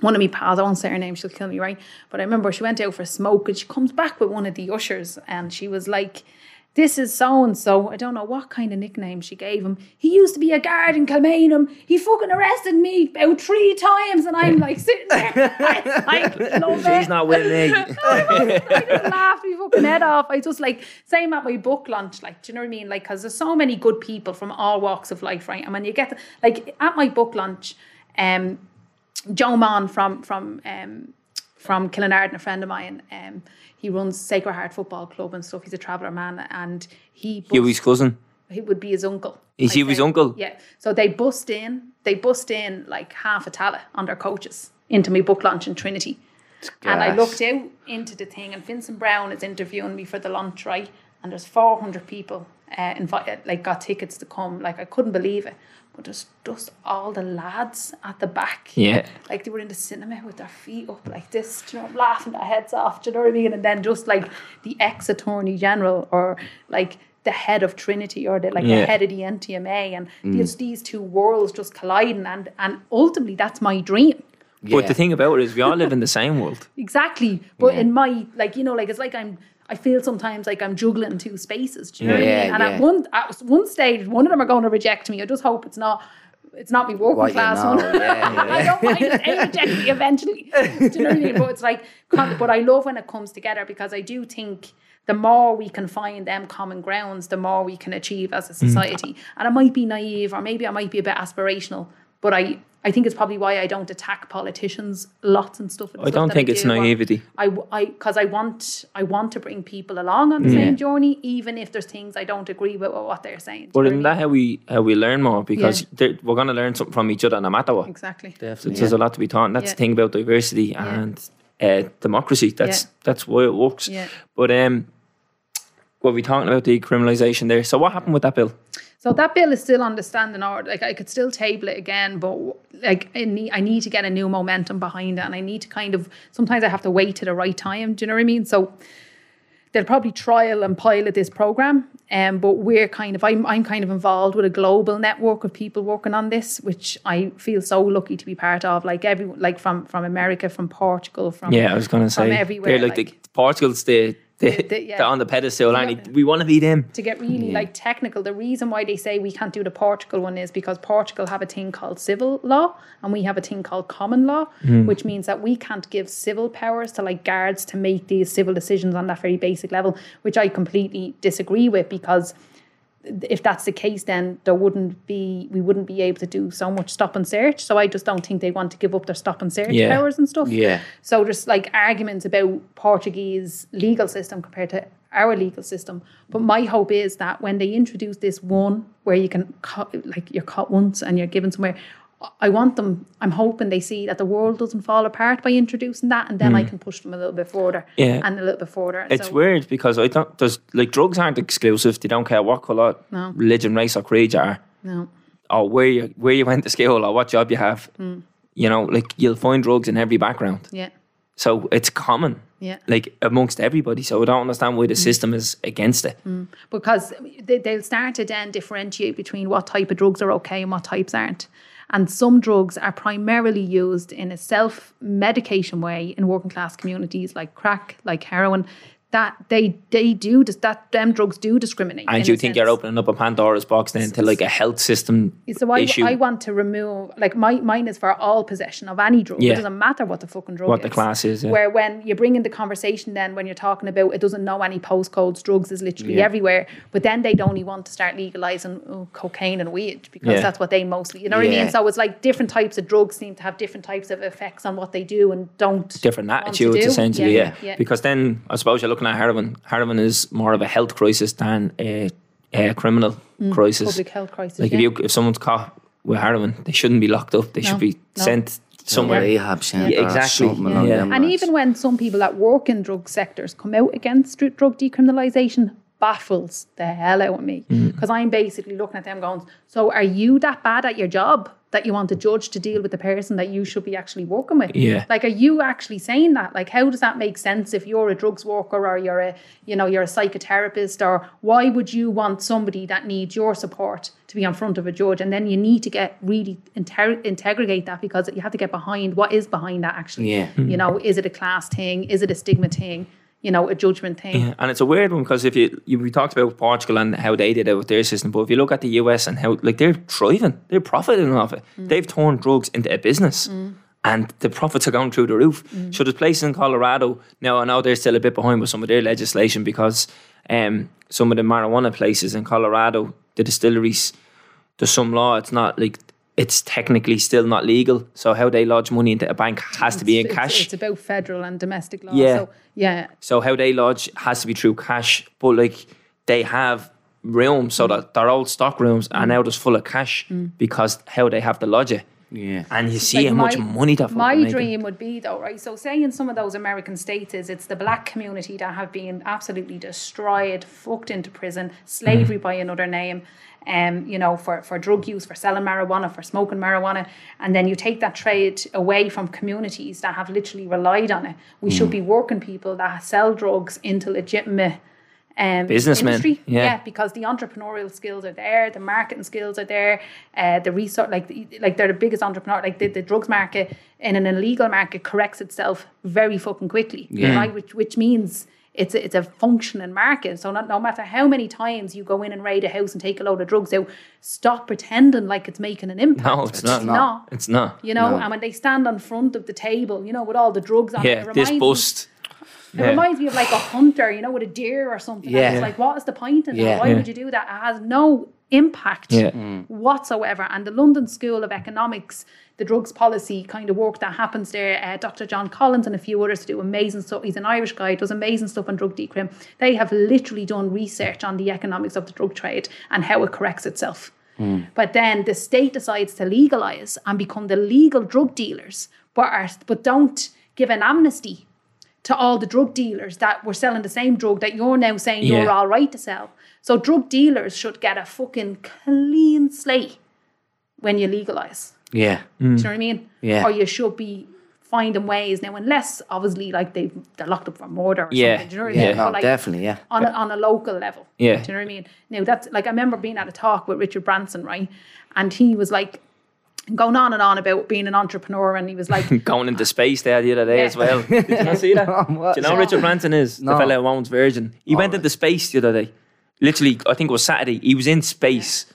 one of my pals, I won't say her name, she'll kill me, right? But I remember she went out for a smoke and she comes back with one of the ushers and she was like, this is so and so. I don't know what kind of nickname she gave him. He used to be a guard in Kilmainham. He fucking arrested me about three times, and I'm like sitting there. I, I love She's it. not with me. I just laughed my fucking head off. I just like same at my book launch, like do you know what I mean? Like because there's so many good people from all walks of life, right? And when you get like at my book launch, um, Joe Mann from from um from Killinarden, a friend of mine, um, he runs Sacred Heart Football Club and stuff. He's a traveller man, and he bust- Huey's cousin. he would be his uncle. Is Huey's say. uncle? Yeah. So they bust in, they bust in like half a Tallaght on their coaches into my book launch in Trinity. And I looked out into the thing, and Vincent Browne is interviewing me for the lunch, right? And there's 400 people uh, invited, like got tickets to come. Like I couldn't believe it. But there's just all the lads at the back. Yeah. Like they were in the cinema with their feet up like this, you know, laughing their heads off. Do you know what I mean? And then just like the ex attorney general or like the head of Trinity or the like Yeah. the head of the NTMA and mm. just these two worlds just colliding and and ultimately that's my dream. But the thing about it is we all live in the same world. Exactly. But in my like, you know, like it's like I'm I feel sometimes like I'm juggling two spaces. Do you know what I mean? And yeah. at one at one stage, one of them are going to reject me. I just hope it's not it's not me working What you class know, one. yeah, I don't mind if they reject me eventually. Do you know what I mean? But it's like con- but I love when it comes together because I do think the more we can find them common grounds, the more we can achieve as a mm. society. And I might be naive or maybe I might be a bit aspirational, but I I think it's probably why I don't attack politicians lots and stuff. and I stuff don't that think it's do, or- naivety. I, I, because I want, I want to bring people along on the same journey, even if there's things I don't agree with with what they're saying. Do But you isn't that how we how we learn more? Because Yeah. we're going to learn something from each other no matter what. mean? exactly? So there's a lot to be taught. And that's Yeah. the thing about diversity. And uh, democracy. That's Yeah. that's why it works. Yeah. But um, what we talking about decriminalisation there. So what happened with that bill? So that bill is still on the standing order. Like I could still table it again, but like I need, I need to get a new momentum behind it, and I need to kind of sometimes I have to wait to the right time. Do you know what I mean? So they'll probably trial and pilot this program, um, but we're kind of I'm I'm kind of involved with a global network of people working on this, which I feel so lucky to be part of. Like everyone, like from from America, from Portugal, from Yeah, I was going to from say everywhere. they're like, the Portugal's the the, The- the- the, yeah. on the pedestal. Yeah. aren't? We want to beat them. to get really like technical, the reason why they say we can't do the Portugal one is because Portugal have a thing called civil law and we have a thing called common law, mm. which means that we can't give civil powers to like guards to make these civil decisions on that very basic level, which I completely disagree with because if that's the case, then there wouldn't be we wouldn't be able to do so much stop and search. So I just don't think they want to give up their stop and search Yeah. powers and stuff. Yeah. So there's like arguments about Portuguese legal system compared to our legal system. But my hope is that when they introduce this one where you can cut, like you're caught once and you're given somewhere, I want them. I'm hoping they see that the world doesn't fall apart by introducing that, and then I hmm. can push them a little bit further Yeah. and a little bit further. It's So- weird because I don't. There's like drugs aren't exclusive. They don't care what colour, No. religion, race, or creed you are, No. or where you where you went to school, or what job you have. Hmm. You know, like you'll find drugs in every background. Yeah. So it's common. Yeah. Like amongst everybody. So I don't understand why the hmm. system is against it. Hmm. because they, they'll start to then differentiate between what type of drugs are okay and what types aren't. And some drugs are primarily used in a self medication way in working class communities like crack, like heroin. That they they do that them drugs do discriminate. And in you think you're opening up a Pandora's box then to like a health system So I, issue? I want to remove like my mine is for all possession of any drug. Yeah. It doesn't matter what the fucking drug What is. the class is, yeah. Where when you bring in the conversation then when you're talking about it doesn't know any postcodes, drugs is literally everywhere. But then they'd only want to start legalizing oh, cocaine and weed because Yeah. that's what they mostly you know what I mean? So it's like different types of drugs seem to have different types of effects on what they do and don't different attitudes do. essentially yeah, yeah. because then i suppose you're looking at heroin heroin is more of a health crisis than a, a criminal crisis Mm, public health crisis. like yeah. if you if someone's caught with heroin they shouldn't be locked up they should be no. sent somewhere Rehab centre Yeah, exactly. Yeah. And even when some people that work in drug sectors come out against drug decriminalisation, baffles the hell out of me. Mm. Because I'm basically looking at them going, so are you that bad at your job that you want a judge to deal with the person that you should be actually working with? Yeah. Like, are you actually saying that? Like, how does that make sense if you're a drugs worker or you're a, you know, you're a psychotherapist or why would you want somebody that needs your support to be in front of a judge? And then you need to get really inter- integrate that because you have to get behind what is behind that actually. Yeah. You know, is it a class thing? Is it a stigma thing? You know, a judgment thing. Yeah, and it's a weird one because if you, you we talked about Portugal and how they did it with their system, but if you look at the US and how like they're thriving, they're profiting off it. Mm. They've turned drugs into a business, and the profits are going through the roof. Mm. So there's places in Colorado now. I know they're still a bit behind with some of their legislation because um, some of the marijuana places in Colorado, the distilleries, there's some law. It's not like it's technically still not legal. So how they lodge money into a bank has to be in It's- cash. It's, about federal and domestic law. Yeah. So, yeah. So how they lodge has to be through cash, but like they have rooms so mm. that they're old stock rooms are mm. now just full of cash mm. because how they have to lodge it. Yeah. And you see Like how much money that My making. dream would be though, right? So say in some of those American states is it's the black community that have been absolutely destroyed, fucked into prison, slavery Mm. by another name. Um, you know, for, for drug use, for selling marijuana, for smoking marijuana, and then you take that trade away from communities that have literally relied on it. We Mm. should be working people that sell drugs into legitimate um, Businessmen, industry. yeah. because the entrepreneurial skills are there, the marketing skills are there, uh, the research, like the- like they're the biggest entrepreneur. Like the, the drugs market in an illegal market corrects itself very fucking quickly, Yeah. right? Which which means it's a, it's a functioning market. So not, no matter how many times you go in and raid a house and take a load of drugs out, stop pretending like it's making an impact. No, it's not. not. It's not. You know, No. and when they stand on front of the table, you know, with all the drugs on it, Yeah, it this reminds me- bust. It Yeah. reminds me of like a hunter, you know, with a deer or something. Yeah. It's like, what is the point in Yeah. that? Why Yeah. would you do that? It has no impact whatsoever. And the London School of Economics, the drugs policy kind of work that happens there, uh, Dr. John Collins and a few others do amazing stuff. He's an Irish guy, does amazing stuff on drug decrim. They have literally done research on the economics of the drug trade and how it corrects itself. But then the state decides to legalize and become the legal drug dealers, but are but don't give an amnesty to all the drug dealers that were selling the same drug that you're now saying you're all right to sell. So drug dealers should get a fucking clean slate when you legalize. Yeah. Mm. Do you know what I mean? Yeah. Or you should be finding ways now, unless obviously like they they're locked up for murder. Or Yeah. something, do you know what I Yeah. mean? No, like, definitely, yeah. on a, on a local level. Yeah. Do you know what I mean? Now that's like I remember being at a talk with Richard Branson, right? And he was like going on and on about being an entrepreneur, and he was like, Going into space there the other day Yeah. as well. Did you not see that? what? Do you know who Richard Branson is? No. The fellow who owns Virgin. He went oh. into space the other day. Literally, I think it was Saturday. He was in space.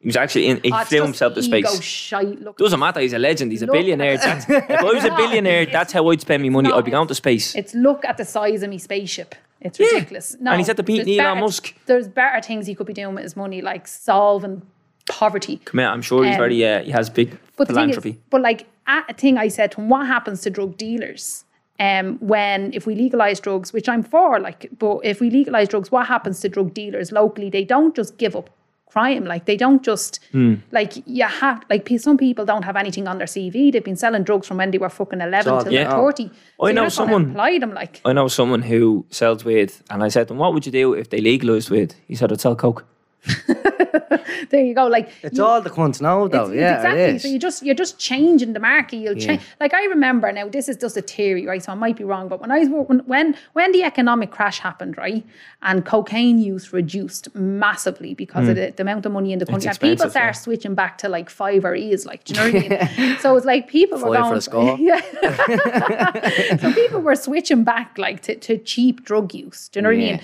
He was actually in. He oh, flew himself to ego space. Shite. Look, Doesn't matter. He's a legend. He's a Look at billionaire. That's, if I was a billionaire, it's- that's how I'd spend my money. no, I'd be going to space. It's look at the size of my spaceship. It's Yeah. ridiculous. No, And he's at the beat Elon better- Musk. There's better things he could be doing with his money, like solving poverty. Come here, I'm sure he's Um, very. Uh, he has big But the thing philanthropy. is, but like a thing I said to him, what happens to drug dealers? Um, when if we legalize drugs, which I'm for, like, but if we legalize drugs, what happens to drug dealers locally? They don't just give up crime, like they don't just Hmm. like you have like some people don't have anything on their CV. They've been selling drugs from when they were fucking eleven till Yeah. they're thirty. I know you're not gonna someone- employ them like I know someone who sells weed, and I said to him, "What would you do if they legalized weed?" He said, "I'd sell coke." there you go. Like It's you- all the cunts know, though. It's- yeah, exactly. it is. So you just you're just changing the market. You'll change. Like I remember now. This is just a theory, right? So I might be wrong, but when I was when when when the economic crash happened, right, and cocaine use reduced massively because of hmm. the, the amount of money in the country, and people started yeah. switching back to like five or E's, like do you know what I mean? So it's like people were going for yeah. so people were switching back like to, to cheap drug use. Do you know what I mean?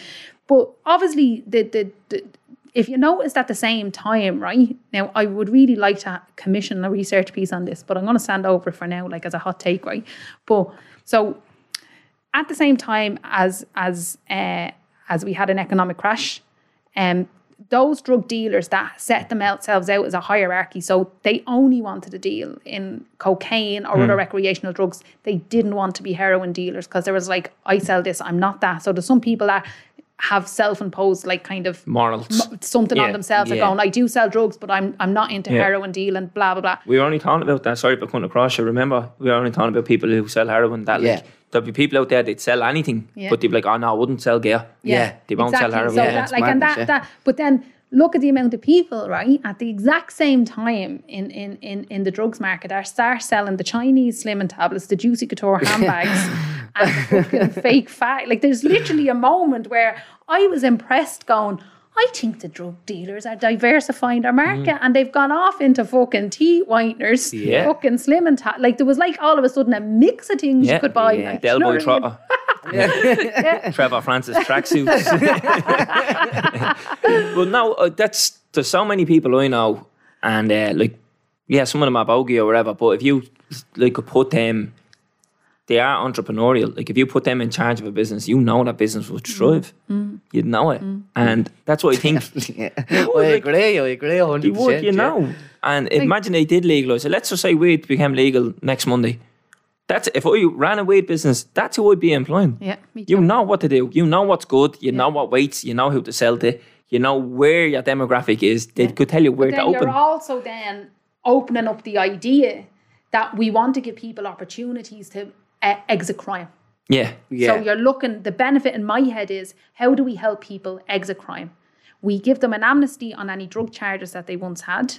But obviously, the, the the if you noticed at the same time, right now, I would really like to commission a research piece on this, but I'm going to stand over for now, like as a hot take, right? But so at the same time as as uh, as we had an economic crash, um, those drug dealers that set themselves out as a hierarchy, so they only wanted to deal in cocaine or other recreational drugs. They didn't want to be heroin dealers because there was like, I sell this, I'm not that. So there's some people that have self-imposed like kind of Morals. something Yeah, on themselves, like yeah. going, I do sell drugs, but I'm I'm not into Yeah. heroin dealing, blah blah blah. We were only talking about that. Sorry for cutting across you. Remember, we were only talking about people who sell heroin. That Yeah. like there'll be people out there that'd sell anything, Yeah. but they'd be like, "Oh no, I wouldn't sell gear." Yeah. they won't sell heroin. So Yeah, that, it's like, and that, yeah. that, but then look at the amount of people, right, at the exact same time in in in, in the drugs market are start selling the Chinese slimming tablets, the Juicy Couture handbags, and fucking fake fat. Like, there's literally a moment where I was impressed, going. I think the drug dealers are diversifying their market and they've gone off into fucking tea whiteners, Mm. Yeah. fucking slim and ta- like there was like all of a sudden a mix of things Yeah. you could buy. Yeah. like, do you know Elbow what I mean? Trotter. Trevor Francis tracksuits. but no, uh, that's there's so many people I know, and uh, like, yeah, some of them are bogey or whatever. But if you like could put them, they are entrepreneurial. Like if you put them in charge of a business, you know that business will thrive. You'd know it, and that's what I think. yeah. I agree, I agree, 100%. You would, you yeah. know. And imagine they did legalise it. Let's just say weed became legal next Monday. That's if I ran a weed business, that's who I'd be employing. Yeah, me You know what to do. You know what's good. You know what weights. You know who to sell to. You know where your demographic is. They could tell you where to open. you're also then opening up the idea that we want to give people opportunities to uh, exit crime. yeah. Yeah. So you're looking, the benefit in my head is how do we help people exit crime? We give them an amnesty on any drug charges that they once had.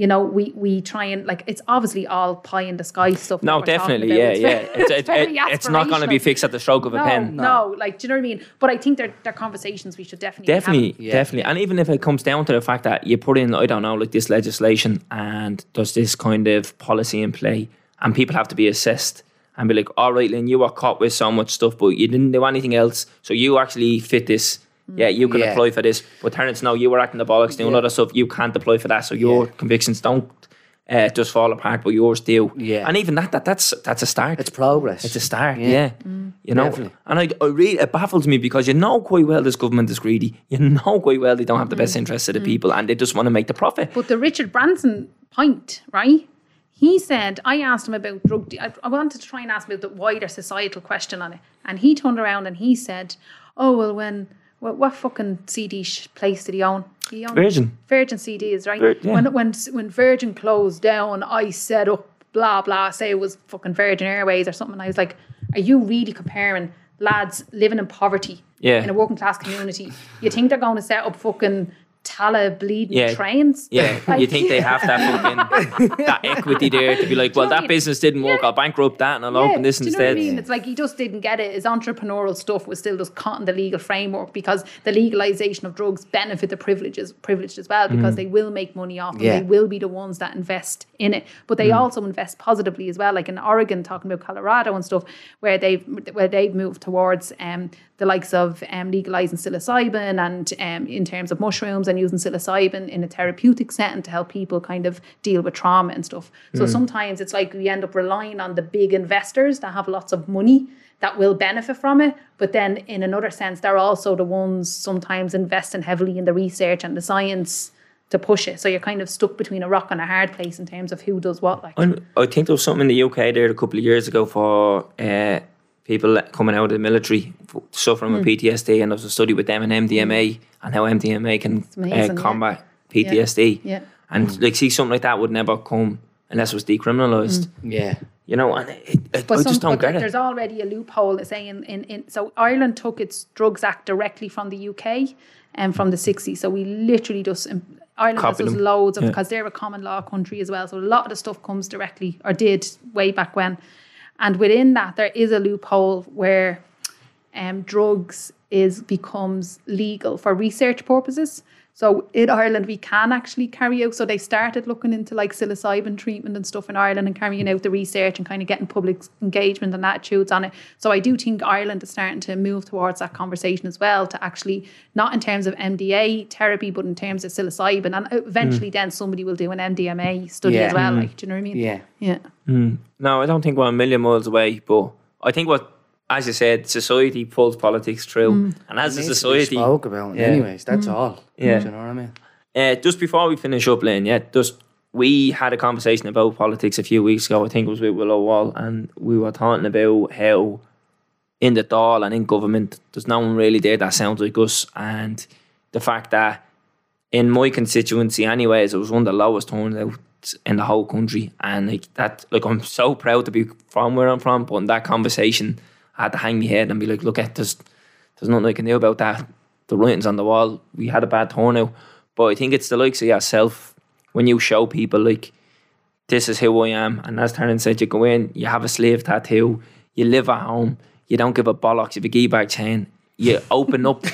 You know, we we try and like it's obviously all pie in the sky stuff. No, definitely. Yeah, It's yeah. very- It's, it's, it- it's not going to be fixed at the stroke of a pen. no, no. like do you know what I mean? But I think they're they're conversations we should definitely be having. Definitely, Yeah. definitely. And even if it comes down to the fact that you put in, I don't know, like this legislation and there's this kind of policy in play and people have to be assessed and be like, all right, Lynn, you were caught with so much stuff, but you didn't do anything else. So you actually fit this. Yeah, you can Yeah. apply for this. But Terence, no, you were acting the bollocks doing other stuff. You can't apply for that. So your Yeah. convictions don't uh, just fall apart, but yours do. Yeah. And even that, that that's that's a start. It's progress. It's a start, Yeah. yeah. Mm. You know, Definitely. and I, I really it baffles me because you know quite well this government is greedy. You know quite well they don't have the best mm. interests of the mm. people, and they just want to make the profit. But the Richard Branson point, right? He said, I asked him about drug. De- I, I wanted to try and ask him about the wider societal question on it, and he turned around and he said, "Oh well, when what, what fucking CD place did he own? He owned Virgin. Virgin CDs, right? Vir- yeah. When when when Virgin closed down, I set up blah blah. Say it was fucking Virgin Airways or something. I was like, are you really comparing lads living in poverty Yeah. in a working class community? You think they're going to set up fucking Tallaght bleeding Yeah. trains? Yeah, Like- you think they have that fucking that equity there to be like, well, Do you know what I that mean? business didn't work. Yeah. I'll bankrupt that and I'll open this do you know instead. what I mean? It's like he just didn't get it. His entrepreneurial stuff was still just caught in the legal framework because the legalization of drugs benefit the privileges privileged as well Mm. because they will make money off them. Yeah. They will be the ones that invest in it. But Mm. they also invest positively as well, like in Oregon, talking about Colorado and stuff, where they've where they've moved towards um, the likes of um, legalizing psilocybin and um, in terms of mushrooms and using psilocybin in a therapeutic setting to help people kind of deal with trauma and stuff. So sometimes it's like we end up relying on the big investors that have lots of money that will benefit from it. But then in another sense, they're also the ones sometimes investing heavily in the research and the science to push it. So you're kind of stuck between a rock and a hard place in terms of who does what. Like, I think there was something in the UK there a couple of years ago for uh, people coming out of the military f- suffering Hmm. with PTSD, and there was a study with them and MDMA and how MDMA can amazing, uh, yeah. combat PTSD. Yeah. And like, see, something like that would never come unless it was decriminalised. Yeah. You know, and it, it, I Hmm. Some, just don't but get it. there's already a loophole saying in, in so Ireland took its Drugs Act directly from the UK and from the 60s. So we literally just um, Ireland Copy has just loads of Yeah. because they're a common law country as well. So a lot of the stuff comes directly or did way back when. And within that there is a loophole where um, drugs is becomes legal for research purposes. So in Ireland, we can actually carry out. So they started looking into like psilocybin treatment and stuff in Ireland and carrying out the research and kind of getting public engagement and attitudes on it. So I do think Ireland is starting to move towards that conversation as well to actually not in terms of MDA therapy, but in terms of psilocybin. And uh, eventually, mm. then somebody will do an MDMA study Yeah. as well. Mm. Like, do you know what I mean? Yeah. Yeah. Mm. No, I don't think we're a million miles away, but I think what, as you said, society pulls politics through, Mm. and as a Needs to be society, spoke about it Yeah. anyways. That's all. Yeah. Do you know what I mean? Uh, just before we finish up, Lynn, yeah, just we had a conversation about politics a few weeks ago. I think it was with Willow Wall, and we were talking about how in the Dáil and in government, there's no one really there that sounds like us, and the fact that in my constituency, anyways, it was one of the lowest turnouts in the whole country, and like that, like I'm so proud to be from where I'm from. But in that conversation, I had to hang my head and be like, look at this. There's nothing I can do about that. The writing's on the wall. We had a bad turnout. But I think it's the likes of yourself when you show people like this is who I am. And as Taryn said, you go in, you have a slave tattoo, you live at home, you don't give a bollocks, you have a gee bag chain, you open up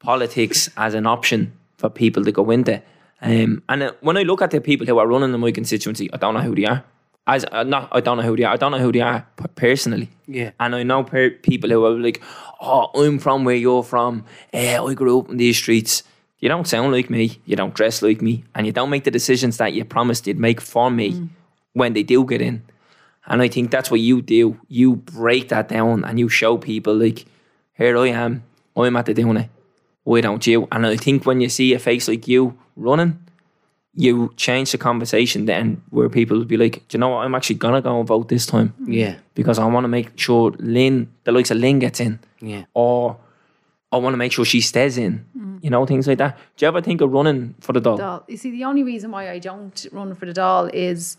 politics as an option for people to go into. Um, and uh, when I look at the people who are running in my constituency, I don't know who they are. As uh, not, I don't know who they are. I don't know who they are personally. Yeah. And I know per- people who are like, "Oh, I'm from where you're from. Eh, I grew up in these streets." You don't sound like me. You don't dress like me, and you don't make the decisions that you promised you'd make for me when they do get in. And I think that's what you do. You break that down and you show people like, "Here I am. I'm at the doing it. Why don't you?" And I think when you see a face like you running, you change the conversation then where people will be like, Do you know what, I'm actually gonna go and vote this time Yeah. because I wanna make sure Lynn the likes of Lynn gets in. Yeah. Or I wanna make sure she stays in. You know, things like that. Do you ever think of running for the doll? Dáil. You see, the only reason why I don't run for the Dáil is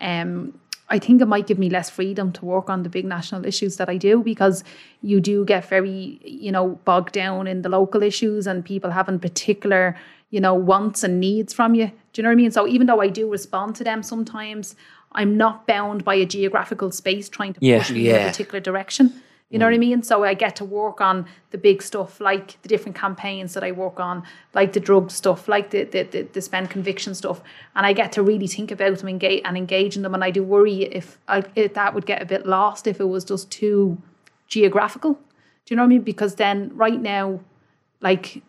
um, I think it might give me less freedom to work on the big national issues that I do because you do get very, you know, bogged down in the local issues and people having particular, you know, wants and needs from you. Do you know what I mean? So even though I do respond to them sometimes, I'm not bound by a geographical space trying to Yeah. push me in a particular direction. You know what I mm. mean? So I get to work on the big stuff, like the different campaigns that I work on, like the drug stuff, like the the, the, the spend conviction stuff, and I get to really think about them engage, and engage in them. And I do worry if, I, if that would get a bit lost if it was just too geographical. Do you know what I mean? Because then right now, like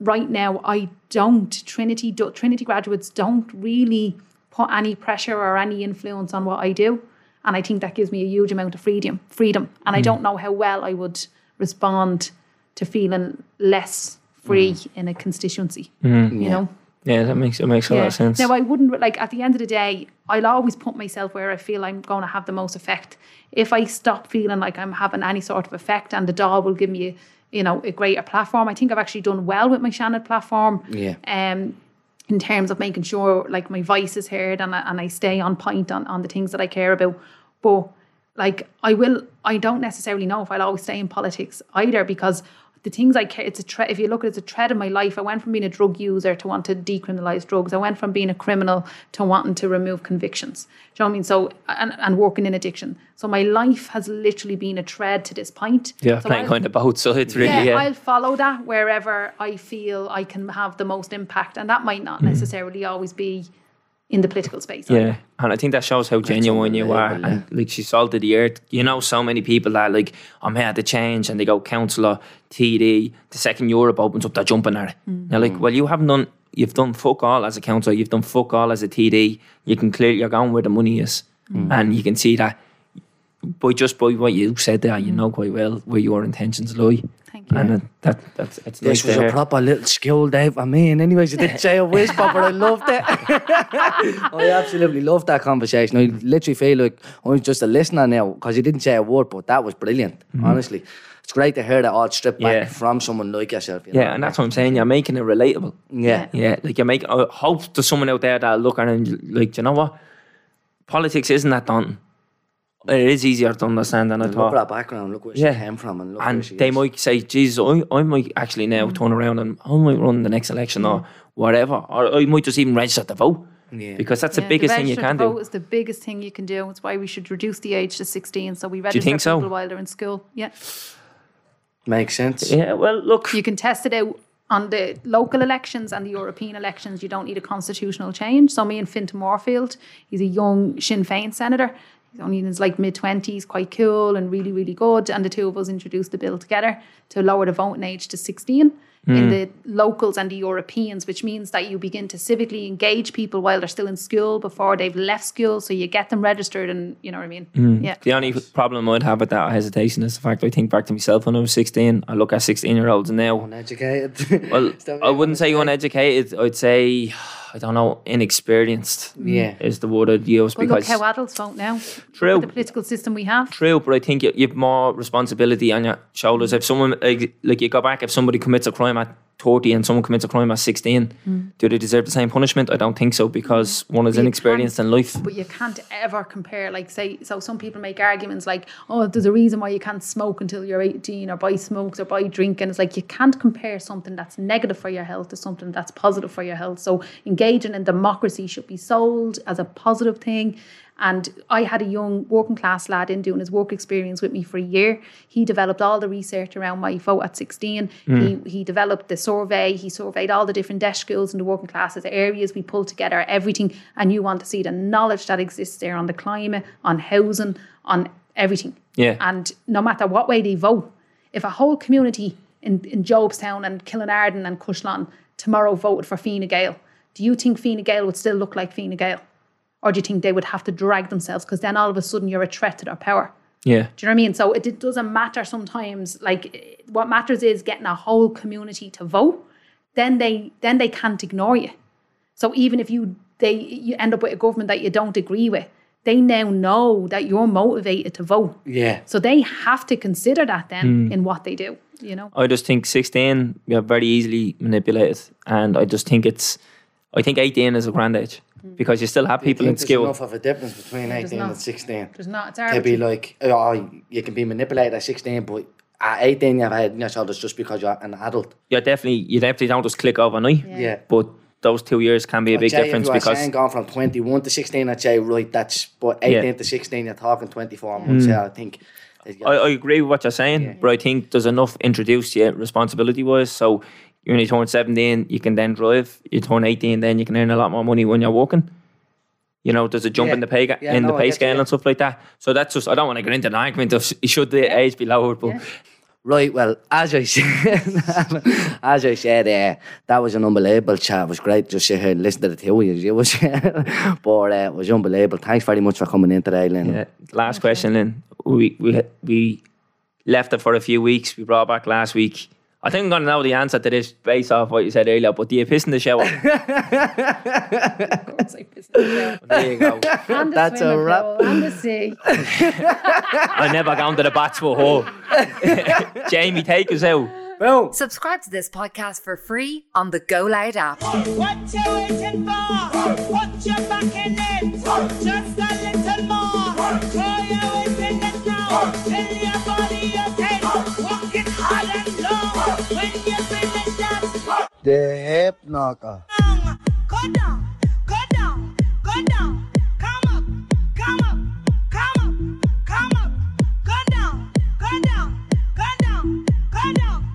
right now, I don't Trinity do, Trinity graduates don't really put any pressure or any influence on what I do, and I think that gives me a huge amount of freedom. Freedom, and I hmm. don't know how well I would respond to feeling less free hmm. in a constituency. Hmm. You know. Yeah, that makes it makes a lot of sense. Now I wouldn't like at the end of the day, I'll always put myself where I feel I'm going to have the most effect. If I stop feeling like I'm having any sort of effect, and the Dáil will give me, you know, a greater platform. I think I've actually done well with my Seanad platform. Yeah. Um, in terms of making sure like my voice is heard and I, and I stay on point on, on the things that I care about. But like I will. I don't necessarily know if I'll always stay in politics either because the things I care. It's a thread. If you look at it, it's a thread in my life. I went from being a drug user to want to decriminalize drugs. I went from being a criminal to wanting to remove convictions. Do you know what I mean? So and, and working in addiction. So my life has literally been a thread to this point. Yeah, so playing I'll- kind of both. So it's really yeah, yeah. I'll follow that wherever I feel I can have the most impact, and that might not mm-hmm. necessarily always be in the political space. Mm. Yeah, and I think that shows how genuine you are. unbelievable, And like she salted the earth. You know, so many people that like I'm here to change, and they go councillor, TD. The second Europe opens up, they're jumping at it. They're like, well, you haven't done. You've done fuck all as a councillor. You've done fuck all as a TD. You can clear. You're going where the money is, and you can see that. By just by what you said there, you know quite well where your intentions lie. You. And that that's it's nice This to was a proper little skill day for me. And anyways, you didn't say a whisper, but I loved it. I absolutely loved that conversation. I literally feel like I'm just a listener now because you didn't say a word, but that was brilliant. Mm-hmm. Honestly, it's great to hear that all stripped back Yeah. from someone like yourself. You know? Yeah, and that's what I'm saying. You're making it relatable. yeah. Yeah, like you make. I hope there's someone out there that look at it and like, you know what? Politics isn't that daunting. It is easier to understand than I Look at her thought. background. Look where Yeah. she came from, and look And where she they is. might say, "Jesus, I, I might actually now mm. turn around and I might run the next election or whatever, or I might just even register to vote." Yeah. Because that's Yeah, the biggest thing you register can to do. vote is the biggest thing you can do. It's why we should reduce the age to 16 so we register think so? while they're in school. Yeah. Makes sense. Yeah, well, look, You can test it out on the local elections and the European elections. You don't need a constitutional change. So me and Fintan Warfield, he's a young Sinn Féin senator. Only in his like mid twenties, quite cool and really, really good. And the two of us introduced the bill together to lower the voting age to sixteen in mm. the locals and the Europeans, which means that you begin to civically engage people while they're still in school before they've left school. So you get them registered, and you know what I mean. Mm. Yeah. the only problem I'd have with that hesitation is the fact I think back to myself when I was 16. I look at 16 year olds now. Uneducated. Well, Is that what I wouldn't say uneducated. I'd say, I don't know, inexperienced. Yeah. is the word I'd use But look how adults vote now. True. Look the political system we have. true. But I think you, you have more responsibility on your shoulders. If someone like, like you go back, if somebody commits a crime at 30 and someone commits a crime at 16, do they deserve the same punishment? I don't think so because one is You inexperienced in life. But you can't ever compare, like, say, so some people make arguments like, oh, there's a reason why you can't smoke until you're 18 or buy smokes or buy drink. And it's like, you can't compare something that's negative for your health to something that's positive for your health. So engaging in democracy should be sold as a positive thing. And I had a young working class lad in doing his work experience with me for a year. He developed all the research around my vote at 16. He, mm. he developed the survey. He surveyed all the different DEIS schools in the working classes areas. We pulled together everything. And you want to see the knowledge that exists there on the climate, on housing, on everything. Yeah. And no matter what way they vote, if a whole community in, in Jobstown and Killinarden and Cushlawn tomorrow voted for Fine Gael, do you think Fine Gael would still look like Fine Gael? Or do you think they would have to drag themselves? Because then all of a sudden you're a threat to their power. Yeah. Do you know what I mean? So it, it doesn't matter sometimes. Like what matters is getting a whole community to vote. Then they then they can't ignore you. So even if you they you end up with a government that you don't agree with, they now know that you're motivated to vote. yeah. So they have to consider that then hmm. in what they do. You know. I just think 16, you're very easily manipulated. And I just think it's, I think 18 is a grand age Mm. because you still have people in Think school. enough of a difference between There's 18 not. and 16. There's not. It's to be like, oh, you can be manipulated at 16, but at 18, you've had your shoulders just because you're an adult. You're definitely, you definitely don't just click overnight. Yeah. But those two years can be a I'd big say difference if you were because saying going from 21 to 16, I'd say, right, that's, but 18 Yeah. to 16, you're talking 24 months. Mm. Yeah, I think. I, I agree with what you're saying, but I think there's enough introduced to you responsibility wise. So you when you turn 17, you can then drive. You turn 18, then you can earn a lot more money when you're working. You know, there's a jump Yeah. in the pay Yeah, in no, the pay get you, scale and stuff like that. So that's just I don't want to get into an argument of should the age be lowered, but Yeah. Right, well, as I said, as I said, uh, that was an unbelievable chat. It was great just sit here and listen to the two of you. It was, but uh, it was unbelievable. Thanks very much for coming in today, Lynn. Yeah. Last question, Lynn. We we we left it for a few weeks. We brought back last week. I think I'm gonna know the answer to this based off what you said earlier. But do you piss in the shower? It's like business, yeah. there you go. And the That's a swimming wrap. pool and the sea. I never gone to the bats for her. Jamie, take us out. Boom. Subscribe to this podcast for free on the Go Loud app. What you waiting for? Put your back in it. Just a little more. Throw your weight in the Tell your body The hip knocker. Go down, go down, go down. Come up, come up, come up, come up. Go down, go down, go down, go down.